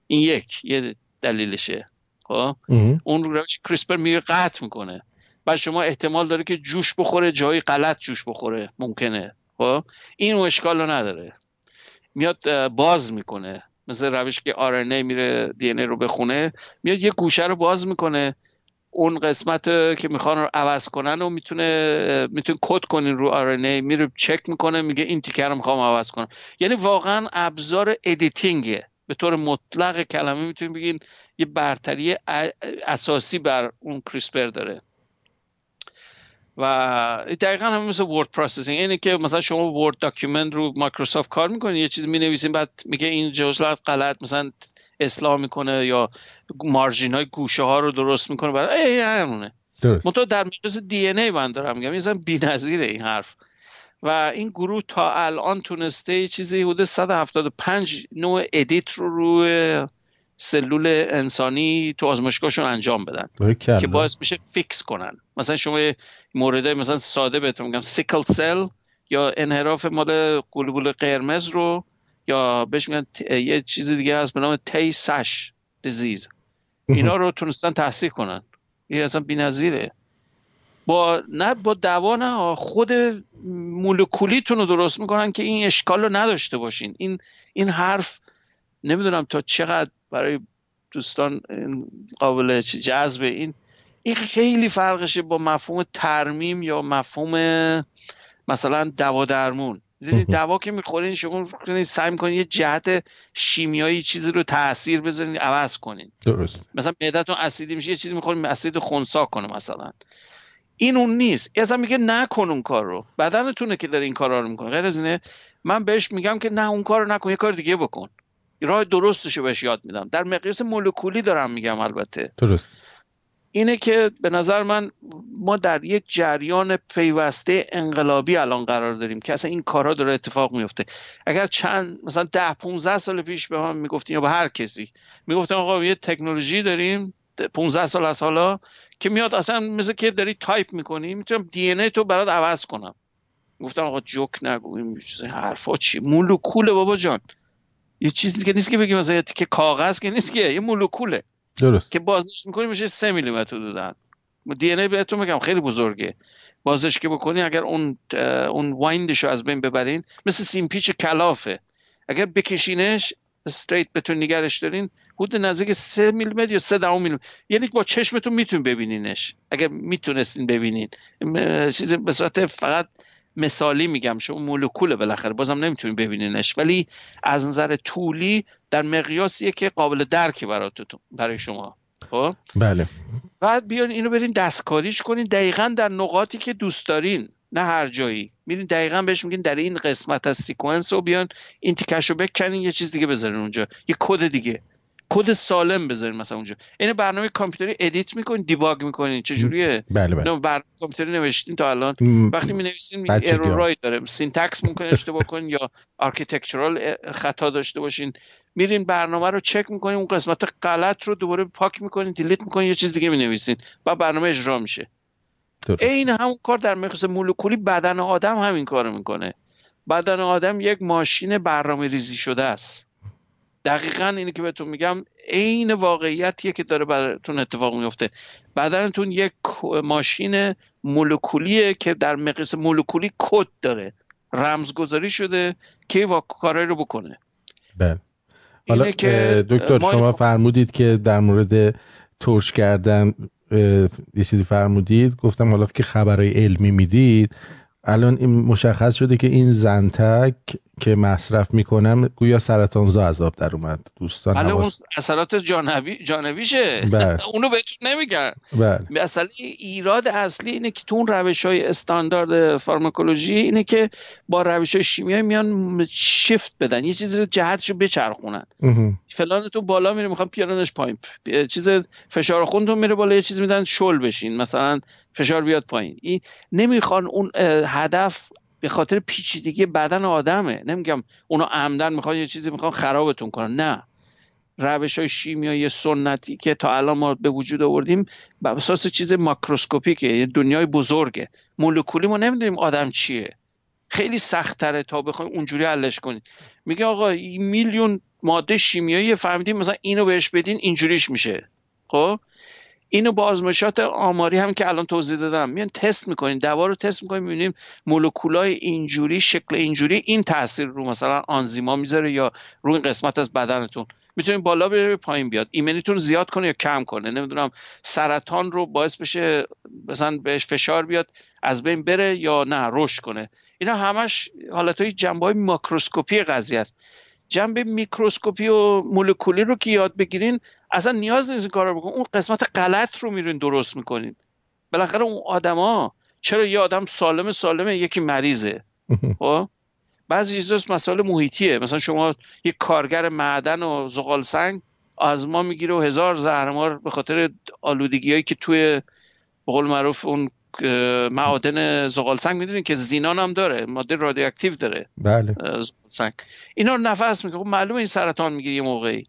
این یک یه دلیلشه. خب؟ اون روش کریسپر میره قطع می‌کنه. بعد شما احتمال داره که جوش بخوره جایی غلط جوش بخوره. ممکنه. خب؟ این اشکال رو نداره. میاد باز می‌کنه. مثل روش که آر میره دی رو بخونه میاد یه گوشه رو باز می‌کنه. اون قسمت که می‌خوان رو عوض کنن و می‌تونه می‌تونه کد کنین رو آر میره چک می‌کنه میگه این تیکر رو می‌خوام عوض کنم. یعنی واقعا ابزار editing ه به طور مطلق کلمه می‌تونیم بگین یه برتری اساسی بر اون CRISPR داره. و دقیقا هم مثل word processing اینه که مثلا شما Word document رو مایکروسافت کار می‌کنین یه چیز می‌نویسین بعد میگه این جزء غلط مثلا اصلاح می‌کنه یا margin های گوشه ها رو درست می‌کنه برای ای همونه. درست. در مقیاس دی ان ای من دارم میگم. یه بی‌نظیره این حرف. و این گروه تا الان تونسته چیزی حدود 175 نوع edit رو روی سلول انسانی تو آزمایشگاهشون انجام بدن. که باعث میشه fix کنن. مثلا شما مورد مثلا ساده بهتون میگم. sickle cell یا انحراف مال گلوبول قرمز رو یا بهش میگن یه چیز دیگه هست به نام تی سش دیزیز اینا رو تونستن تحصیل کنن. این اصلا بی‌نظیره. با نه با دوا نه خود مولکولیتون رو درست می‌کنن که این اشکال رو نداشته باشین. این این حرف نمی‌دونم تا چقدر برای دوستان قابل جذب این. این خیلی فرقشه با مفهوم ترمیم یا مفهوم مثلا دوا درمون. دوا که می‌خورین شما سعی می‌کنین یه جهت شیمیایی چیزی رو تاثیر بذارین عوض کنین. درست. مثلا معدتون اسیدی میشه یه چیزی می‌خورین اسید خونسا کنه مثلا. این اون نیست. اصلا میگه نکن اون کار رو. بدنتونه که داره این کارا رو می‌کنه. غیر از اینه من بهش میگم که نه اون کار رو نکن یه کار دیگه بکن. راه درستش رو بهش یاد میدم. در مقیاس مولکولی دارم میگم البته. درست. اینه که به نظر من ما در یک جریان پیوسته انقلابی الان قرار داریم که اصلا این کارها داره اتفاق میفته. اگر چند مثلا ده 15 سال پیش به من می‌گفتین یا به هر کسی می‌گفتن آقا یه تکنولوژی داریم 15 سال از حالا که میاد اصلا مثل که داری تایپ می‌کنی می‌تونم دی ان ای تو برات عوض کنم. گفتم آقا جوک نگو این حرفا چی؟ مولکوله بابا جان. یه چیزی که نیست که بگیم مثلا که کاغذ که نیست که یه مولکوله. درست. که بازش می‌کنی میشه 3 میلیمتر حدودا دی ای بهتون میگم خیلی بزرگه. بازش که بکنی اگر اون اون وایندشو از بین ببرین مثل سیمپیچ کلافه. اگر بکشینش استریت بتون نگرش دارین حدود نزدیک 3 میلیمتر یا 3 دهم میلیمتر. یعنی با چشمتون می‌تونین ببینینش. اگر می‌تونستین ببینین. چیز به صورت فقط مثالی میگم شما مولکول بالاخره. بازم نمی‌تونین ببینینش. ولی از نظر طولی در مقیاسیه که قابل درکی براتون برای شما. خب؟ بله. بعد بیان اینو برین دستکاریش کنین. دقیقا در نقاطی که دوست دارین نه هر جایی. میرین دقیقا بهش میگین در این قسمت از sequence رو بیان این تیکش رو بکنین یه چیز دیگه بذارین اونجا. یه کد دیگه. کد سالم بذارین مثلا اونجا. این برنامه کامپیوتری edit می‌کنین debug می‌کنین چه جوریه بله. بله برنامه کامپیوتری نوشتین تا الان. وقتی می نویسین error rate داره. syntax ممکن اشتباه کنین یا architectural خطا داشته باشین. میرین برنامه رو چک می‌کنین اون قسمت غلط رو دوباره پاک می‌کنین delete می‌کنین یه چیز دیگه می نویسین و برنامه اجرا میشه. این همون کار در مقیاس مولکولی بدن آدم همین کارو می‌کنه. بدن آدم یک ماشین برنامه ریزی شده است. دقیقا اینه که بهتون میگم عین واقعیتیه که داره براتون اتفاق میفته. بدنتون یک ماشین مولکولیه که در مقیاس مولکولی کد داره. رمزگذاری شده که کارایی رو بکنه. بله. حالا دکتر شما فرمودید که در مورد ترش کردن یه چیزی فرمودید. گفتم حالا که خبرهای علمی می‌دید. الان این مشخص شده که این زنتک که مصرف می‌کنم گویا سرطانزا از آب در اومد. دوستان بله اون اثرات جانبی جانبیشه. بله. اونو بهتون نمیگن بله. اصلا ایراد اصلی اینه که تو اون روش های استاندارد فارماکولوژی اینه که با روش های شیمیایی میان شیفت بدن. یه چیزی رو جهتشو بچرخونن. فلان تو بالا میره می‌خوام پیانش پایین. چیز فشار خونتون میره بالا یه چیز میدن شل بشین. مثلا فشار بیاد پایین. این نمی‌خوان اون هدف به خاطر پیچیدگی بدن آدمه. نمیگم اونا عمدن می‌خوان یه چیزی می‌خوان خرابتون کنن. نه. روش های شیمیایی سنتی که تا الان ما به وجود آوردیم بر اساس چیز ماکروسکوپیکه یه دنیای بزرگه. مولکولی ما نمی‌دونیم آدم چیه. خیلی سختره تا بخوایم اونجوری حلش کنیم میگه آقا میلیون ماده شیمیایی فهمیدیم مثلا اینو بهش بدین اینجوریش میشه. خب؟ اینو با آزمایشات آماری هم که الان توضیح دادم. میان تست می‌کنین دوا رو تست می‌کنیم می‌بینیم مولکولای اینجوری شکل اینجوری این تاثیر رو مثلا آنزیما می‌ذاره یا روی این قسمت از بدنتون. می‌تونید بالا بره پایین بیاد. ایمنیتون زیاد کنه یا کم کنه. نمی‌دونم سرطان رو باعث بشه مثلا بهش فشار بیاد از بین بره یا نه رشد کنه. اینا همش حالت های جنبه های ماکروسکوپی قضیه است. جنبه میکروسکوپی و مولکولی رو که یاد بگیرین اصلا نیاز نیست این کار رو بکنین اون قسمت غلط رو میرین درست می‌کنین. بالاخره اون آدما چرا یه آدم سالم سالمه یکی مریضه؟ خب؟ بعضی چیزاست مسائل محیطیه. مثلا شما یک کارگر معدن و زغال سنگ از ما می‌گیره و هزار زهرمار به خاطر آلودگی هایی که توی به قول معروف اون معادن زغال سنگ می‌دونین که زینان هم داره ماده رادیواکتیو داره. بله. سنگ. اینا رو نفس میگه خب معلومه این سرطان می‌گیره یه موقعی.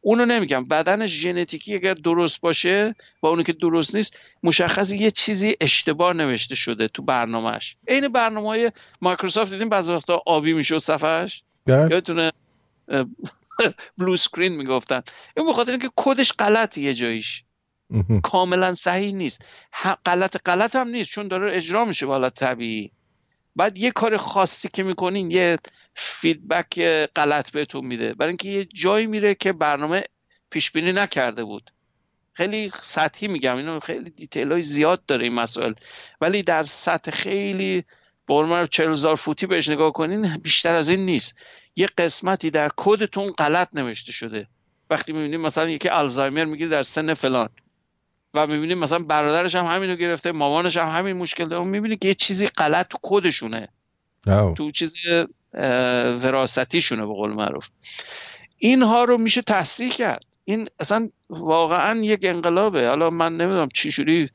اونو نمیگم. بدنش ژنتیکی اگر درست باشه و اونو که درست نیست مشخص یه چیزی اشتباه نوشته شده تو برنامهش عین برنامه های مایکروسافت دیدیم بعضی وقتا آبی می‌شد صفحش بله. یادتونه؟ blue screen می‌گفتن. این بخاطر اینکه کدش غلط یه جاییش. کاملا صحیح نیست. غلط غلط هم نیست چون داره اجرا میشه بالا طبیعی. بعد یه کار خاصی که می‌کنین یه feedback غلط بهتون میده. برای اینکه یه جایی میره که برنامه پیش بینی نکرده بود. خیلی سطحی میگم اینو خیلی دیتیل های زیاد داره این مسائل. ولی در سطح خیلی به چهل فوتی بهش نگاه کنین بیشتر از این نیست. یه قسمتی در کدتون غلط نوشته شده. وقتی می‌بینیم مثلا یکی آلزایمر می‌گیره در سن فلان. و می‌بینیم مثلا برادرش هم همینو گرفته مامانش هم همین مشکل داره. می‌بینی که یه چیزی غلط تو کدشونه. تو چیز وراستیشونه به قول معروف. اینها رو میشه تحصیل کرد. این اصلا واقعا یک انقلابه. حالا من نمی‌دونم چی شوری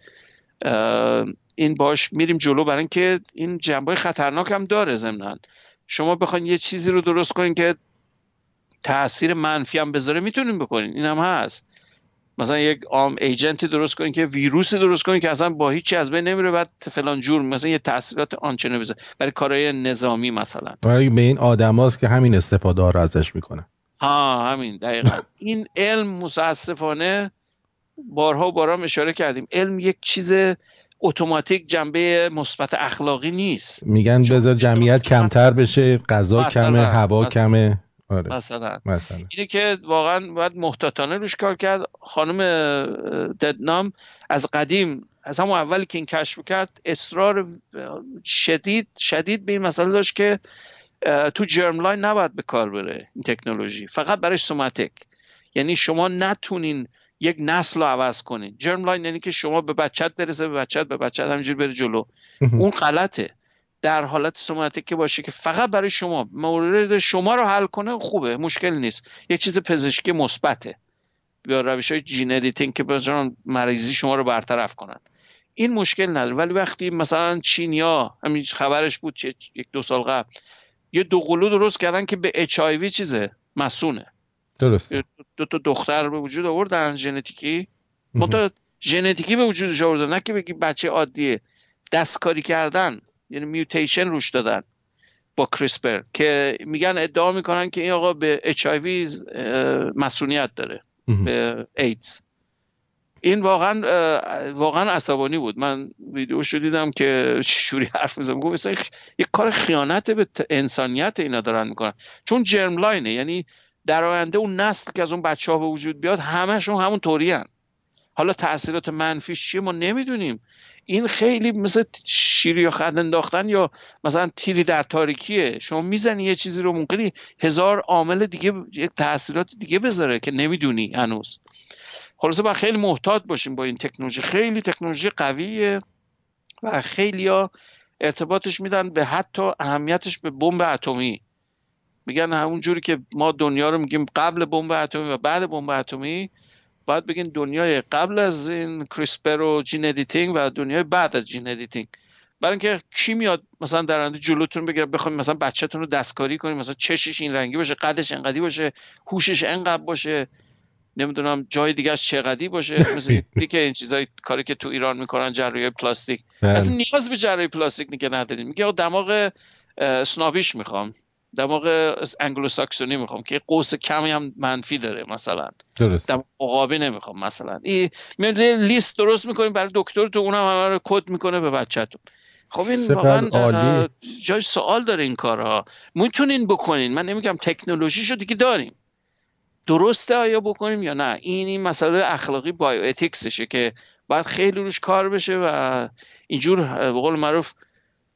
این باش میریم جلو برای اینکه این جنبه خطرناک هم داره ضمنا. شما بخواین یه چیزی رو درست کنین که تاثیر منفی هم بذاره می‌تونین بکنین. این هم هست. مثلا یک آم ایجنتی درست کنین که ویروسی درست کنین که اصلا با هیچی از بین نمیره بعد فلان جور مثلا یه تاثیرات آنچنانی بذاره. برای کارهای نظامی مثلا. برای به این آدماست که همین استفاده ها رو ازش می‌کنه. ها همین. دقیقا. این علم متاسفانه بارها و بارها اشاره کردیم. علم یک چیز اتوماتیک جنبه مثبت اخلاقی نیست. میگن بذار جمعیت کمتر بشه غذا کمه هوا کمه. آره. مثلا. مثلا. اینه که واقعا باید محتاطانه روش کار کرد. خانم ددنام از قدیم از همون اولی که این کشف کرد اصرار شدید شدید به این مسئله داشت که تو germline نباید به کار بره این تکنولوژی. فقط برای somatic. یعنی شما نتونین یک نسل رو عوض کنین. germline یعنی که شما به بچت برسه به بچت به بچت همینجور بره جلو. اون غلطه. در حالت somatic که باشه که فقط برای شما مورد شما رو حل کنه خوبه مشکل نیست. یک چیز پزشکی مثبته. یا روش های gene editing که بزنن مریضی شما رو برطرف کنن. این مشکل نداره. ولی وقتی مثلا چینیا همین خبرش بود یک دو سال قبل یه دو قلو درست کردن که به اچ آی چیزه مسونه درست. دو تا دختر به وجود آوردن ژنتیکی. منتها ژنتیکی به وجودش آوردن نه که بگی بچه عادیه. دستکاری کردن. یعنی میوتیشن روش دادن با کریسپر که میگن ادعا می‌کنن که این آقا به اچ مسئولیت داره به ایدز این واقعا واقعا عصبانی بود. من ویدیو دیدم که شوری حرف می‌زنم. گفت یک کار خیانت به انسانیت اینا دارن می‌کنن. چون جرم لاینه یعنی در آینده اون نسل که از اون بچه ها به وجود بیاد همشون همون طوری حالا تاثیرات منفیش چیه ما نمی‌دونیم. این خیلی مثل شیری یا خد انداختن یا مثلا تیری در تاریکیه. شما می‌زنی یه چیزی رو ممکنی هزار عامل دیگه یک تاثیرات دیگه بذاره که نمی‌دونی هنوز. خلاصه باید خیلی محتاط باشیم با این تکنولوژی. خیلی تکنولوژی قویه و خیلی ها ارتباطش میدن به حتی اهمیتش به بمب اتمی. میگن همون جوری که ما دنیا رو میگیم قبل بمب اتمی و بعد بمب اتمی. باید بگین دنیای قبل از این CRISPR و gene editing و دنیای بعد از gene editing برای اینکه کی میاد مثلا در آینده جلوتون بگیره بخوایم مثلا بچهتون رو دستکاری کنیم مثلا چشش این رنگی باشه قدش انقدی باشه هوشش انقدر باشه نمی‌دونم جای دیگه چقدی باشه مثل دیگه این چیزای کاری که تو ایران می‌کنن جراحی پلاستیک. بله. اصلا نیاز به جراحی پلاستیک نگه نداریم. میگه دماغ سنابیش می‌خوام. دماغ انگلو ساکسونی می‌خوام که قوس کمی هم منفی داره مثلا. درست. دماغ عقابی نمی‌خوام مثلا. این لیست درست می‌کنیم برای دکتر تو اونم همه رو کد می‌کنه به بچهتون. خب این واقعا جای سوال داره این کارها می‌تونین بکنین. من نمیگم تکنولوژی شو دیگه داریم. درسته آیا بکنیم یا نه؟ این این مسئله اخلاقی بایو اتیکسشه که باید خیلی روش کار بشه و اینجور به قول معروف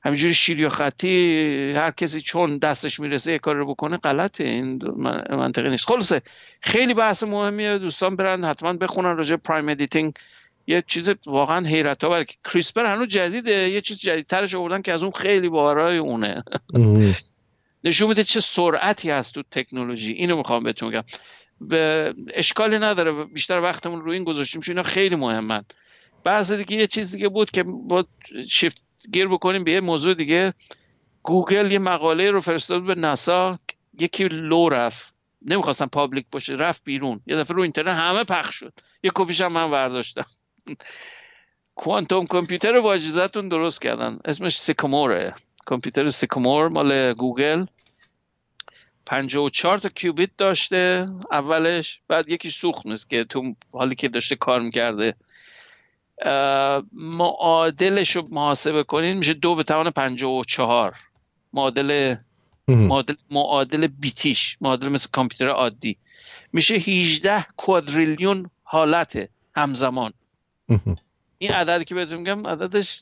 همینجوری شیر یا خطی هر کسی چون دستش می‌رسه یه کار رو بکنه غلطه این منطقی نیست. خلاصه خیلی بحث مهمیه دوستان برن حتما بخونن راجع prime editing یه چیز واقعا حیرت آور که CRISPR هنوز جدیده یه چیز جدیدترش آوردن که از اون خیلی ورای اونه. نشون میده چه سرعتی هست تو تکنولوژی. اینو می‌خوام بهتون بگم. به اشکالی نداره بیشتر وقتمون رو این گذاشتیم اینا خیلی مهمن. بعضی دیگه یه چیز دیگه بود که با shift gear بکنیم به یه موضوع دیگه. گوگل یه مقاله رو فرستاد به ناسا. یکی لو رفت. نمی‌خواستم public باشه رفت بیرون. یه دفعه رو اینترنت همه پخش شد. یه کپیش هم من برداشتم quantum computer رو با اجازهتون درست کردن. اسمش Sycamore ه. کامپیوتر Sycamore مال گوگل. 54 تا qubit داشته اولش. بعد یکی سوخت نیست که تو حالی که داشته کار می‌کرده. معادلش رو محاسبه کنین میشه دو به توان 54 معادل معادل معادل بیتیش. معادل مثل کامپیوتر عادی. میشه 18 کوادریلیون حالت همزمان. این عددی که بهتون میگم عددش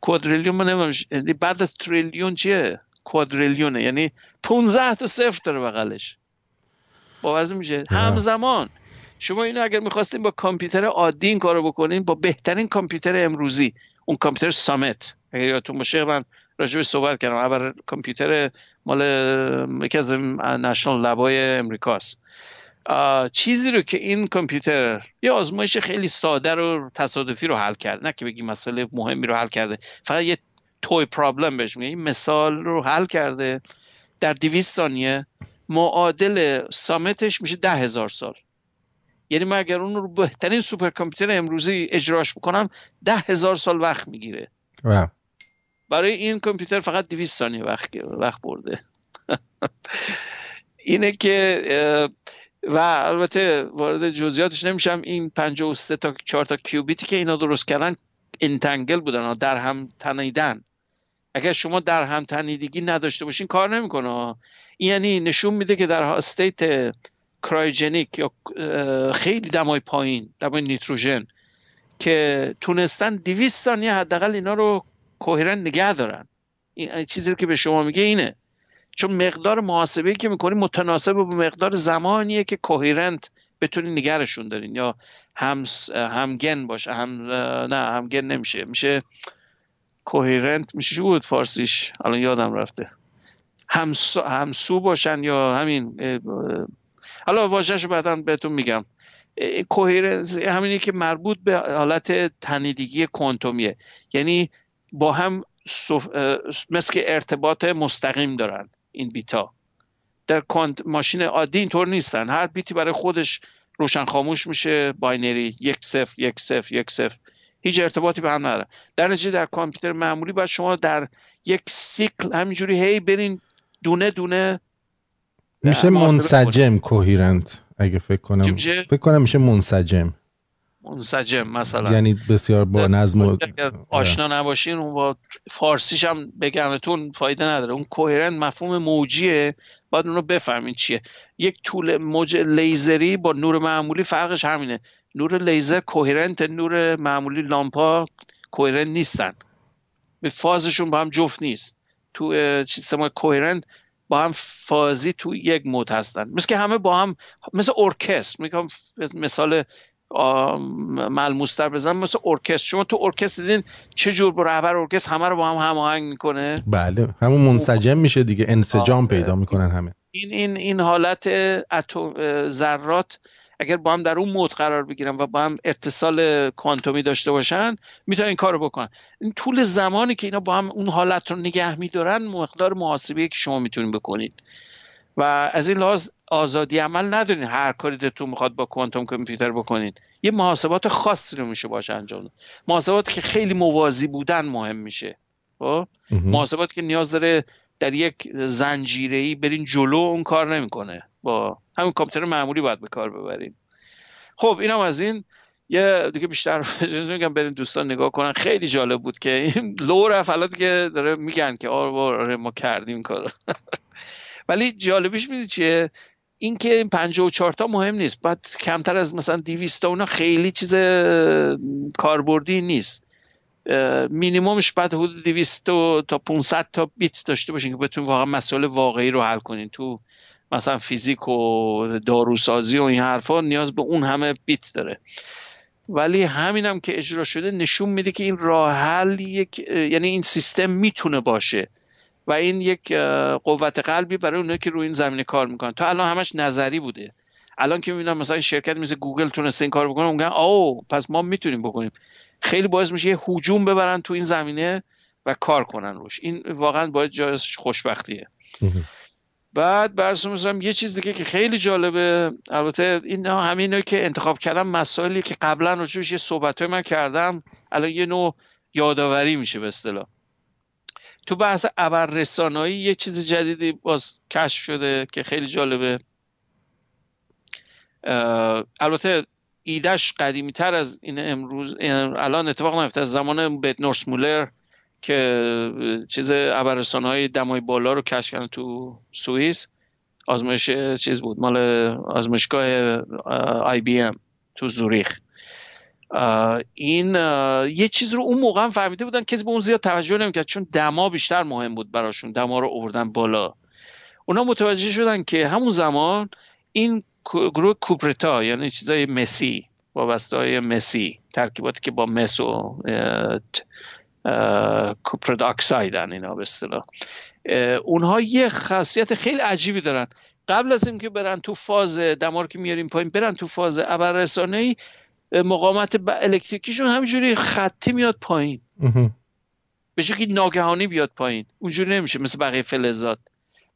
کوادریلیون من نمی‌دونم. یعنی بعد از تریلیون چیه؟ کوادریلیونه. یعنی 15 تا صفر داره بغلش. باورتون میشه؟ همزمان. شما اینو اگر می‌خواستین با کامپیوتر عادی این کارو بکنین با بهترین کامپیوتر امروزی اون کامپیوتر سامت. اگر یادتون باشه من راجع صحبت کردم. اول کامپیوتر مال یکی از نشنال لبای امریکاست. چیزی رو که این کامپیوتر یه آزمایش خیلی ساده رو تصادفی رو حل کرد. نه که بگی مسئله مهمی رو حل کرده. فقط یه توی پرابلم بهش میگه. این مثال رو حل کرده. در دویست ثانیه معادل سامتش میشه ده هزار سال. یعنی من اگر اون رو بهترین سوپر کامپیوتر امروزی اجراش بکنم ده هزار سال وقت می‌گیره. برای این کامپیوتر فقط دویست ثانیه وقت, وقت برده. اینه که و البته وارد جزئیاتش نمیشم. این 53 تا 4 تا کیوبیتی که اینا درست کردن انتنگل بودن در هم تنیدن. اگر شما در هم تنیدگی نداشته باشین کار نمی‌کنه. این یعنی نشون میده که در استیت کرایوجنیک یا خیلی دمای پایین دمای نیتروژن که تونستن 200 ثانیه حداقل اینا رو کوهرن نگه دارن. این چیزی رو که به شما میگه اینه. چون مقدار محاسبه که می‌کنی متناسب با مقدار زمانیه که کوهرنت بتونی نگرشون دارین. یا هم همگن باشه هم نه همگن نمیشه. میشه coherent میشه بود فارسیش؟ الان یادم رفته. همسو, همسو باشن یا همین حالا واژهشو بعدا بهتون میگم. coherence همینی که مربوط به حالت تنیدگی کوانتومیه. یعنی با هم مثل که ارتباط مستقیم دارن این بیتا. در کوانت ماشین عادی اینطور نیستن. هر بیتی برای خودش روشن خاموش میشه binary یک صفر یک صفر یک صفر. هیچ ارتباطی به هم نداره. در نتیجه در کامپیوتر معمولی باید شما در یک سیکل همینجوری هی برین دونه دونه میشه منسجم کوهیرنت اگه فکر کنم. فکر کنم میشه منسجم. منسجم مثلا. یعنی بسیار با نظم و... آشنا نباشین اون با فارسیش هم بگمتون فایده نداره. اون کوهرنت مفهوم موجیه. باید اون رو بفهمین چیه. یک طول موج لیزری با نور معمولی فرقش همینه. نور لیزر کوهرنت نور معمولی لامپا کوهرنت نیستن. به فازشون با هم جفت نیست. تو سیستم کوهرنت با هم فازی تو یک مود هستن. مثل که همه با هم مثل ارکستر. میگم مثال ملموستر بزنم. مثل ارکستر. شما تو ارکستر دیدین چه جور با رهبر ارکستر همه رو با هم هماهنگ می‌کنه؟ بله. همون منسجم میشه دیگه. انسجام پیدا می‌کنن همه. این این این حالت ذرات اگر با هم در اون مود قرار بگیرن و با هم اتصال کوانتومی داشته باشن می‌تونن این کارو بکنن. این طول زمانی که اینا با هم اون حالت رو نگه میدارن مقدار محاسبه که شما می‌تونید بکنید. و از این لحاظ آزادی عمل ندارین. هر کاری دلتون می‌خواد با کوانتوم کامپیوتر بکنید. یه محاسبات خاصی رو میشه باشه انجام محاسباتی که خیلی موازی بودن مهم میشه. خب؟ محاسباتی که نیاز داره در یک زنجیره ای برین جلو اون کار نمی‌کنه. با همین کامپیوتر معمولی باید به کار ببریم. خب اینم از این. یه دیگه بیشتر میگم برین دوستان نگاه کنن. خیلی جالب بود که این لو رفت که داره میگن که آره ما کردیم کار ولی جالبیش می‌دید چیه؟ این که این 54 تا مهم نیست. بعد کمتر از مثلا 200 تا اونا خیلی چیز کاربردی نیست. مینیمومش بعد حدود 200 تا 500 تا بیت داشته باشین که بتونید واقعا مسئله واقعی رو حل کنین. تو مثلا فیزیک و داروسازی و این حرفا نیاز به اون همه بیت داره. ولی همین هم که اجرا شده نشون میده که این راه حل یک یعنی این سیستم می‌تونه باشه و این یک قوت قلبی برای اونایی که روی این زمینه کار می‌کنن. تا الان همش نظری بوده. الان که می‌بینم مثلا شرکت مثل گوگل تونسته این کار بکنه میگن او پس ما می‌تونیم بکنیم. خیلی باعث میشه یه هجوم ببرن تو این زمینه و کار کنن روش. این واقعا باید جای خوشبختیه. بعد برسون یه چیز دیگه که خیلی جالبه. البته این همینه که انتخاب کردم مسائلی که قبلا روش یه صحبت من کردم الان یه نوع یادآوری میشه به اصطلاح. تو بحث ابررسانایی یه چیز جدیدی باز کشف شده که خیلی جالبه. البته ایدش قدیمی تر از این امروز الان اتفاق نیفته از زمان نورس مولر. که چیز ابررسان های دمای بالا رو کشف کردن تو سوئیس آزمایش چیز بود مال آزمایشگاه آی بی ام تو زوریخ. این یه چیز رو اون موقع هم فهمیده بودن کسی به اون زیاد توجه نمی‌کرد چون دما بیشتر مهم بود براشون دما رو آوردن بالا. اونا متوجه شدن که همون زمان این گروه کوپرتا یعنی چیزای مسی وابسته های مسی ترکیباتی که با مس و کوپر اکسایدن اینا به اصطلاح. اونها یه خاصیت خیلی عجیبی دارن. قبل از اینکه برن تو فاز دمار که میاریم پایین برن تو فاز ابررسانه ای مقاومت الکتریکیشون همینجوری خطی میاد پایین. به که ناگهانی بیاد پایین. اونجوری نمیشه مثل بقیه فلزات.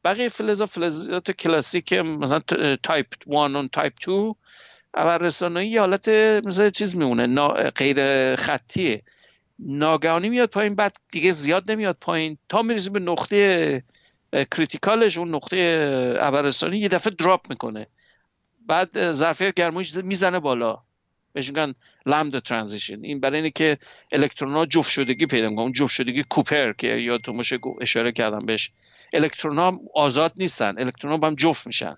بقیه فلزات فلزات کلاسیک مثلا تایپ 1 و تایپ 2 ابررسانه یه حالت مثل چیز میمونه غیر خطیه. ناگهانی میاد پایین بعد دیگه زیاد نمیاد پایین. تا می‌رسیم به نقطه critical ش اون نقطه ابررسانی یه دفعه drop می‌کنه. بعد ظرفیت گرمایش می‌زنه بالا. بهش میگن لامدا ترانزیشن. این برای اینه که الکترون ها جفت شدگی پیدا می‌کنن اون جفت شدگی کوپر که یادتون باشه اشاره کردم بهش. الکترون ها آزاد نیستن. الکترون ها با هم جفت میشن.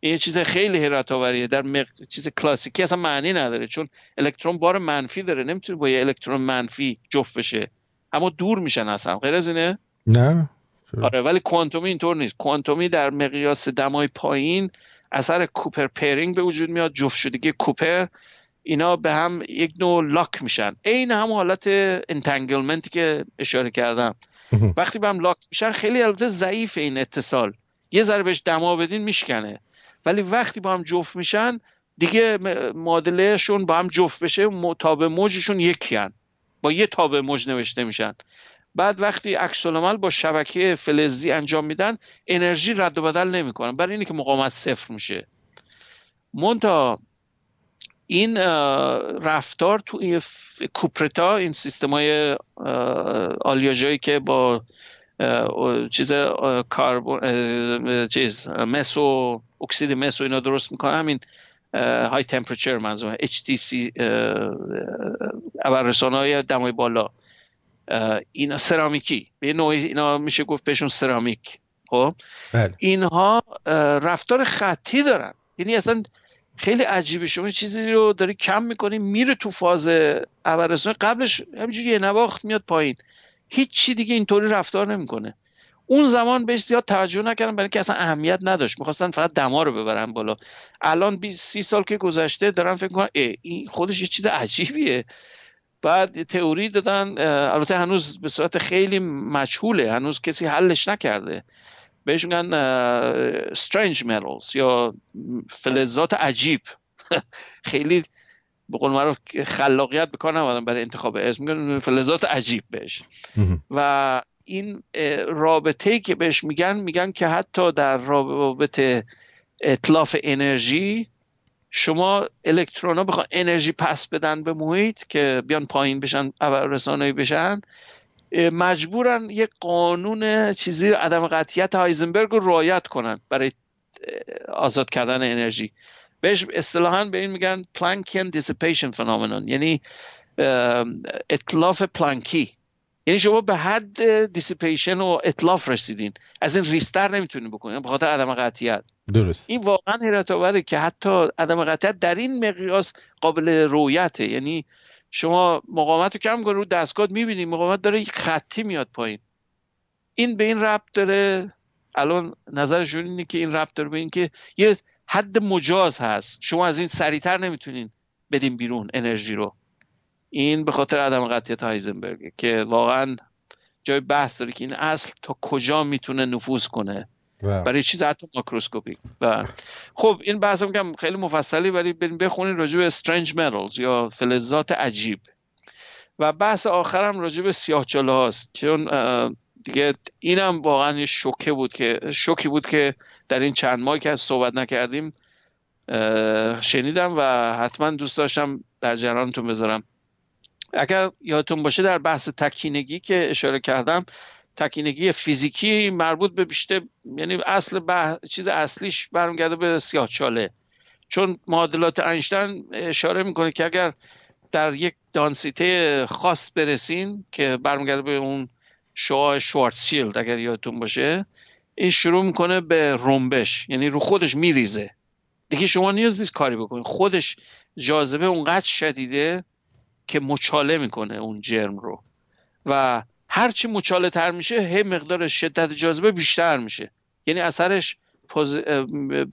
این یه چیز خیلی حیرت آوریه در مق... چیز کلاسیکی اصلا معنی نداره چون الکترون بار منفی داره. نمی‌تونه با یه الکترون منفی جفت بشه. اما دور میشن اصلا. غیر از اینه؟ نه. آره ولی کوانتومی اینطور نیست. کوانتومی در مقیاس دمای پایین اثر Cooper pairing به وجود میاد. جفت شدگی کوپر اینا به هم یک نوع lock میشن. عین هم حالت entanglement ی که اشاره کردم. وقتی به هم lock میشن خیلی البته ضعیف این اتصال. یه ذره بهش دما بدین میشکنه. ولی وقتی با هم جفت میشن دیگه معادلهشون با هم جفت بشه تابع موجشون یکی هن. با یه تابع موج نوشته میشن. بعد وقتی عکس با شبکه فلزی انجام میدن انرژی رد و بدل نمی‌کنن. برای اینه که مقاومت صفر میشه. مونتا این رفتار تو این کوپرتا این سیستم های آلیاژایی که با چیز کاربون چیز مسو اکسید مسو اینا درست می‌کنه. همین های تمپرچر منظور HTC ابررسان های دمای بالا. اینا سرامیکی. به نوعی اینا میشه گفت بهشون سرامیک. خب؟ بله. اینها رفتار خطی دارن. یعنی اصلا خیلی عجیبه. شما چیزی رو داری کم می‌کنی میره تو فاز ابررسان قبلش همینجوری یه نواخت میاد پایین. هیچ چی دیگه اینطوری رفتار نمی‌کنه. اون زمان بهش زیاد توجه نکردن برای اینکه اصلا اهمیت نداشت. می‌خواستن فقط دما رو ببرن بالا. الان 20 سی سال که گذشته دارن فکر کنن این خودش یه چیز عجیبیه. بعد تئوری دادن البته هنوز به صورت خیلی مجهوله. هنوز کسی حلش نکرده. بهش میگن استرنج metals یا فلزات عجیب. خیلی به قول معروف خلاقیت بکار نبودن برای انتخاب اسم. میگن فلزات عجیب بهش. و این رابطه که بهش میگن میگن که حتی در رابطه اتلاف انرژی شما الکترون ها بخوان انرژی پس بدن به محیط که بیان پایین بشن رسانه‌ای بشن مجبورن یک قانون چیزی عدم قطعیت هایزنبرگ رو رعایت کنن برای آزاد کردن انرژی. بهش اصطلاحا به این میگن Planckian dissipation phenomenon یعنی اتلاف پلانکی. یعنی شما به حد dissipation و اتلاف رسیدین. از این ریستر نمی‌تونین بکنین. به خاطر عدم قطعیت. درست. این واقعا حیرت آوره که حتی عدم قطعیت در این مقیاس قابل رویته. یعنی شما مقاومت رو کم کن رو دستگاه می‌بینید مقاومت داره یک خطی میاد پایین. این به این ربط داره. الان نظرشون اینه که این ربط داره به این که یه حد مجاز هست. شما از این سریعتر نمی‌تونین بدین بیرون انرژی رو. این به خاطر عدم قطعیت هایزنبرگ که واقعا جای بحث داره که این اصل تا کجا می‌تونه نفوذ کنه. برای چیز حتی ماکروسکوپیک و خب این بحث میگم خیلی مفصلی ولی بریم بخونید راجع به استرنج متالز یا فلزات عجیب. و بحث آخرم راجع به سیاهچاله هاست. چون دیگه اینم واقعا یه شوکه بود که شوکی بود که در این چند ماه که از صحبت نکردیم شنیدم و حتما دوست داشتم در جرانتون بذارم. اگر یادتون باشه در بحث تکینگی که اشاره کردم تکینگی فیزیکی مربوط به بیشتر یعنی اصل چیز اصلیش برمیگرده به سیاه چاله. چون معادلات اینشتین اشاره می‌کنه که اگر در یک دانسیته خاص برسین که برمیگرده به اون شعاع شیلد اگر یادتون باشه این شروع می‌کنه به رنبش یعنی رو خودش میریزه. دیگه شما نیاز نیست کاری بکنید خودش جاذبه اونقدر شدیده که مچاله می‌کنه اون جرم رو. و هرچی مچاله تر میشه هی مقدار شدت جاذبه بیشتر میشه. یعنی اثرش pos...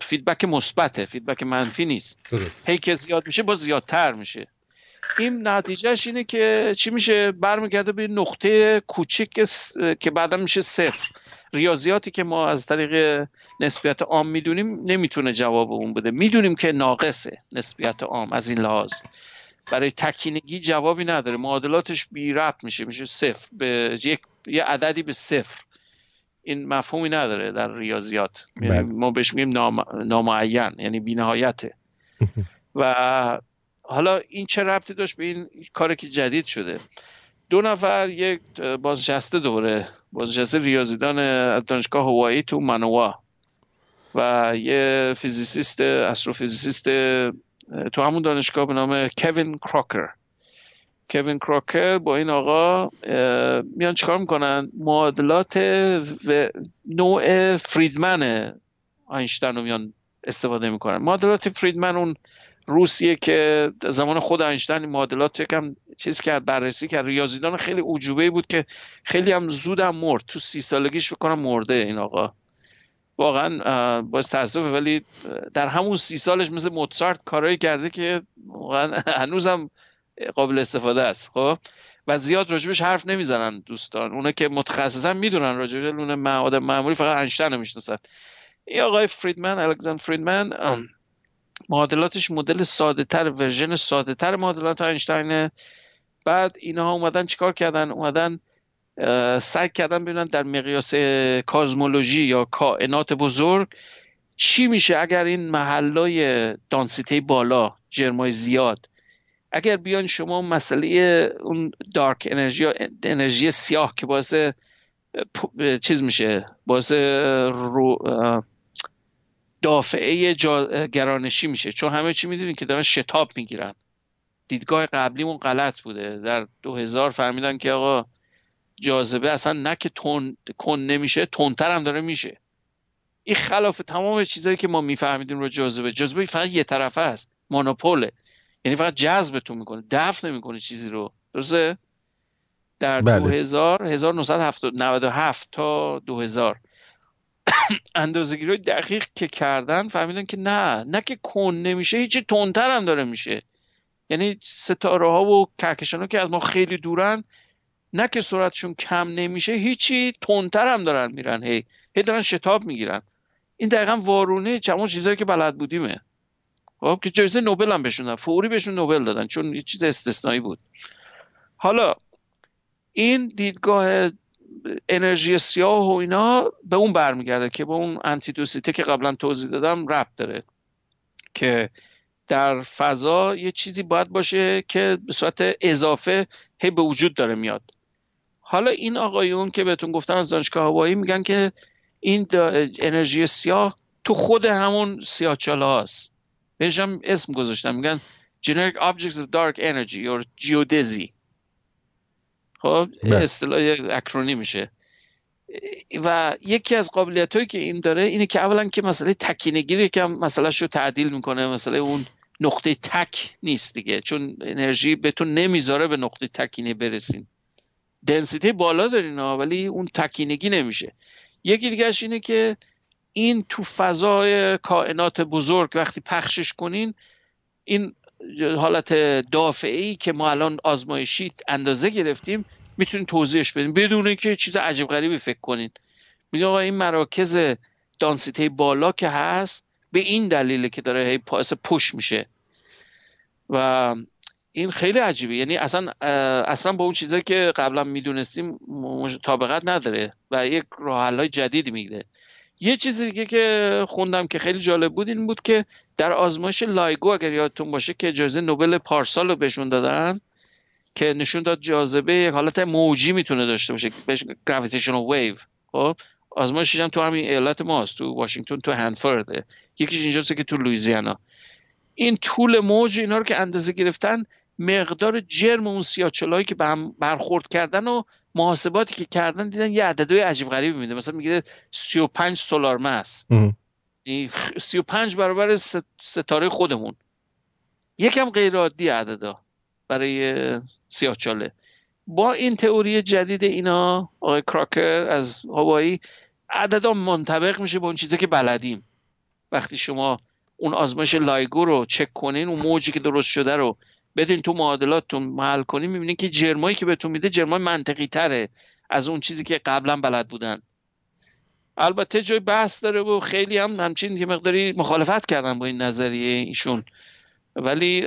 feedback مثبته feedback منفی نیست. هی که زیاد میشه با زیادتر میشه. این نتیجهش اینه که چی میشه؟ برمیگرده به نقطه کوچیک که بعدا میشه صفر. ریاضیاتی که ما از طریق نسبیت عام می‌دونیم نمی‌تونه جواب اون بده. می‌دونیم که ناقصه نسبیت عام از این لحاظ. برای تکینگی جوابی نداره. معادلاتش بی ربط میشه. میشه صفر. به یک یه عددی به صفر. این مفهومی نداره در ریاضیات. یعنی بله. ما بهش میگیم نام... نامعین. یعنی بینهایته و حالا این چه ربطی داشت به این کاری که جدید شده؟ دو نفر یک بازنشسته دوره. بازنشسته ریاضیدان دانشگاه هاوایی تو مانوا. و یه physicist astrophysicist تو همون دانشگاه به نام کوین کراکر. کوین کراکر با این آقا میان چیکار می‌کنن؟ معادلات و نوع فریدمن آینشتین رو میان استفاده می‌کنن. معادلات فریدمن اون روسیه که زمان خود اینشتین معادلات یکم چیز کرد بررسی کرد. ریاضیدان خیلی اعجوبه بود که خیلی هم زودم مرد. تو سی سالگیش بکنم مرده این آقا. واقعا باز تاسفه ولی در همون سی سالش مثل موتسارت کارایی کرده که واقعا هنوزم قابل استفاده است خب؟ و زیاد راجبش حرف نمی‌زنن دوستان. اونا که متخصصا می‌دونن راجبش اون معمولی فقط انشتن می‌شناسن. این آقای فریدمن الکساندر فریدمن معادلاتش مدل ساده تر ورژن ساده تر معادلات اینشتینه. بعد اینها اومدن چیکار کردن؟ اومدن سعی کردن ببینن در مقیاس کازمولوژی یا کائنات بزرگ چی میشه اگر این محلای دانسیته بالا جرمای زیاد اگر بیان شما مسئله اون دارک انرژی انرژی سیاه که باعث چیز میشه باعث رو دافعه گرانشی میشه. چون همه چی می‌دونین که دارن شتاب می‌گیرن. دیدگاه قبلیمون غلط بوده. در 2000 فهمیدن که آقا جاذبه اصلا نه که تون کن نمیشه تونتر هم داره میشه. این خلاف تمام چیزهایی که ما میفهمیدیم رو جاذبه. جاذبه فقط یه طرفه است مونوپوله. یعنی فقط جذبتون می‌کنه دفع نمی‌کنه چیزی رو. درسته؟ در بله. 2000 1997 تا 2000 اندازگیری های دقیق که کردن فهمیدن که نه نه که کن نمیشه هیچی تندتر هم داره میشه. یعنی ستاره ها و کهکشان ها که از ما خیلی دورن نه که سرعتشون کم نمیشه هیچی تندتر هم دارن میرن هی هی دارن شتاب می‌گیرن. این دقیقا وارونه چمون چیزایی که بلد بودیمه. خب که جایزه نوبل هم بهشون فوری بهشون نوبل دادن چون یه چیز استثنایی بود. حالا این دیدگاه انرژی سیاه و اینا به اون برمیگرده که به اون انتیدوسیته که قبلا توضیح دادم ربط داره. که در فضا یه چیزی باید باشه که به صورت اضافه هی به وجود داره میاد. حالا این آقایون که بهتون گفتم از دانشگاه هوایی میگن که این انرژی سیاه تو خود همون سیاه چاله هاست. بهش هم اسم گذاشتم میگن generic objects of dark energy یا geodesy. خب بله. اصطلاح اکرونی میشه. و یکی از قابلیت هایی که این داره اینه که اولا که مسئله تکینگی که مسئله رو تعدیل می‌کنه. مسئله اون نقطه تک نیست دیگه. چون انرژی بهتون نمی‌ذاره به نقطه تکینه برسین. دنسیتی بالا دارین ولی اون تکینگی نمیشه. یکی دیگهش اینه که این تو فضای کائنات بزرگ وقتی پخشش کنین این حالت دافعه ای که ما الان آزمایشی اندازه گرفتیم می‌تونین توضیحش بدین. بدون اینکه چیز عجیب غریبی فکر کنین. میگه آقا این مراکز دانسیته بالا که هست به این دلیله که داره هی push push میشه. و این خیلی عجیبه. یعنی اصلا اصلا با اون چیزایی که قبلا می‌دونستیم مطابقت نداره و یک راه جدیدی میده یه چیز دیگه که خوندم که خیلی جالب بود این بود که در آزمایش لایگو اگر یادتون باشه که جایزه نوبل پارسال رو بهشون دادن که نشون داد جاذبه یک حالت موجی می‌تونه داشته باشه بهش gravitational wave خب آزمایشش هم تو همین ایالت ماست تو واشنگتن تو هنفورده یکیش اینجاست که تو لویزیانا این طول موج اینا رو که اندازه گرفتن مقدار جرم اون سیاچلایی که به هم برخورد کردن و محاسباتی که کردن دیدن یه عددهای عجیب غریبی میده. مثلا میگه 35 سولار مس. 35 برابر ستاره خودمون. یکم غیر عادی عددا برای سیاهچاله با این تئوری جدید اینا آقای کراکر از هوایی عددا منطبق میشه با اون چیزی که بلدیم. وقتی شما اون آزمایش لایگو رو چک کنین اون موجی که درست شده رو بدین تو معادلاتتون محل کنین می‌بینین که جرمایی که بهتون میده جرمای منطقی تره از اون چیزی که قبلا بلد بودن. البته جای بحث داره و خیلی هم همچین یه مقداری مخالفت کردن با این نظریه ایشون. ولی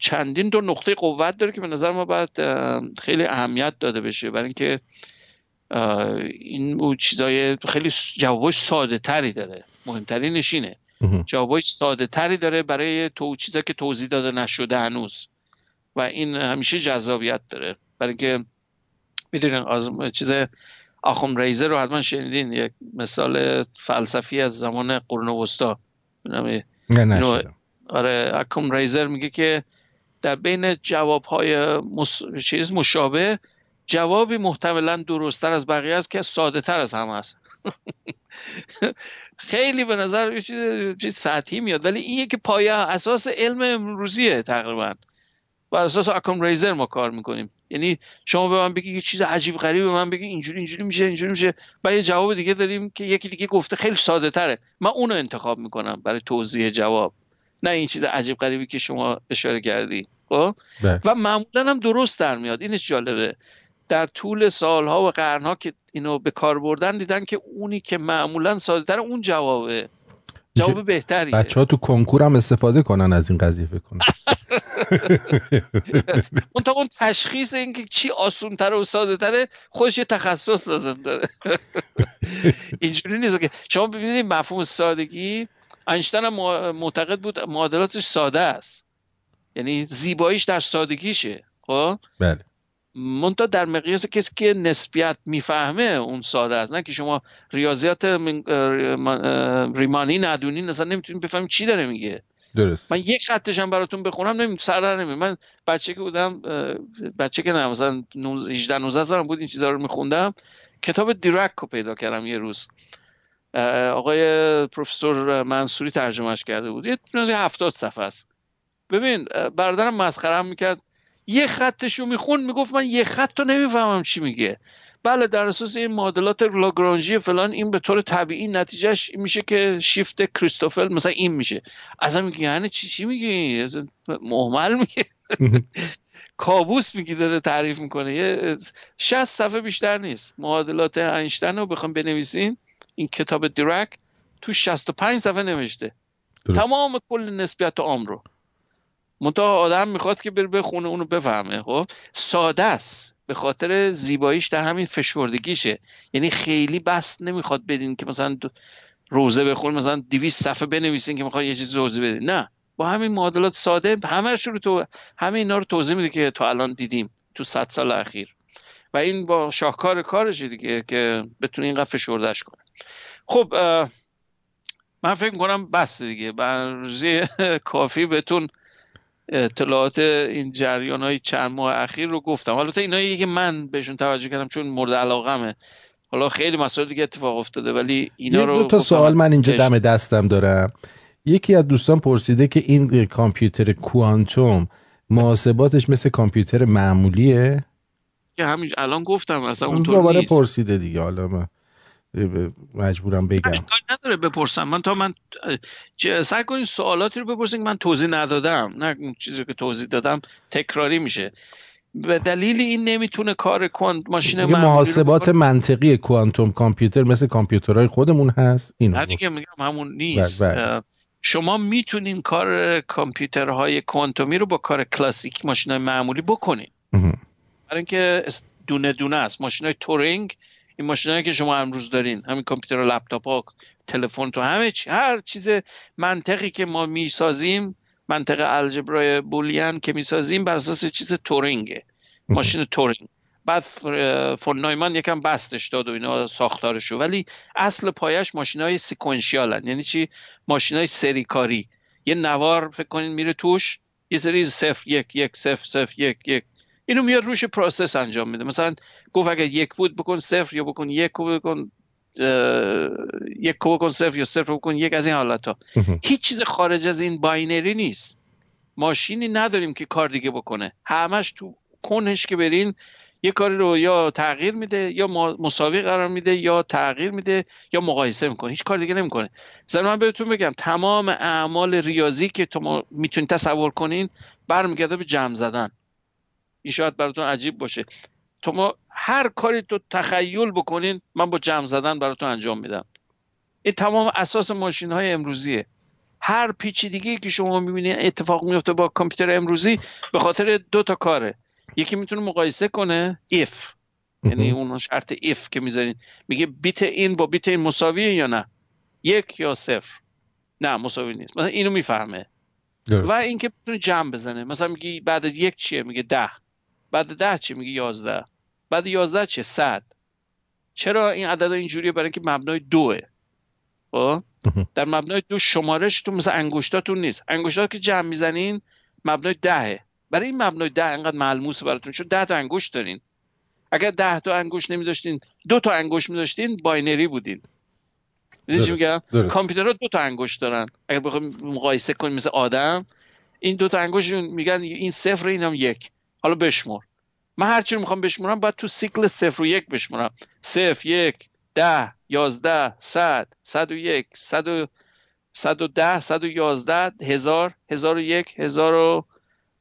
چندین دو نقطه قوت داره که به نظر ما باید خیلی اهمیت داده بشه. برای اینکه این چیزای خیلی جوابش ساده تری داره. مهمترین نشینه جوابش ساده تری داره برای تو چیزا که توضیح داده نشده هنوز. و این همیشه جذابیت داره. برای اینکه می‌دونین چیز آخوم ریزر رو حتما شنیدین یک مثال فلسفی از زمان قرون وسطا. نه نه آره اکوم ریزر میگه که در بین جواب های چیز مشابه جوابی محتملا درستتر از بقیه است که ساده تر از همه است. خیلی به نظر یه چیز سطحی میاد ولی این که پایه اساس علم امروزیه تقریبا. بر اساس اکوم ریزر ما کار می‌کنیم. یعنی شما به من بگی یه چیز عجیب غریب به من بگی اینجوری اینجوری میشه اینجوری میشه. و یه جواب دیگه داریم که یکی دیگه گفته خیلی ساده تره. من اونو انتخاب می‌کنم برای توضیح جواب. نه این چیز عجیب غریبی که شما اشاره کردی. خب؟ بله. و معمولا هم درست در میاد. اینش جالبه. در طول سالها و قرنها که اینو به کار بردن دیدن که اونی که معمولا ساده تر اون جوابه. جواب بهتری بچه ها تو کنکور هم استفاده کنن از این قضیه فکر کنن اون تا اون تشخیص اینکه چی آسون تره و ساده تره خودش یه تخصص لازم داره. اینجوری نیست که شما ببینید مفهوم سادگی اینشتین هم معتقد بود معادلاتش ساده است. یعنی زیباییش در سادگیشه خب؟ بله. منتها در مقیاس کسی که نسبیت می‌فهمه اون ساده است. نه که شما ریاضیات ریمانی ندونین اصلا نمی‌تونین بفهمین چی داره میگه. درست. من یک خطش هم براتون بخونم نمی‌تونم سر در من بچه که بودم بچه که نه مثلا 18 19 سالم بود این چیزا رو میخوندم. کتاب دیرک رو پیدا کردم یه روز. آقای پروفسور منصوری ترجمهش کرده بود. یه هفتاد صفحه است. ببین برادرم مسخره هم می‌کرد. یه خطش رو می‌خوند می‌گفت من یه خط رو نمی‌فهمم چی میگه. بله در اساس این معادلات لاگرانژی فلان این به طور طبیعی نتیجهش میشه که شیفت کریستوفل مثلا این میشه. اصلا میگه یعنی چی چی میگی؟ محمل میگه. کابوس میگی داره تعریف می‌کنه. یه 60 صفحه بیشتر نیست. معادلات اینشتین رو بخوام بنویسین. این کتاب دیرک تو 65 صفحه نوشته. تمام کل نسبیت عام رو. منتها آدم می‌خواد که بره بخونه اونو بفهمه خب؟ ساده است. به خاطر زیباییش در همین فشردگیشه. یعنی خیلی بس نمی‌خواد بدین که مثلا روزه بخون مثلا 200 صفحه بنویسین که می‌خواد یه چیز روزه بدین نه. با همین معادلات ساده همه رو تو همه اینا رو توضیح میده که تا الان دیدیم تو 100 سال اخیر. و این با شاهکار کارشه دیگه که بتونه اینقدر فشردهش کنه. خب من فکر می‌کنم بس دیگه. برزی کافی بتون اطلاعات این جریان های چند ماه اخیر رو گفتم. حالا تا اینایی که من بهشون توجه کردم چون مورد علاقمه. حالا خیلی مسائل دیگه اتفاق افتاده ولی اینا رو دو تا سوال من اینجا دم دستم دارم. یکی از دوستان پرسیده که این کامپیوتر کوانتوم محاسباتش مثل کامپیوتر معمولیه؟ که همین الان گفتم اصلا اون دوباره پرسیده دیگه حالا من مجبورم بگم. نداره بپرسم. من تا من سعی کنید سوالاتی رو بپرسید که من توضیح ندادم. نه چیزی که توضیح دادم تکراری میشه. به دلیل این نمی‌تونه کار کوانت ماشین محاسبات منطقی کوانتوم کامپیوتر مثل کامپیوترهای خودمون هست. اینو دیگه میگم همون نیست. بله، بله. شما می‌تونین کار کامپیوترهای کوانتومی رو با کار کلاسیک ماشین معمولی بکنین. برای اینکه دونه دونه است. ماشین های تورینگ این ماشینایی که شما امروز دارین همین کامپیوتر و لپتاپ ها تلفن تو همه چی هر چیز منطقی که ما می‌سازیم منطق الجبرای بولیان که می‌سازیم بر اساس چیز تورینگه ماشین تورینگ. بعد فون نویمان یکم بستش داد و اینا ساختارشو. ولی اصل پایه‌ش ماشین های sequential یعنی چی؟ ماشین های سری کاری یه نوار فکر کنین میره توش یه سری صفر یک یک صفر صفر یک یک. اینو میاد روش process انجام میده. مثلا گفت اگر یک بود بکن صفر یا بکن یک بکن یک کو بکن صفر یا صفر بکن یک از این حالت ها هیچ چیز خارج از این binary نیست. ماشینی نداریم که کار دیگه بکنه. همش تو کنش که برین یه کاری رو یا تغییر میده یا مساوی قرار میده یا تغییر میده یا مقایسه می‌کنه. هیچ کار دیگه نمی‌کنه. مثلا من بهتون بگم تمام اعمال ریاضی که تو می‌تونید تصور کنین برمیگرده به جمع زدن. این شاید براتون عجیب باشه. تو ما هر کاری تو تخیل بکنین من با جمع زدن براتون انجام میدم. این تمام اساس ماشین های امروزیه. هر پیچیدگی که شما می‌بینید اتفاق میفته با کامپیوتر امروزی به خاطر دو تا کاره. یکی می‌تونه مقایسه کنه if. یعنی اون شرط if که می‌ذارین. میگه بیت این با بیت این مساویه یا نه؟ یک یا صفر. نه مساوی نیست. مثلا اینو می‌فهمه. و اینکه می‌تونه جمع بزنه. مثلا میگه بعد از یک چیه؟ میگه ده. بعد ده چیه میگه یازده. بعد یازده چیه صد. چرا این عدد اینجوریه؟ برای اینکه مبنای دوه. خب؟ در مبنای دو شمارش تو مثل انگشتاتون نیست. انگشتات که جمع می‌زنین مبنای دهه. برای این مبنای ده انقدر ملموس براتون چون ده تا انگشت دارین. اگر ده تا انگشت نمی داشتین دو تا انگشت می داشتین binary بودین. می‌دونی چی میگم؟ کامپیوترها دو تا انگشت دارن. اگر بخوایم مقایسه کنیم مثل آدم این دو تا انگشت میگن این صفر اینم یک. حالا بشمر من هر چی رو می‌خوام بشمرم باید تو سیکل صفر و یک بشمرم صفر یک ده یازده صد صد و یک صد و صد و ده صد و یازده هزار هزار و یک هزار و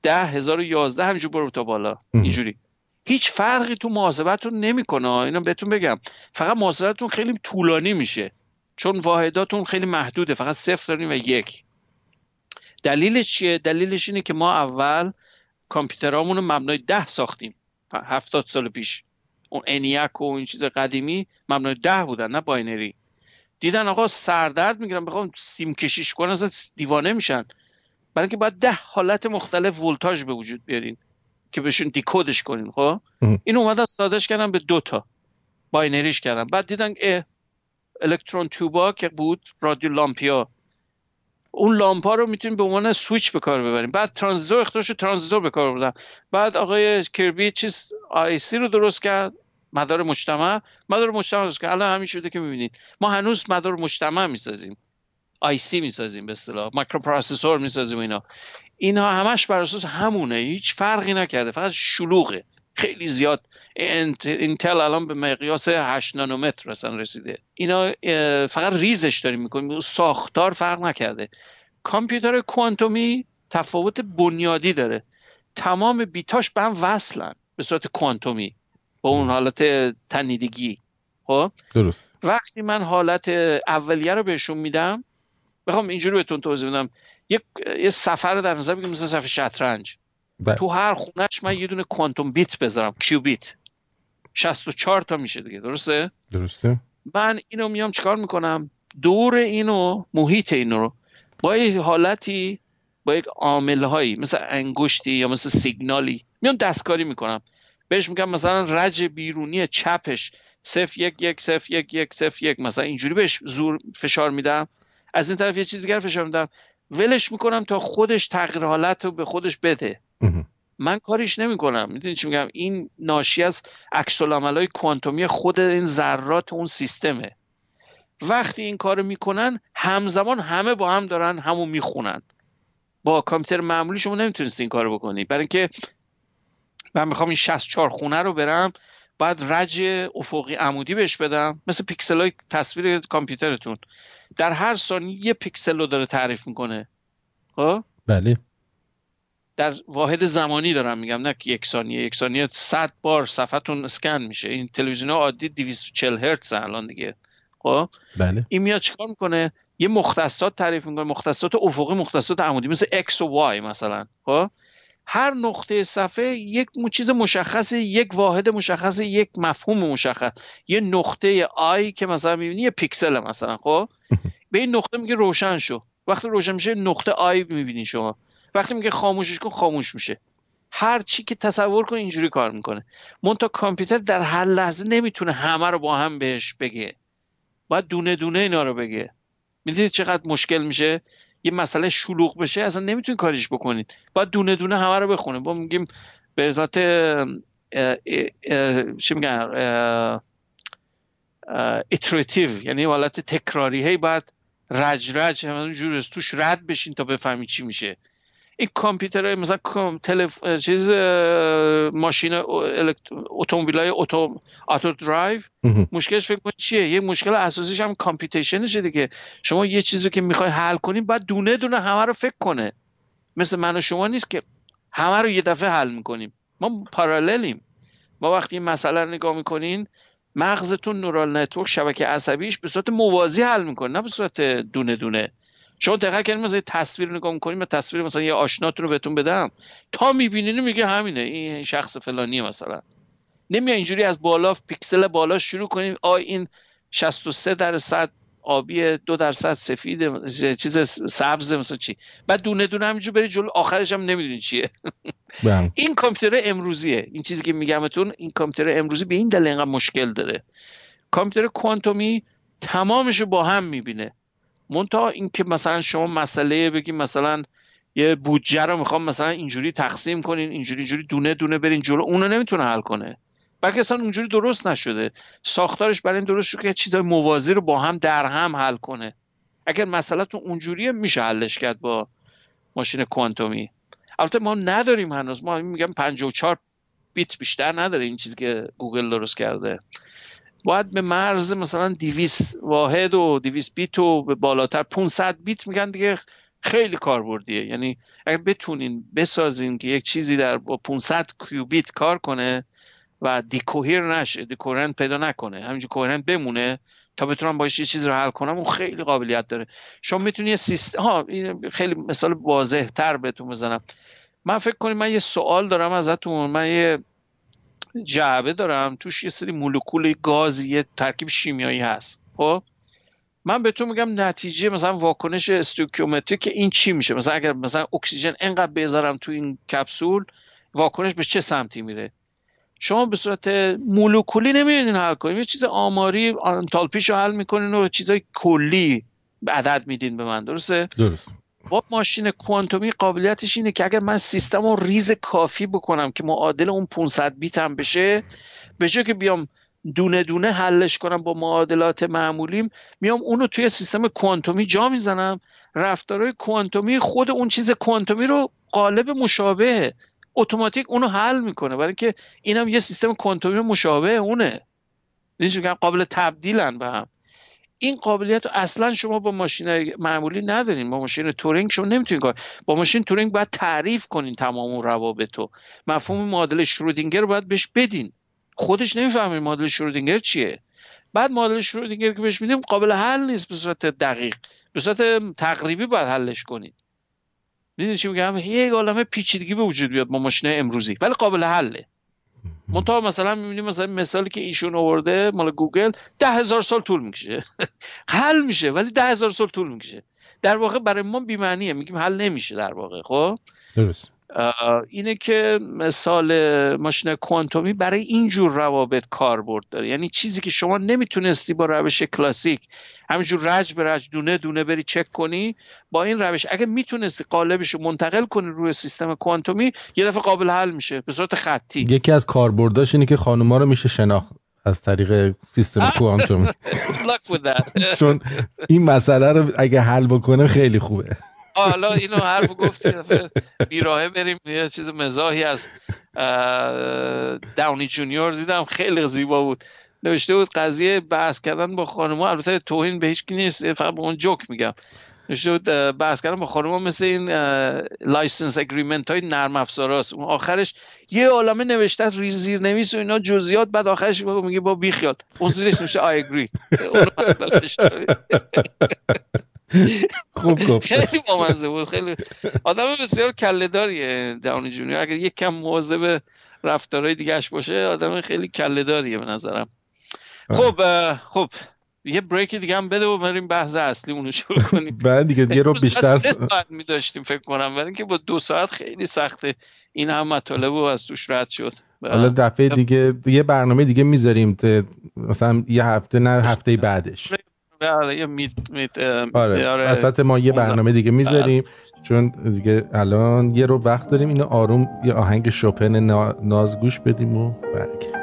ده هزار و یازده همینجور برو تا بالا. اینجوری. هیچ فرقی تو محاسبتون نمی‌کنه. اینا بهتون بگم. فقط محاسبتون خیلی طولانی میشه. چون واحداتون خیلی محدوده. فقط صفر داریم و یک. دلیلش چیه؟ دلیلش اینه که ما اول کامپیوترامون رو مبنای ده ساختیم. هفتاد سال پیش. اون انیاک و این چیز قدیمی مبنای ده بودن نه binary. دیدن آقا سردرد می‌گیرن بخوام سیم کشیش کنن اصلا دیوانه میشن. برای اینکه باید ده حالت مختلف ولتاژ به وجود بیارین که بهشون decode ش کنین خب؟ این اومدن سادش کردن به دوتا binary ش کردن. بعد دیدن اه electron tube ا که بود رادیو لامپیا. اون لامپا رو می‌تونیم به عنوان سویچ به کار ببریم. بعد ترانزیستور اختراع ترانزیستور به کار بردن. بعد آقای کیلبی چیز IC رو درست کرد مدار مجتمع. مدار مجتمع درست کرد. الان همین شده که می‌بینید. ما هنوز مدار مجتمع می‌سازیم. IC می‌سازیم به اصطلاح. microprocessor می‌سازیم اینا. اینا همش بر اساس همونه. هیچ فرقی نکرده. فقط شلوغه. خیلی زیاد. اینتل الان به مقیاس 8 نانومتر مثلا رسیده. اینا فقط ریزش داریم می‌کنیم. ساختار فرق نکرده. کامپیوتر کوانتومی تفاوت بنیادی داره. تمام بیتاش به هم وصلن به صورت کوانتومی با اون حالت تنیدگی. خب؟ درست. وقتی من حالت اولیه رو بهشون میدم بخوام اینجوری بهتون توضیح بدم. یه یه سفر رو در نظر بگیریم مثل سفر شطرنج. بله. تو هر خونهش من یه دونه کوانتوم بیت بذارم کیوبیت. 64 تا میشه دیگه درسته؟ درسته. من اینو میام چیکار می‌کنم؟ دور اینو محیط اینو رو. با یه حالتی با یک عامل هایی مثل انگشتی یا مثل سیگنالی میام دستکاری می‌کنم. بهش میگم مثلا رج بیرونی چپش. صف یک یک صف یک یک صف یک. مثلا اینجوری بهش زور فشار میدم. از این طرف یه چیزی دیگر فشار میدم. ولش می‌کنم تا خودش تغییر حالت رو به خودش بده. من کاریش نمی‌کنم. می‌دونی چی میگم؟ این ناشی از عکس های کوانتومی خود این ذرات اون سیستمه. وقتی این کارو می‌کنن همزمان همه با هم دارن همو می‌خونن. با کامپیوتر معمولی شما نمی‌تونید این کارو بکنی. برای اینکه من می‌خوام این 64 خونه رو برم بعد رج افقی عمودی بهش بدم مثل پیکسل های تصویر کامپیوترتون. در هر ثانیه یه پیکسل رو داره تعریف می‌کنه. خب؟ بله. در واحد زمانی دارم میگم نه یک ثانیه یک ثانیه. 100 بار صفحتون اسکن میشه. این تلویزیون عادی 240 هرتز الان دیگه. خب؟ بله. این میاد چیکار می‌کنه؟ یه مختصات تعریف می‌کنه. مختصات افقی مختصات عمودی مثل x و y مثلا. خب؟ هر نقطه صفحه یک چیز مشخص یک واحد مشخص یک مفهوم مشخص. یه نقطه آی که مثلا می‌بینی یه پیکسل مثلا. خب؟ به این نقطه میگه روشن شو. وقتی روشن میشه نقطه آی می‌بینی شما. وقتی میگه خاموشش کن خاموش میشه. هر چی که تصور کن اینجوری کار می‌کنه. مونتا کامپیوتر در هر لحظه نمی‌تونه همه رو با هم بهش بگه. باید دونه دونه اینا رو بگه. می‌دونید چقدر مشکل میشه؟ یه مسئله شلوغ بشه اصلا نمی‌تونید کاریش بکنید باید دونه دونه همه رو بخونه. با میگیم به ذات چی میگن؟ یعنی حالت تکراری. هی باید رج رج توش رد بشین تا بفهمی چی میشه. این کامپیوتر مثلا تلف... چیز ماشین اتومبیل های اتو auto drive. مشکلش فکر کنید چیه؟ یه مشکل اساسیش هم computation شه دیگه. شما یه چیزی که می‌خوای حل کنیم باید دونه دونه همه رو فکر کنه. مثل من و شما نیست که همه رو یه دفعه حل می‌کنیم. ما parallel یم. ما وقتی این مسئله رو نگاه می‌کنین مغزتون neural network شبکه عصبیش به صورت موازی حل می‌کنه نه به صورت دونه دونه. شما دقیق کردین مثلا تصویر نگاه می‌کنیم تصویر مثلا یه آشناتون رو بهتون بدم تا می‌بینین میگه همینه این شخص فلانیه مثلا. نمیاد اینجوری از بالا پیکسل بالا شروع کنیم آ این 63 درصد آبی دو درصد سفید چیز سبز مثلا چی. بعد دونه دونه همینجور بری جلو آخرش هم نمی‌دونی چیه. بله. این کامپیوتر امروزیه. این چیزی که میگمتون این کامپیوتر امروزی به این دلیل اینقدر مشکل داره. کامپیوتر کوانتومی تمامش رو با هم می‌بینه. منتها اینکه مثلا شما مسئله بگی مثلا یه بودجه رو می‌خوام مثلا اینجوری تقسیم کنین اینجوری اینجوری دونه دونه برین جلو اونو نمی‌تونه حل کنه. بلکه اصلا اونجوری درست نشده. ساختارش برای این درست شده که چیزای موازی رو با هم در هم حل کنه. اگر مسئله تو اونجوریه میشه حلش کرد با ماشین کوانتومی. البته ما نداریم هنوز. ما میگم 54 بیت بیشتر نداره این چیزی که گوگل درست کرده. باید به مرز مثلا 200 واحد و 200 بیت و به بالاتر 500 بیت میگن دیگه خیلی کاربردیه یعنی اگر بتونین بسازین که یک چیزی در با 500 کیوبیت کار کنه و decohere نشه decoherent پیدا نکنه همینجور coherent بمونه تا بتونم باش یه چیز رو حل کنم اون خیلی قابلیت داره. شما می‌تونی یه سیستم ها این خیلی مثال واضح تر بهتون بزنم. من فکر کنید من یه سوال دارم ازتون من یه جعبه دارم توش یه سری مولکول گاز یه ترکیب شیمیایی هست. خب؟ من به تو میگم نتیجه مثلا واکنش استوکیومتری که این چی میشه؟ مثلا اگر مثلا اکسیژن انقدر بذارم تو این کپسول واکنش به چه سمتی میره؟ شما به صورت مولکولی نمی‌دونین حل کنین. یه چیز آماری آنتالپیش رو حل می‌کنین و چیزای کلی عدد میدین به من. درسته؟ درست. با ماشین کوانتومی قابلیتش اینه که اگر من سیستم رو ریز کافی بکنم که معادل اون 500 بیت هم بشه به جای که بیام دونه دونه حلش کنم با معادلات معمولیم میام اونو توی سیستم کوانتومی جا می‌زنم. رفتارهای کوانتومی خود اون چیز کوانتومی رو قالب مشابه اتوماتیک اونو حل می‌کنه. برای اینکه اینم یه سیستم کوانتومی مشابه اونه. قابل تبدیلن به هم. این قابلیت رو اصلا شما با ماشین معمولی ندارین. با ماشین تورینگ شما نمی‌تونین کار با ماشین تورینگ باید تعریف کنین تمام اون روابط رو مفهوم معادله شرودینگر رو باید بهش بدین. خودش نمی‌فهمه معادله شرودینگر چیه. بعد معادله شرودینگر که بهش میدیم قابل حل نیست به صورت دقیق. به صورت تقریبی باید حلش کنین. می‌دونی چی میگم؟ یک عالمه پیچیدگی به وجود بیاد با ماشین امروزی. ولی قابل حله. منتها مثلا می‌بینیم مثلا مثالی که ایشون آورده مال گوگل ده هزار سال طول می‌کشه. حل میشه ولی ده هزار سال طول می‌کشه. در واقع برای ما بیمعنیه میگیم حل نمیشه در واقع خب؟ درست. اینه که مثال ماشین کوانتومی برای اینجور روابط کاربرد داره. یعنی چیزی که شما نمی‌تونستی با روش کلاسیک همینجور رج به رج دونه دونه بری چک کنی با این روش اگه می‌تونستی قالبش رو منتقل کنی روی سیستم کوانتومی یه دفعه قابل حل میشه به صورت خطی. یکی از کاربرداش اینه که خانوما رو میشه شناخت از طریق سیستم کوانتومی. چون این مسئله رو اگه حل بکنه خیلی خوبه. حالا اینو حرف گفتی بیراهه بریم. یه چیز مزاحی از داونی جونیور دیدم خیلی زیبا بود. نوشته بود قضیه بحث کردن با خانم‌ها البته توهین به هیچ نیست فقط به اون جوک میگم. نوشته بود بحث کردن با خانم‌ها مثل این license agreement های نرم افزاراست. اون آخرش یه عالمه نوشته زیر نویس و اینا جزئیات بعد آخرش میگه با بیخیال. اون زیرش نوشته I agree خوب گفت. خیلی بامزه بود خیلی. آدم بسیار کله داریه Downey Junior. اگر یک کم مواظب رفتارهای دیگهش باشه آدم خیلی کله داریه به نظرم. خب خب یه break دیگه هم بده و بریم بحث اصلی اونو شروع کنیم. بعد دیگه دیگه رو بیشتر ساعت می داشتیم فکر کنم برای اینکه با دو ساعت خیلی سخته. این هم مطالب از توش رد شد. حالا دفعه دیگه یه برنامه دیگه می‌ذاریم مثلا یه هفته نه هفته بعدش. بله میت میت آره وسط ما یه برنامه دیگه می‌ذاریم. چون دیگه الان یه رو وقت داریم اینو آروم یه آهنگ شوپن نازگوش بدیم و برگردیم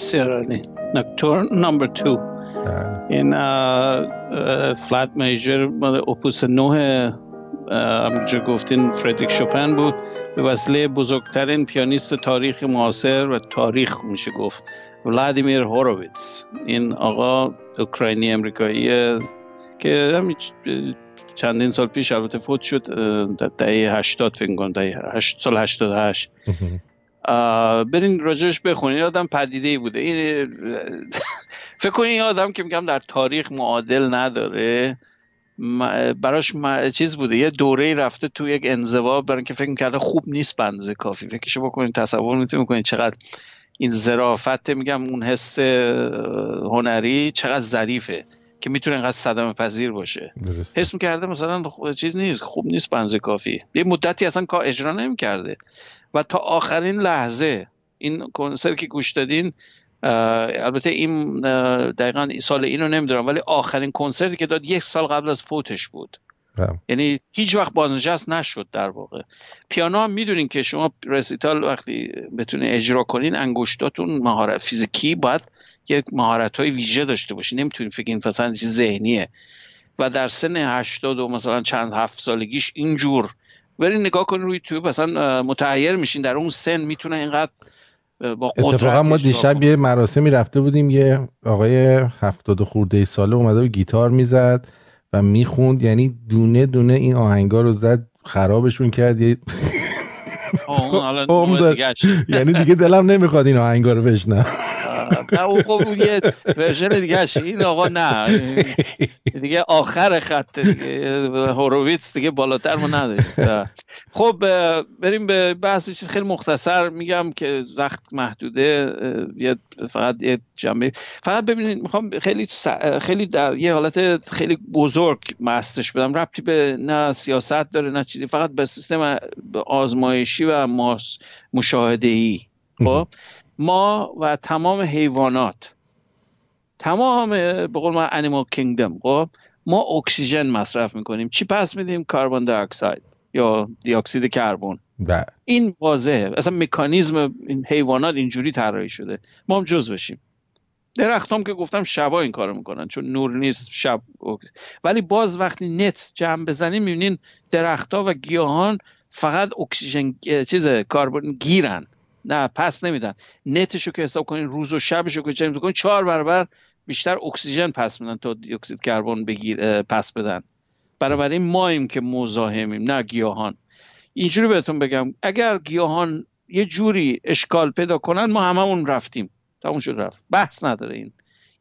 بسیار نکتور نمبر تو این فلات میجر اپوس نوه همونجا گفتین فردریک شوپن بود. به وسیله بزرگترین پیانیست تاریخ معاصر و تاریخ میشه گفت ولادیمیر هوروویتس این آقا اوکراینی امریکایی که همین چندین سال پیش البته فوت شد در دهه هشتاد فکر کنم دهه هشت سال هشتاد هشت برین راجعش بخونین. آدم پدیده ای بوده. این فکر کنین این آدم که میگم در تاریخ معادل نداره. براش چیز بوده. یه دوره رفته تو یک انزوا برای که فکر کرده خوب نیست بنز کافی. فکرشو بکنین تصور می‌تونین کنین چقدر این ظرافت میگم اون حس هنری چقدر ظریفه که می‌تونه اینقدر صدمه پذیر باشه. درست. حس می‌کرده مثلا چیز نیست. خوب نیست بنز کافی. یه مدتی اصلا کار اجرا نمی‌کرده. و تا آخرین لحظه. این کنسرت که گوش دادین البته این دقیقا سال اینو نمی‌دونم ولی آخرین کنسرتی که داد یک سال قبل از فوتش بود. بله. یعنی هیچ وقت بازنشست نشد در واقع. پیانو هم می‌دونین که شما رسیتال وقتی بتونین اجرا کنین انگشتاتون مهارت فیزیکی باید یک مهارت های ویژه داشته باشین. نمی‌تونین فکر این مثلا ذهنیه. و در سن 80 و مثلا چند هفت سالگیش اینجور برین نگاه کنین روی تو مثلا متحیر میشین در اون سن می‌تونه اینقدر با اتفاقا ما دیشب یه مراسمی رفته بودیم یه آقای هفتاد خورده ساله اومده و گیتار می‌زد و می‌خوند یعنی دونه دونه این آهنگا رو زد خرابشون کرد یه یعنی دیگه دلم نمی‌خواد این آهنگا رو بشنم نه او خب اون یه ورژن دیگه این آقا نه. دیگه آخر خط دیگه. هوروویتس دیگه بالاتر ما نداریم. خب بریم به بحث چیز خیلی مختصر میگم که وقت محدوده. فقط یه جنبه. فقط ببینید می‌خوام خیلی خیلی در یه حالت خیلی بزرگ مستش بدم. ربطی به نه سیاست داره نه چیزی. فقط به سیستم آزمایشی و مشاهده ای خب؟ ما و تمام حیوانات. تمام به قول ما animal kingdom خب ما اکسیژن مصرف می‌کنیم. چی پس میدیم؟ carbon dioxide یا دی اکسید کربن. بله. این واضحه. اصلا مکانیزم این حیوانات اینجوری طراحی شده. ما هم جزوشیم. درخت هم که گفتم شبا این کارو می‌کنن چون نور نیست شب ولی باز وقتی net جمع بزنیم می‌بینین درختها و گیاهان فقط اکسیژن چیز کربن گیرن. نه پس نمیدن. نتشو که حساب کنین روز و شبشو که چه کنین چهار برابر بیشتر اکسیژن پس میدن تا دی اکسید کربن بگیر پس بدن. این مایم که مزاحمیم نه گیاهان. اینجوری بهتون بگم اگر گیاهان یه جوری اشکال پیدا کنن ما هممون رفتیم. تموم شد رفت. بحث نداره این.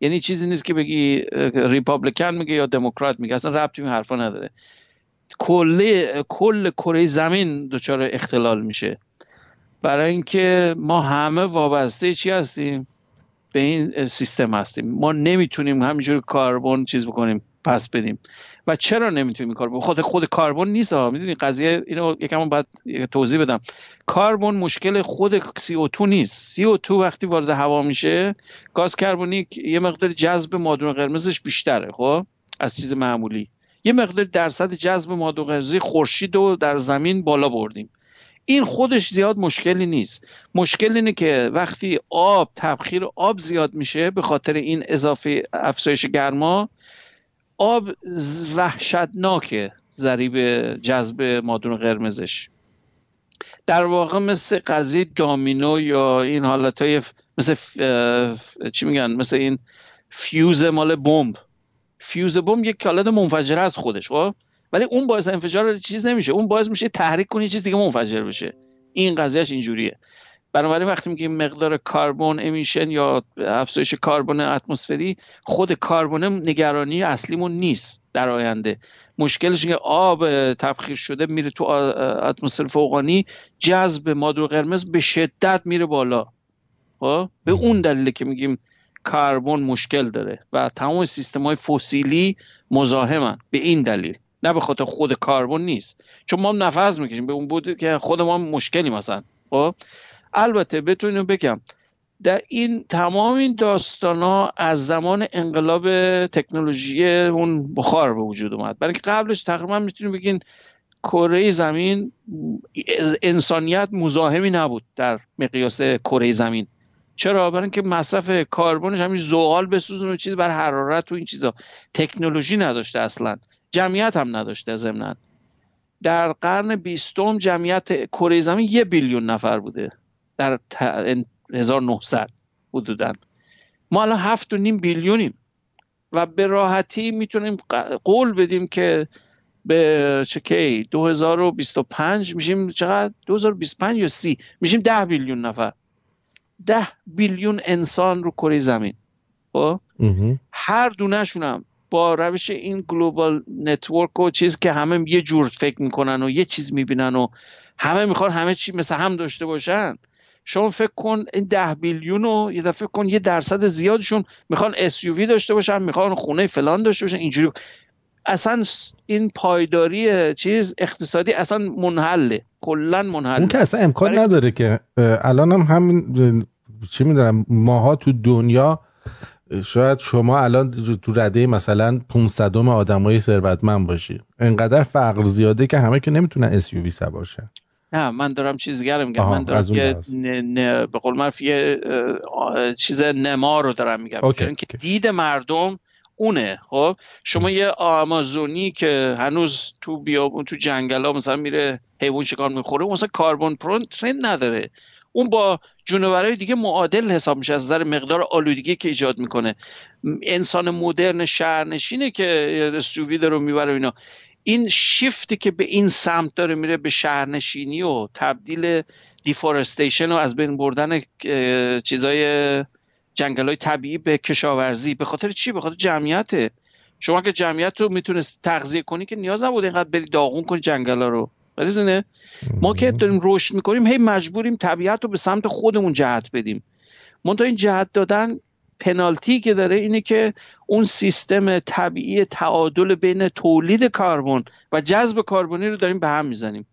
یعنی چیزی نیست که بگی ریپابلیکن میگه یا دموکرات میگه. اصلا ربطی این حرفا نداره. کل کل کره زمین دچار اختلال میشه. برای اینکه ما همه وابسته چی هستیم؟ به این سیستم هستیم. ما نمی‌تونیم همینجور کاربن چیز بکنیم پس بدیم. و چرا نمی‌تونیم این کار خود خود کاربن نیست ها می‌دونی قضیه اینو یکم باید توضیح بدم. کاربن مشکل خود CO2 نیست. CO2 وقتی وارد هوا میشه گاز کربونیک یه مقدار جذب مادون قرمزش بیشتره خب؟ از چیز معمولی. یه مقدار درصد جذب مادون قرمزی خورشید رو در زمین بالا بردیم. این خودش زیاد مشکلی نیست. مشکل اینه که وقتی آب تبخیر آب زیاد میشه به خاطر این اضافه افزایش گرما آب وحشتناکه ضریب جذب مادون قرمزش. در واقع مثل قضیه domino یا این حالت های مثل چی میگن؟ مثل این فیوز مال بمب. فیوز بمب یک حالت منفجره از خودش خب؟ ولی اون باعث انفجار چیز نمیشه. اون باعث میشه تحریک کنی چیز دیگه منفجر بشه. این قضیهش اینجوریه. بنابراین وقتی میگیم مقدار کربن امیشن یا افزایش کربن اتمسفری خود کربن نگرانی اصلیمون نیست در آینده. مشکلش که آب تبخیر شده میره تو اتمسفر فوقانی جذب مادر قرمز به شدت میره بالا. خب؟ به اون دلیله که میگیم کربن مشکل داره و تمام سیستم های فسیلی مزاحمن. به این دلیل. نه به خاطر خود کاربن نیست. چون ما نفس می‌کشیم. به اون بود که خود ما مشکلی مثلا. خب؟ البته بتونیم بگم. در این تمام این داستان ها از زمان انقلاب تکنولوژی اون بخار به وجود اومد. برای اینکه قبلش تقریبا می‌تونیم بگین کره زمین انسانیت مزاحمی نبود در مقیاس کره زمین. چرا؟ برای اینکه مصرف کربنش همین زغال بسوزونه چیز بر حرارت و این چیزا. تکنولوژی نداشته اصلا. جمعیت هم نداشته ضمنا. در قرن بیستم جمعیت کره زمین یه بیلیون نفر بوده. در 1900 حدودا. ما الان هفت و نیم بیلیونیم. و به راحتی می‌تونیم قول بدیم که به چکی 2025 میشیم چقدر؟ 2025 یا سی؟ میشیم ده بیلیون نفر. ده بیلیون انسان رو کره زمین. خب؟ هر دونهشون هم با روش این global network و چیز که همه یه جور فکر می‌کنن و یه چیز می‌بینن و همه می‌خوان همه چی مثل هم داشته باشن شما فکر کن این ده بیلیون رو یه دفعه کن یه درصد زیادشون می‌خوان SUV داشته باشن می‌خوان خونه فلان داشته باشن اینجوری. اصلا این پایداری چیز اقتصادی اصلا منحله کلا منحله. اون که اصلا امکان نداره که الان هم همین چی می‌دونم ماها تو دنیا شاید شما الان تو رده مثلا 500 آدمای ثروتمند باشی. انقدر فقر زیاده که همه که نمی‌تونن SUV سوار شن. نه من دارم چیز گرم میگم من دارم یه به قول معروف یه چیز نما رو دارم میگم. که دید مردم اونه خب؟ شما یه آمازونی که هنوز تو بیابون تو جنگل ها مثلا میره حیوان شکار می‌خوره مثلا کاربون ترند نداره. اون با جونورهای دیگه معادل حساب میشه. از نظر مقدار آلودگی که ایجاد می‌کنه. انسان مدرن شهرنشینه که سووید رو می‌بره اینا. این شیفتی که به این سمت داره میره به شهرنشینی و تبدیل دیفورستیشن و از بین بردن چیزای جنگل های طبیعی به کشاورزی. به خاطر چی؟ به خاطر جمعیته. شما که جمعیت رو می‌تونست تغذیه کنی که نیاز نبود اینقدر بری داغون کنی جنگل ها رو. ولی ما که داریم رشد می‌کنیم هی مجبوریم طبیعت رو به سمت خودمون جهت بدیم. منتها این جهت دادن پنالتی که داره اینه که اون سیستم طبیعی تعادل بین تولید کربن و جذب کربنی رو داریم به هم می‌زنیم.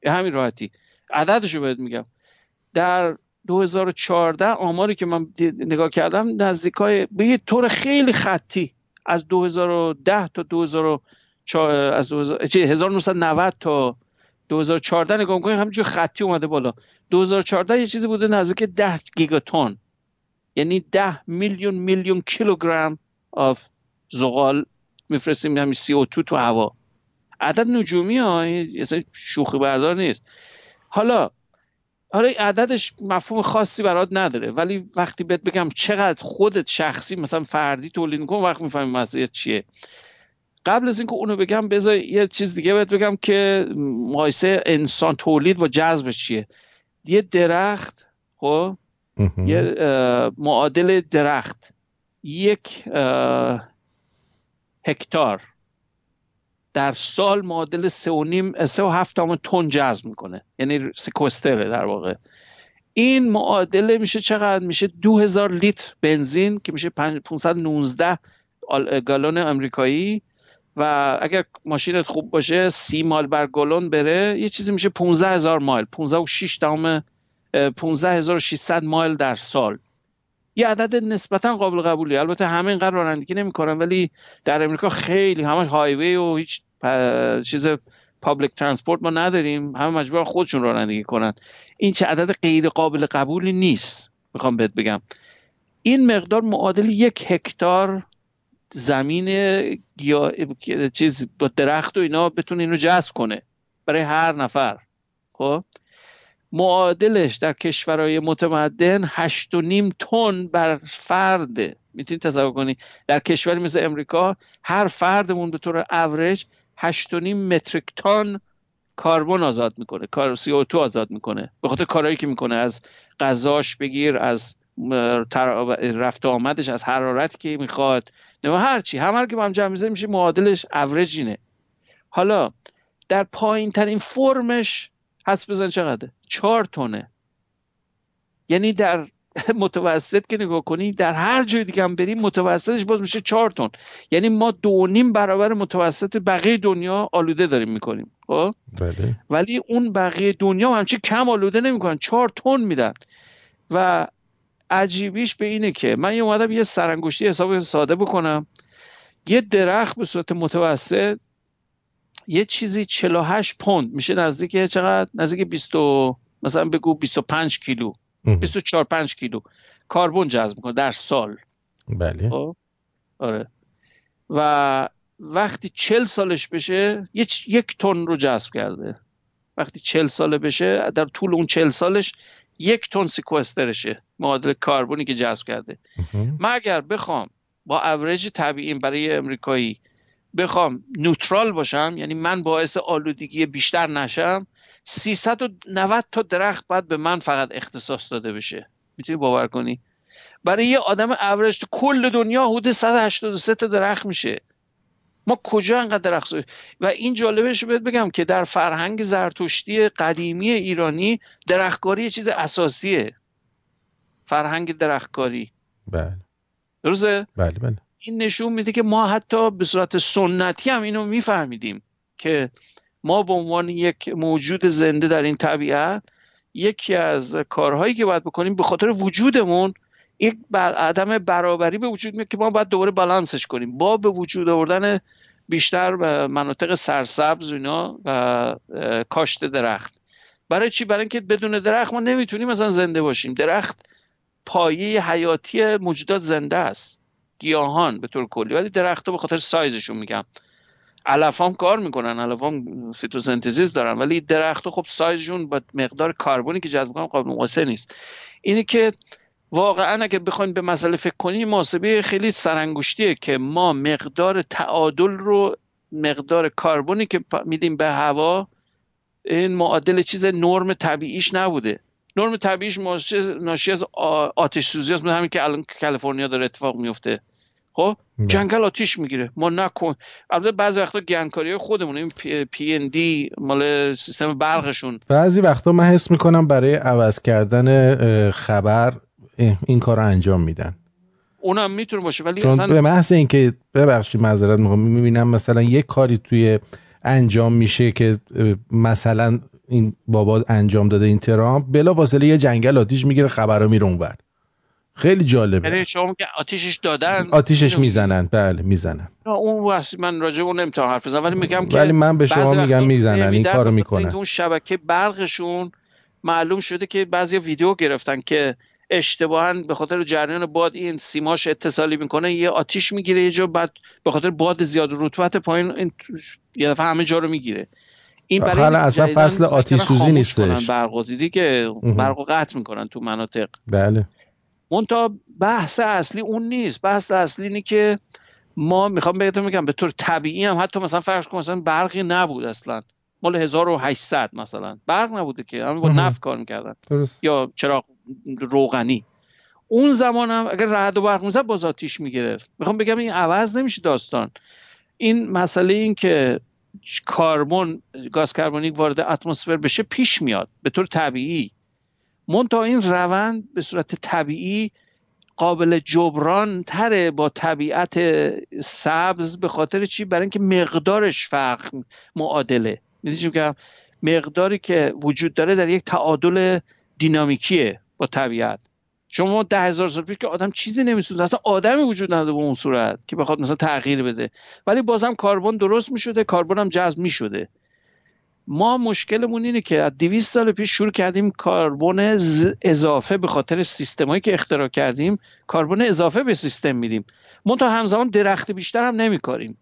به همین راحتی. عددش رو بهت میگم. در 2014 آماری که من نگاه کردم نزدیکای به یه طور خیلی خطی از 2010 تا 2000 از 1990 تا 2014 نگاه می‌کنیم همینجور خطی اومده بالا. 2014 یه چیزی بوده نزدیک 10 گیگاتون. یعنی 10 میلیون میلیون کیلوگرم آف زغال میفرستیم همین CO2 تو هوا. عدد نجومی ها شوخی بردار نیست. حالا حالا عددش مفهوم خاصی برات نداره ولی وقتی بهت بگم چقدر خودت شخصی مثلا فردی تولید میکن وقت می‌فهمی مسئله چیه. قبل از اینکه اونو بگم بذار یه چیز دیگه بهت بگم که مقایسه انسان تولید با جذبش چیه. یه درخت خب؟ یه معادل درخت. یک هکتار. در سال معادل سه و نیم سه و هفت تن جذب می‌کنه. یعنی سکوستره در واقع. این معادله میشه چقدر؟ میشه دو هزار لیتر بنزین که میشه 519 گالون امریکایی. و اگر ماشینت خوب باشه سی مایل بر گالون بره یه چیزی میشه 15 هزار مایل. 15 و 6 دهم 15600 مایل در سال. یه عدد نسبتا قابل قبولی. البته همه اینقدر رانندگی نمی‌کنن ولی در امریکا خیلی همه highway و هیچ چیز public transport ما نداریم. همه مجبور خودشون رانندگی کنن. این چه عدد غیر قابل قبولی نیست می‌خوام بهت بگم. این مقدار معادل یک هکتار زمین یا چیز با درخت و اینا بتونه اینو جذب کنه برای هر نفر. خب؟ معادلش در کشورهای متمدن هشت و نیم تن بر فرده می‌تونید تصور کنی؟ در کشوری مثل امریکا هر فردمون به طور اوریج هشت و نیم متریک تن کاربن آزاد می‌کنه کار سی او تو آزاد می‌کنه. به خاطر کارهایی که می‌کنه از غذاش بگیر از رفت آمدش از حرارتی که می‌خواد. نه هر چی. همه که با هم جمع میشه معادلش اوریج اینه. حالا در پایین ترین فرمش حدس بزن چقدر چهار تونه یعنی در متوسط که نگاه کنی در هر جای دیگه هم بریم متوسطش باز میشه چهار تن. یعنی ما دو نیم برابر متوسط بقیه دنیا آلوده داریم می‌کنیم. خب؟ بله. ولی اون بقیه دنیا همچی کم آلوده نمی‌کنن. چهار تن میدن. و عجیبیش به اینه که من یه اومدم یه سرانگشتی حساب ساده بکنم. یه درخت به صورت متوسط یه چیزی 48 پوند. میشه نزدیک چقدر؟ نزدیک 20 مثلا بگو 25 کیلو. 24 5 کیلو. کربن جذب می‌کنه در سال. بله. خب؟ آره. و وقتی چل سالش بشه یک تن رو جذب کرده. وقتی چل ساله بشه در طول اون چل سالش یک تن سیکوسترشه معادل کربونی که جذب کرده. من اگر بخوام با اوریج طبیعی برای امریکایی بخوام نوترال باشم یعنی من باعث آلودگی بیشتر نشم 390 تا درخت باید به من فقط اختصاص داده بشه. می‌تونی باور کنی؟ برای یه آدم اوریج کل دنیا حدود 183 تا درخت میشه. ما کجا انقدر درخت و این جالبش بهت بگم که در فرهنگ زرتشتی قدیمی ایرانی درختکاری یه چیز اساسیه. فرهنگ درختکاری. بله. درسته؟ بله بله. این نشون میده که ما حتی به صورت سنتی هم اینو میفهمیدیم که ما به عنوان یک موجود زنده در این طبیعت یکی از کارهایی که باید بکنیم به خاطر وجودمون یک بر عدم برابری به وجود میاد که ما باید دوباره بالانسش کنیم. با به وجود آوردن بیشتر مناطق سرسبز اینا و کاشت درخت. برای چی؟ برای اینکه بدون درخت ما نمی‌تونیم مثلا زنده باشیم. درخت پایه حیاتی موجودات زنده است. گیاهان به طور کلی. ولی درخت به خاطر سایزشون میگم. علفام کار می‌کنن. علفام فیتوسنتزیس دارن. ولی درخت خب سایزشون با مقدار کربنی که جذب کنن قابل مقایسه نیست. اینی که واقعا اگه بخوایم به مسئله فکر کنیم محاسبه خیلی سرانگشتیه که ما مقدار تعادل رو مقدار کربنی که میدیم به هوا این معادل چیز نرم طبیعیش نبوده. نرم طبیعیش ناشی از آتش سوزی است همین که الان کالیفرنیا داره اتفاق میفته. خب؟ بله. جنگل آتیش می‌گیره. ما نکن البته بعضی وقتا گنکاری خودمون این پی ان دی مال سیستم برقشون. بعضی وقتا من حس می‌کنم برای عوض کردن خبر این کار رو انجام میدن. اونم می‌تونه باشه ولی چون به محض اینکه ببخشید معذرت می‌خوام می‌بینم مثلا یه کاری توی انجام میشه که مثلا این بابا انجام داده این ترامپ بلا واسله یه جنگل آتیش می‌گیره خبرها میره اونور خیلی جالبه. یعنی شما که آتیشش دادن؟ آتیشش می‌زنن. بله می‌زنن. اون من راجع اون نمی‌تونم حرف بزنم ولی میگم که ولی من به شما میگم می‌زنن این کارو می‌کنن. اون شبکه برقشون معلوم شده که بعضی ویدیو گرفتن که اشتباها به خاطر جریان باد این سیماش اتصالی می‌کنه یه آتیش می‌گیره یه جا بعد به خاطر باد زیاد رطوبت پایین این یه دفعه همه جا رو می‌گیره. این برای اصلا فصل آتیش سوزی نیستش. برق دیدی که برق قطع می‌کنن تو مناطق. بله. منتها بحث اصلی اون نیست. بحث اصلی اینه که ما می‌خوام بهتون میگم به طور طبیعی هم حتی مثلا فرض کن مثلا برقی نبود اصلا. مال 1800 مثلا. برق نبوده که. همه با نفت کار می‌کردن. یا چراغ روغنی. اون زمان هم اگر رعد و برق می‌زد باز آتیش می‌گرفت. می‌خوام بگم این عوض نمیشه داستان. این مسئله این که کاربن گاز کربونیک وارد اتمسفر بشه پیش میاد. به طور طبیعی. منتها این روند به صورت طبیعی قابل جبران تره با طبیعت سبز به خاطر چی؟ برای اینکه مقدارش فرق معادله. می‌دونیم که مقداری که وجود داره در یک تعادل دینامیکیه. با طبیعت. شما ده هزار سال پیش که آدم چیزی نمیسود اصلا آدمی وجود نداره به اون صورت که بخواد مثلا تغییر بده. ولی بازم کربن درست می‌شده کربن هم جذب می‌شده. ما مشکلمون اینه که از 200 سال پیش شروع کردیم کربن اضافه به خاطر سیستمایی که اختراع کردیم کربن اضافه به سیستم میدیم. تا همزمان درخت بیشتر هم نمیکاریم.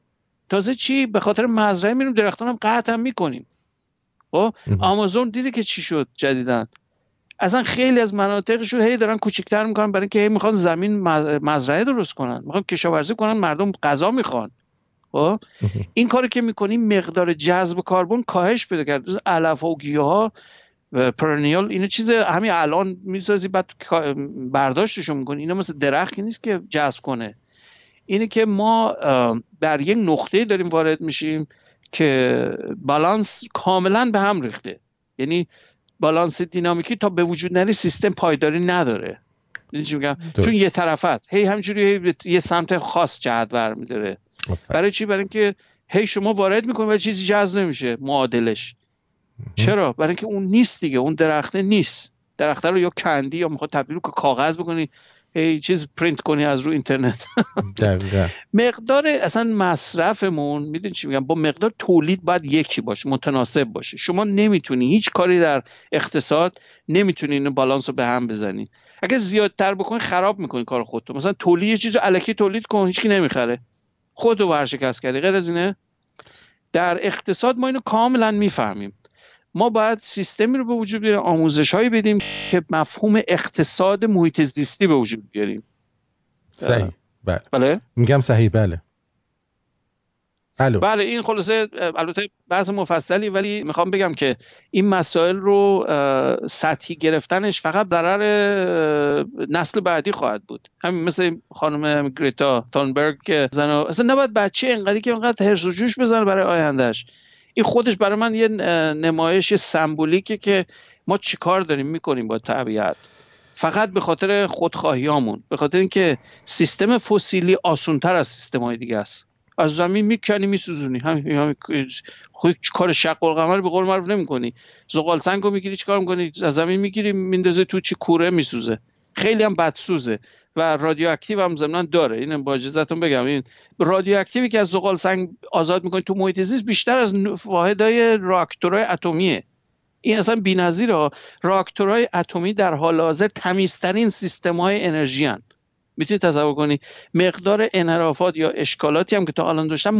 تازه چی؟ به خاطر مزرعه میریم درختان هم قطع هم می‌کنیم. خب؟ آمازون دیدی که چی شد جدیدن اصلا خیلی از مناطقش رو هی دارن کوچیک‌تر می‌کنن برای اینکه هی می‌خوان زمین مزرعه درست کنن. می‌خوان کشاورزی کنن مردم غذا می‌خوان. خب؟ این کاری که می‌کنیم مقدار جذب کربن کاهش پیدا کرد. علف و گیاه و پرنیال اینو چیز همین الان می‌سازی بعد برداشتشون می‌کنی. اینا مثل درختی نیست که جذب کنه. اینه که ما در یک نقطه داریم وارد میشیم که بالانس کاملا به هم ریخته. یعنی بالانس دینامیکی تا به وجود نری سیستم پایداری نداره. چون یه طرف است هی همینجوری یه سمت خاص جهت میداره برای چی؟ برای اینکه هی شما وارد می‌کنی و چیزی جذب نمیشه. معادلش. چرا؟ برای اینکه اون نیست دیگه. اون درخته نیست. درخته رو یا کندی یا می‌خواد تبدیل که کاغذ بکنی. چیز پرینت کنی از رو اینترنت. مقدار اصلا مصرفمون می‌دونی چی میگم؟ با مقدار تولید باید یکی باشه متناسب باشه. شما نمی‌تونی هیچ کاری در اقتصاد نمی‌تونی این بالانس رو به هم بزنی. اگه زیادتر بکنی خراب می‌کنی کار خودتو. مثلا تولید یه چیز علکی تولید کن هیچکی نمی‌خره. خود ورشکست کردی. غیر از اینه در اقتصاد ما اینو کاملا می‌فهمیم. ما باید سیستمی رو به وجود بیاریم آموزش هایی بدیم که مفهوم اقتصاد محیط زیستی به وجود بیاریم. صحیح. بله. بله؟ میگم صحیح. بله. بله این خلاصه البته بحث مفصلی ولی می‌خوام بگم که این مسائل رو سطحی گرفتنش فقط ضرر نسل بعدی خواهد بود. همین مثل خانم گریتا تونبرگ که زن اصلا نباید بچه اینقدری که اینقدر هرس و جوش بزنه برای آیندهش این خودش برای من یه نمایش سمبولیکه که ما چیکار داریم می‌کنیم با طبیعت. فقط به خاطر خودخواهیامون به خاطر اینکه سیستم فسیلی آسونتر از سیستم های دیگه است. از زمین می‌کنی میسوزونی. همین هم خود کار شق القمر به قول معروف نمی‌کنی. زغال سنگ رو می‌گیری چیکار می‌کنی؟ از زمین می‌گیری میندازه تو چی؟ کوره میسوزه. خیلی هم بدسوزه. و رادیواکتیو هم ضمن داره. این با اجازهتون بگم. این رادیواکتیوی که از زغال سنگ آزاد می‌کنی تو محیط زیست بیشتر از واحدهای راکتورهای اتمیه. این اصلا بی‌نظیره راکتورهای اتمی در حال حاضر تمیزترین سیستم های انرژی. می‌تونید تصور کنی مقدار انحرافات یا اشکالاتی هم که تا الان داشتن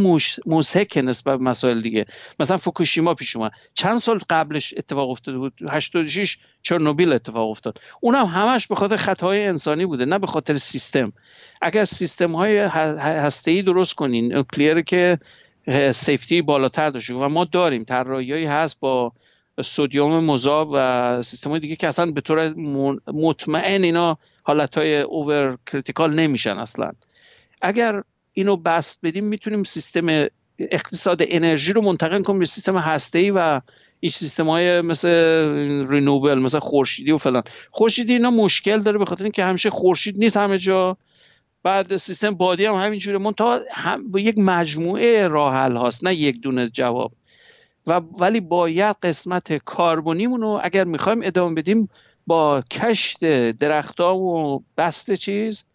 موسک نسبت به مسائل دیگه. مثلا فوکوشیما پیش اومد. چند سال قبلش اتفاق افتاده بود؟ 86 چرنوبیل اتفاق افتاد. اونم همش به خاطر خطاهای انسانی بوده نه به خاطر سیستم. اگر سیستم های هسته درست کنین nuclear که safety بالاتر داشته و ما داریم طراحیایی هست با sodium مذاب و سیستم دیگه که اصلا به طور مطمئن اینا حالت های over critical نمیشن اصلا. اگر اینو بسط بدیم می‌تونیم سیستم اقتصاد انرژی رو منتقل کنیم به سیستم هسته و این سیستم های مثل renewable مثل خورشیدی و فلان. خورشیدی اینا مشکل داره به خاطر اینکه همیشه خورشید نیست همه جا. بعد سیستم بادی هم همینجوره. من تا هم یک مجموعه راه حل هاست نه یک دونه جواب. و ولی باید قسمت کاربونیمون رو اگر می‌خوایم ادامه بدیم با کشت درختها و بست چیز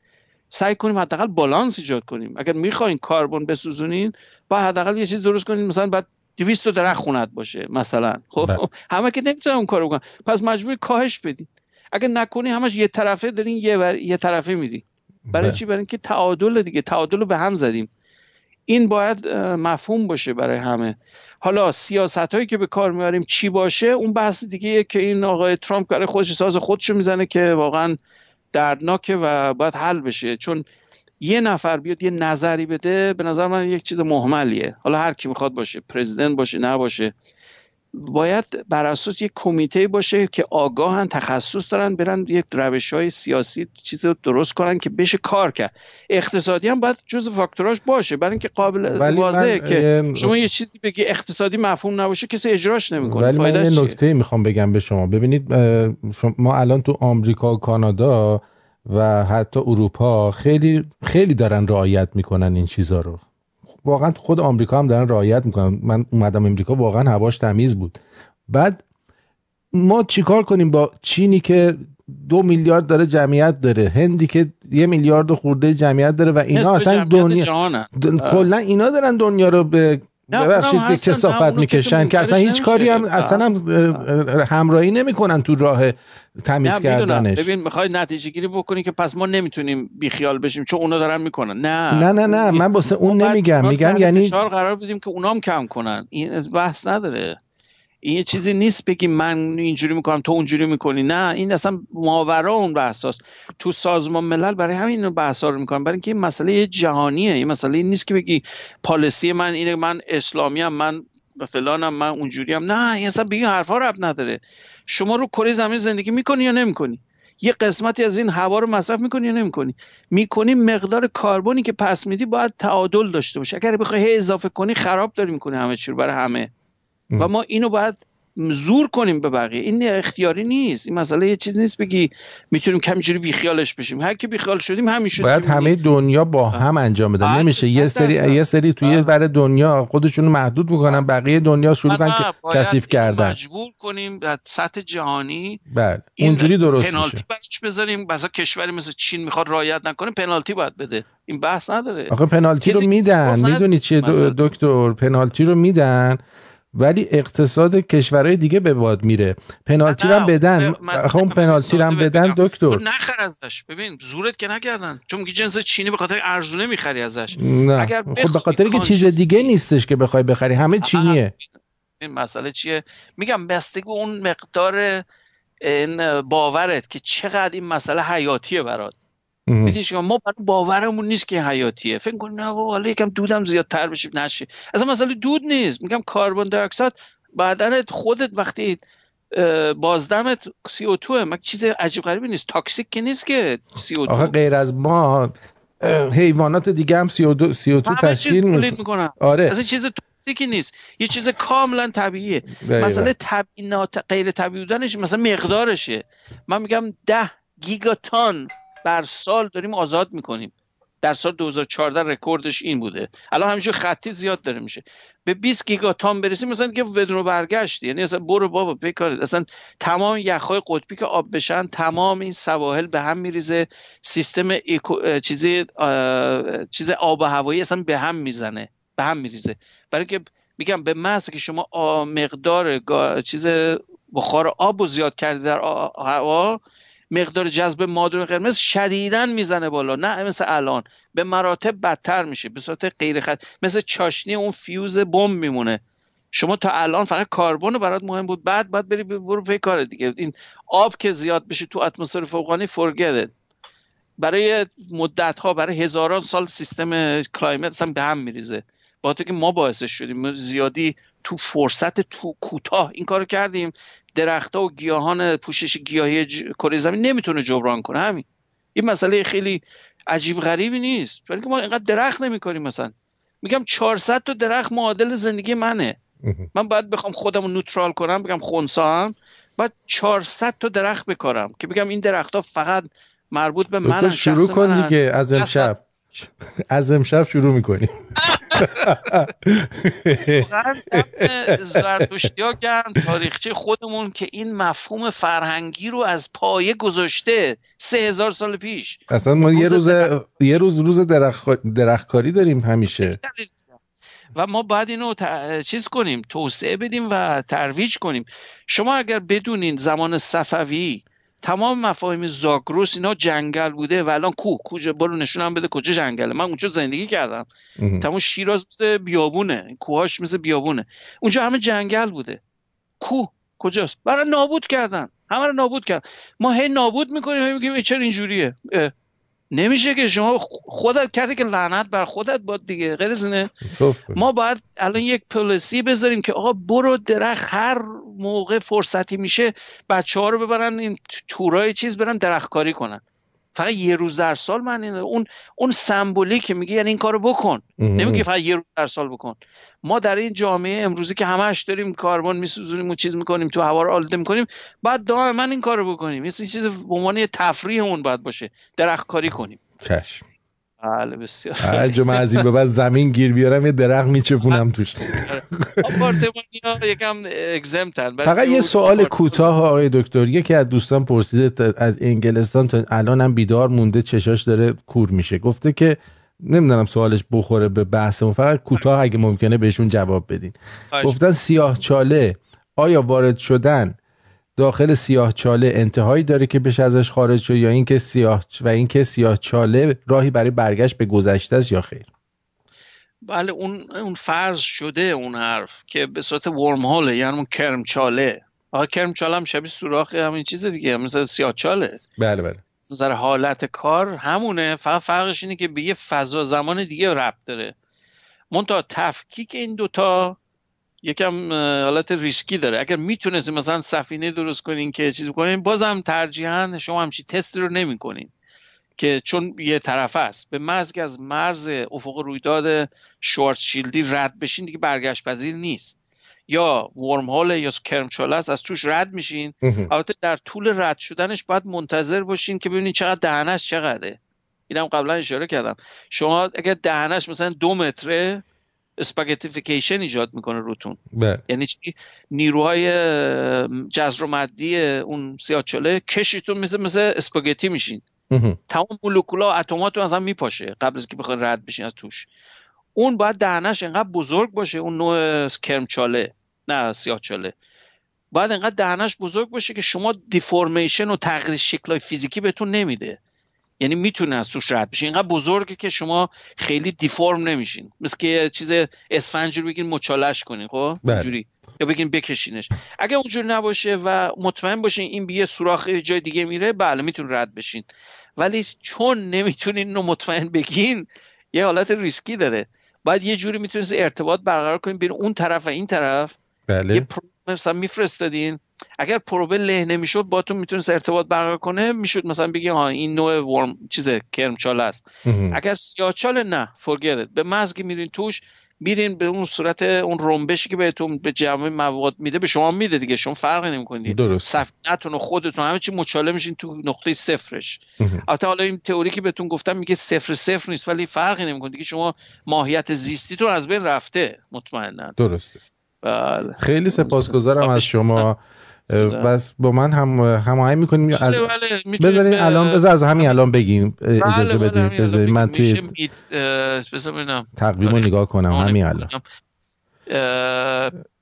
سعی کنیم حداقل بالانس ایجاد کنیم. اگر می‌خواین کربن بسوزونین با حداقل یه چیز درست کنین مثلا بعد 200 درخت خونت باشه مثلا. خب؟ بله. همه که نمی‌تونن اون کارو بکنن پس مجبور کاهش بدین. اگر نکنی همش یه طرفه دارین یه, یه طرفه میری برای بله. چی؟ برای اینکه تعادل دیگه تعادل رو به هم زدیم. این باید مفهوم باشه برای همه. حالا سیاست هایی که به کار میاریم چی باشه؟ اون بحث دیگه که این آقای ترامپ برای خودش ساز خودشو می‌زنه که واقعا دردناکه و باید حل بشه. چون یه نفر بیاد یه نظری بده به نظر من یک چیز محملیه حالا هر کی می‌خواد باشه پرزیدنت باشه نباشه. باید بر اساس یک کمیته باشه که آگاهن تخصص دارن برن یک روش های سیاسی چیز رو درست کنن که بشه کار کرد. اقتصادی هم باید جز فاکتوراش باشه برای اینکه قابل واضحه که شما یه چیزی بگی اقتصادی مفهوم نباشه کسی اجراش نمی‌کنه. ولی من یه نکته می‌خوام بگم به شما. ببینید ما الان تو آمریکا و کانادا و حتی اروپا خیلی خیلی دارن رعایت می‌کنن این چیزها رو. واقعا خود آمریکا هم دارن رعایت می‌کنن. من اومدم امریکا واقعا هواش تمیز بود. بعد ما چیکار کنیم با چینی که دو میلیارد داره جمعیت داره هندی که یه میلیارد خورده جمعیت داره و اینا اصلا دنیا کلا اینا دارن دنیا رو به ببخشید به کسافت می‌کشن که اصلا هیچ کاری هم اصلا هم همراهی نمی‌کنن تو راه تمیز کردنش. ببین می‌خوای نتیجه گیری بکنی که پس ما نمی‌تونیم بیخیال بشیم چون اونا دارن می‌کنن. نه. نه نه نه من واسه اون نمیگم میگم یعنی قرار بدیم که اونام کم کنن. این بحث نداره. این یه چیزی نیست بگی من اینجوری می‌کنم تو اونجوری می‌کنی. نه این اصلا ماورا اون بحثاست. تو سازمان ملل برای همین بحثا رو می‌کنم برای اینکه این مسئله جهانیه. این مسئله نیست که بگی پالیسی من اینه من اسلامی هم من فلانم من اونجوری هم نه این اصلا بگی حرفا رب نداره. شما رو کره زمین زندگی می‌کنی یا نمی‌کنی؟ یه قسمتی از این هوا رو مصرف می‌کنی یا نمی‌کنی؟ می‌کنی مقدار کربنی که پس میدی باید تعادل داشته باشه. اگر بخوای اضافه کنی خراب داری می‌کنی همه چی برای همه. و ما اینو باید زور کنیم به بقیه. این اختیاری نیست. این مسئله یه چیز نیست بگی می‌تونیم کمجوری بیخیالش بشیم. هر کی بیخیال شدیم همین باید همه دنیا با هم انجام بدن. نمیشه یه سری یه سری توی بر دنیا خودشون محدود می‌کنن بقیه دنیا شروع کنن که کثیف کردن. مجبور کنیم در سطح جهانی. بله اونجوری درست پنالتی براش بذاریم. مثلا کشوری مثل چین می‌خواد رعایت نکنه پنالتی باید بده. این بحث نداره. آخه پنالتی رو میدن. می‌دونی چیه دکتر؟ پنالتی رو میدن. ولی اقتصاد کشورهای دیگه به باد میره. پنالتی هم بدن. خب پنالتی هم بدن دکتر. نخر ازش. ببین زورت که نکردن. چون میگی جنس چینی به خاطر ارزونه می‌خری ازش. نه. اگر خب به خاطر که چیز دیگه نیستش که بخوای بخری. همه چینیه. این مسئله چیه؟ میگم بستگی اون مقدار این باورت که چقدر این مسئله حیاتیه برات. ما برای باورمون نیست که حیاتیه. فکر کن نه حالا یکم دودم زیادتر بشه نشه. اصلا مسئله دود نیست. میگم carbon dioxide بدنت خودت وقتی بازدمت CO2 ه مگه چیز عجیب غریبی نیست؟ toxic که نیست که CO آخه غیر از ما حیوانات دیگه هم سی او, دو سی او تو تشکیل می‌کنن. آره. اصلا چیز toxic ی نیست. یه چیز کاملا طبیعیه. مسئله طبیعی غیر طبیعی بودنش مثلا مقدارشه. من میگم ده گیگاتان بر سال داریم آزاد می‌کنیم. در سال 2014 رکوردش این بوده. الان همینجور خطی زیاد داره میشه. به 20 گیگاتان برسیم مثلا که بدون برگشت. یعنی اصلا برو بابا بکارید. اصلا تمام یخهای قطبی که آب بشن تمام این سواحل به هم میریزه. سیستم eco... چیزی چیز آب و هوایی اصلا به هم می‌زنه. به هم میریزه. برای که میگم به محض که شما مقدار چیز بخار آب رو زیاد کردی در هوا مقدار جذب مادون قرمز شدیدا می‌زنه بالا. نه مثل الان. به مراتب بدتر میشه. به صورت غیر خط مثل چاشنی اون فیوز بمب میمونه. شما تا الان فقط کربن برات مهم بود. بعد بعد بری برو پی کار دیگه. این آب که زیاد بشه تو اتمسفر فوقانی فرگده برای مدت ها برای هزاران سال سیستم کلایمت اصلا به هم میریزه. با تو که ما باعثش شدیم. زیادی تو فرصت تو کوتاه این کارو کردیم. درختها و گیاهان پوشش گیاهی کره زمین نمی‌تونه جبران کنه. همین. این مسئله خیلی عجیب غریبی نیست. ولی که ما اینقدر درخت نمی‌کنیم مثلا. میگم 400 تا درخت معادل زندگی منه. من باید بخوام خودم رو نوترال کنم بگم خونسا هم باید 400 تا درخت بکارم که بگم این درخت ها فقط مربوط به من شروع کن دیگه از امشب. از امشب شروع می‌کنیم. زرتشتی ها گرم. تاریخچه خودمون که این مفهوم فرهنگی رو از پایه گذاشته سه هزار سال پیش. اصلا ما یه روز یه روز روز درخ... درختکاری داریم همیشه. و ما باید اینو چیز کنیم توسعه بدیم و ترویج کنیم. شما اگر بدونین زمان صفوی تمام مفاهیم زاگروس اینا جنگل بوده و الان کوه کجا برو نشونم بده کجا جنگله. من اونجا زندگی کردم. تمام شیراز مثل بیابونه. کوهاش مثل بیابونه. اونجا همه جنگل بوده. کوه کجاست؟ برای نابود کردن. همه رو نابود کردن ما هی نابود می‌کنیم هی میگیم چرا اینجوریه؟ نمیشه که شما خودت کرده که لعنت بر خودت باد دیگه. غیر نه ما باید الان یک پلیسی بذاریم که آقا برو درخت هر موقع فرصتی میشه بچه ها رو ببرن این تورای چیز برن درختکاری کنن. فقط یه روز در سال من این اون اون سمبولی که میگه یعنی این کارو بکن. نمیگه فقط یه روز در سال بکن. ما در این جامعه امروزی که همش داریم کاربن میسوزونیم و چیز می‌کنیم تو هوا رو آلوده می‌کنیم بعد دائما این کارو بکنیم. یه چیز به عنوان تفریح اون باید باشه. درخت کاری کنیم. چشم. بله بسیار هر من از این به بعد زمین گیر بیارم یه درخت میچپونم توش. آپارتمانی یکم اگزمتن فقط یه سوال کوتاه آقای دکتر. یکی از دوستان پرسیده از انگلستان تا الان هم بیدار مونده چشاش داره کور میشه. گفته که نمی‌دونم سوالش بخوره به بحثمون فقط کوتاه اگه ممکنه بهشون جواب بدین. گفتن سیاه چاله آیا وارد شدن داخل سیاه چاله انتهایی داره که بشه ازش خارج شد یا اینکه سیاه و اینکه سیاه چاله راهی برای برگشت به گذشته است یا خیر؟ بله اون اون فرض شده اون حرف که به صورت ورم هوله یعنی اون کرم چاله. آقا کرم چاله هم شبیه سوراخ همین چیز دیگه مثل سیاه چاله. بله بله. نظر حالت کار همونه فقط فرقش اینه که به یه فضا زمان دیگه ربط داره. منتها تفکیک این دوتا یکم حالت ریسکی داره. اگر می‌تونستیم مثلا سفینه درست کنین که چیز کنین بازم ترجیحاً شما همچی تست رو نمی‌کنین که چون یه طرف است. به که از مرز افق رویداد شوارت شیلدی رد بشین دیگه برگشت پذیر نیست. یا ورم هول یا کرمچاله است از توش رد میشین. البته در طول رد شدنش باید منتظر باشین که ببینین چقدر دهنش چقدره. اینم قبلا اشاره کردم. شما اگر دهنش مثلا دو متره spaghettification ایجاد می‌کنه روتون. بله. یعنی چی؟ نیروهای جزر و مدی اون سیاچاله کشیتون مثل مثل spaghetti میشین. تمام مولکولا و اتماتون از هم میپاشه قبل از که بخواین رد بشین از توش. اون باید دهنش اینقدر بزرگ باشه اون نوع کرمچاله نه سیاه چاله باید انقدر دهنش بزرگ باشه که شما deformation و تغییر شکلهای فیزیکی بهتون نمیده. یعنی می‌تونه از توش رد بشه. اینقدر بزرگه که شما خیلی دیفورم نمیشین. مثل که چیز اسفنج رو بگین مچالش کنین خب؟ بله. اونجوری. یا بگین بکشینش. اگه اونجوری نباشه و مطمئن باشین این بیه سوراخ جای دیگه میره بله میتون رد بشین. ولی چون نمی‌تونین اینو مطمئن بگین یه حالت ریسکی داره. باید یه جوری می‌تونید ارتباط برقرار کنین بین اون طرف و این طرف. یه بله پروب مثلا میفرستادین. اگر پروبه له نمی‌شد باتون می‌تونست ارتباط برقرار کنه می‌شد مثلا بگی ها این نوع ورم چیز کرمچال است. مهم. اگر سیاچال نه فرگرت به مزگی میرین توش میرین به اون صورت اون رنبشی که بهتون به جمع مواد میده به شما میده دیگه شما فرقی نمی‌کنید درست سفینتون و خودتون همه چی مچاله میشین تو نقطه صفرش. البته حالا این تئوری که بهتون گفتم میگه صفر صفر نیست ولی فرقی نمی‌کنه دیگه. شما ماهیت زیستیتون از بین رفته مطمئنا. درسته. بله. خیلی سپاسگزارم از شما. بله. بس با من هم هماهنگ می‌کنیم. از بله، بله، می‌تونیم بذارین الان بذار از همین الان بگیم بله، اجازه بله، الان بذارین من توی تقویم رو آره. نگاه کنم. آره، همین الان.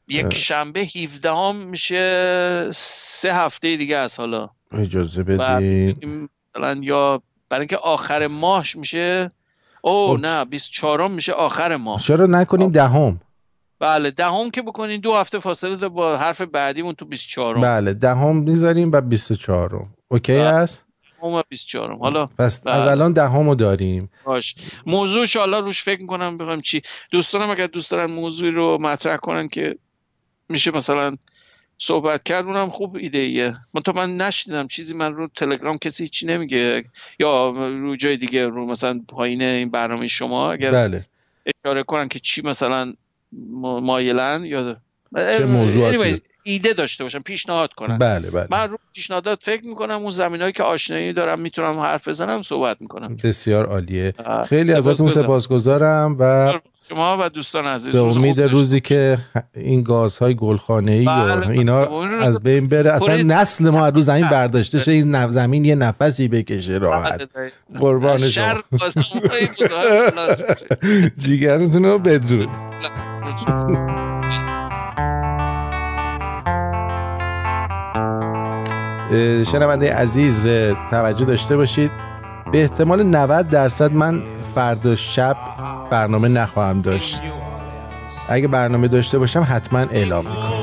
یک شنبه 17 هم میشه سه هفته دیگه است حالا. اجازه بدین. مثلا یا برای اینکه آخر ماهش میشه. او خب. نه 24 میشه آخر ماه. چرا نکنیم دهم؟ بله دهم که بکنین دو هفته فاصله با حرف بعدیمون تو 24 بله دهم می‌ذاریم و 24 اوکی بله. است؟ و 24 حالا پس بله. از الان دهم رو داریم. باش. موضوعش حالا روش فکر می‌کنم بگم چی. دوستانم اگر دوست دارن موضوعی رو مطرح کنن که میشه مثلا صحبت کرد اونم خوب ایده ایه من تو من نشنیدم چیزی من رو تلگرام کسی هیچی نمیگه. یا رو جای دیگه رو مثلا پایین این برنامه شما اگر بله. اشاره کنن که چی مثلا مایلن یا چه موضوعاتی؟ ایده داشته باشن پیشنهاد کنن بله بله. من رو پیشنهادات فکر می‌کنم اون زمینهایی که آشنایی دارم می‌تونم حرف بزنم صحبت می‌کنم. بسیار عالیه. خیلی ازتون سپاسگزارم. و شما و دوستان عزیز به روز امید داشته روزی که این گازهای گلخانه ای و بله، اینا بله. روز- از بین بره. اصلا نسل ما از رو زمین برداشته شه این زمین یه نفسی بکشه راحت. بله، قربان شر شما. جیگرتون رو بدرود. شنونده عزیز توجه داشته باشید. به احتمال 90 درصد من فردا شب برنامه نخواهم داشت. اگه برنامه داشته باشم حتما اعلام می‌کنم.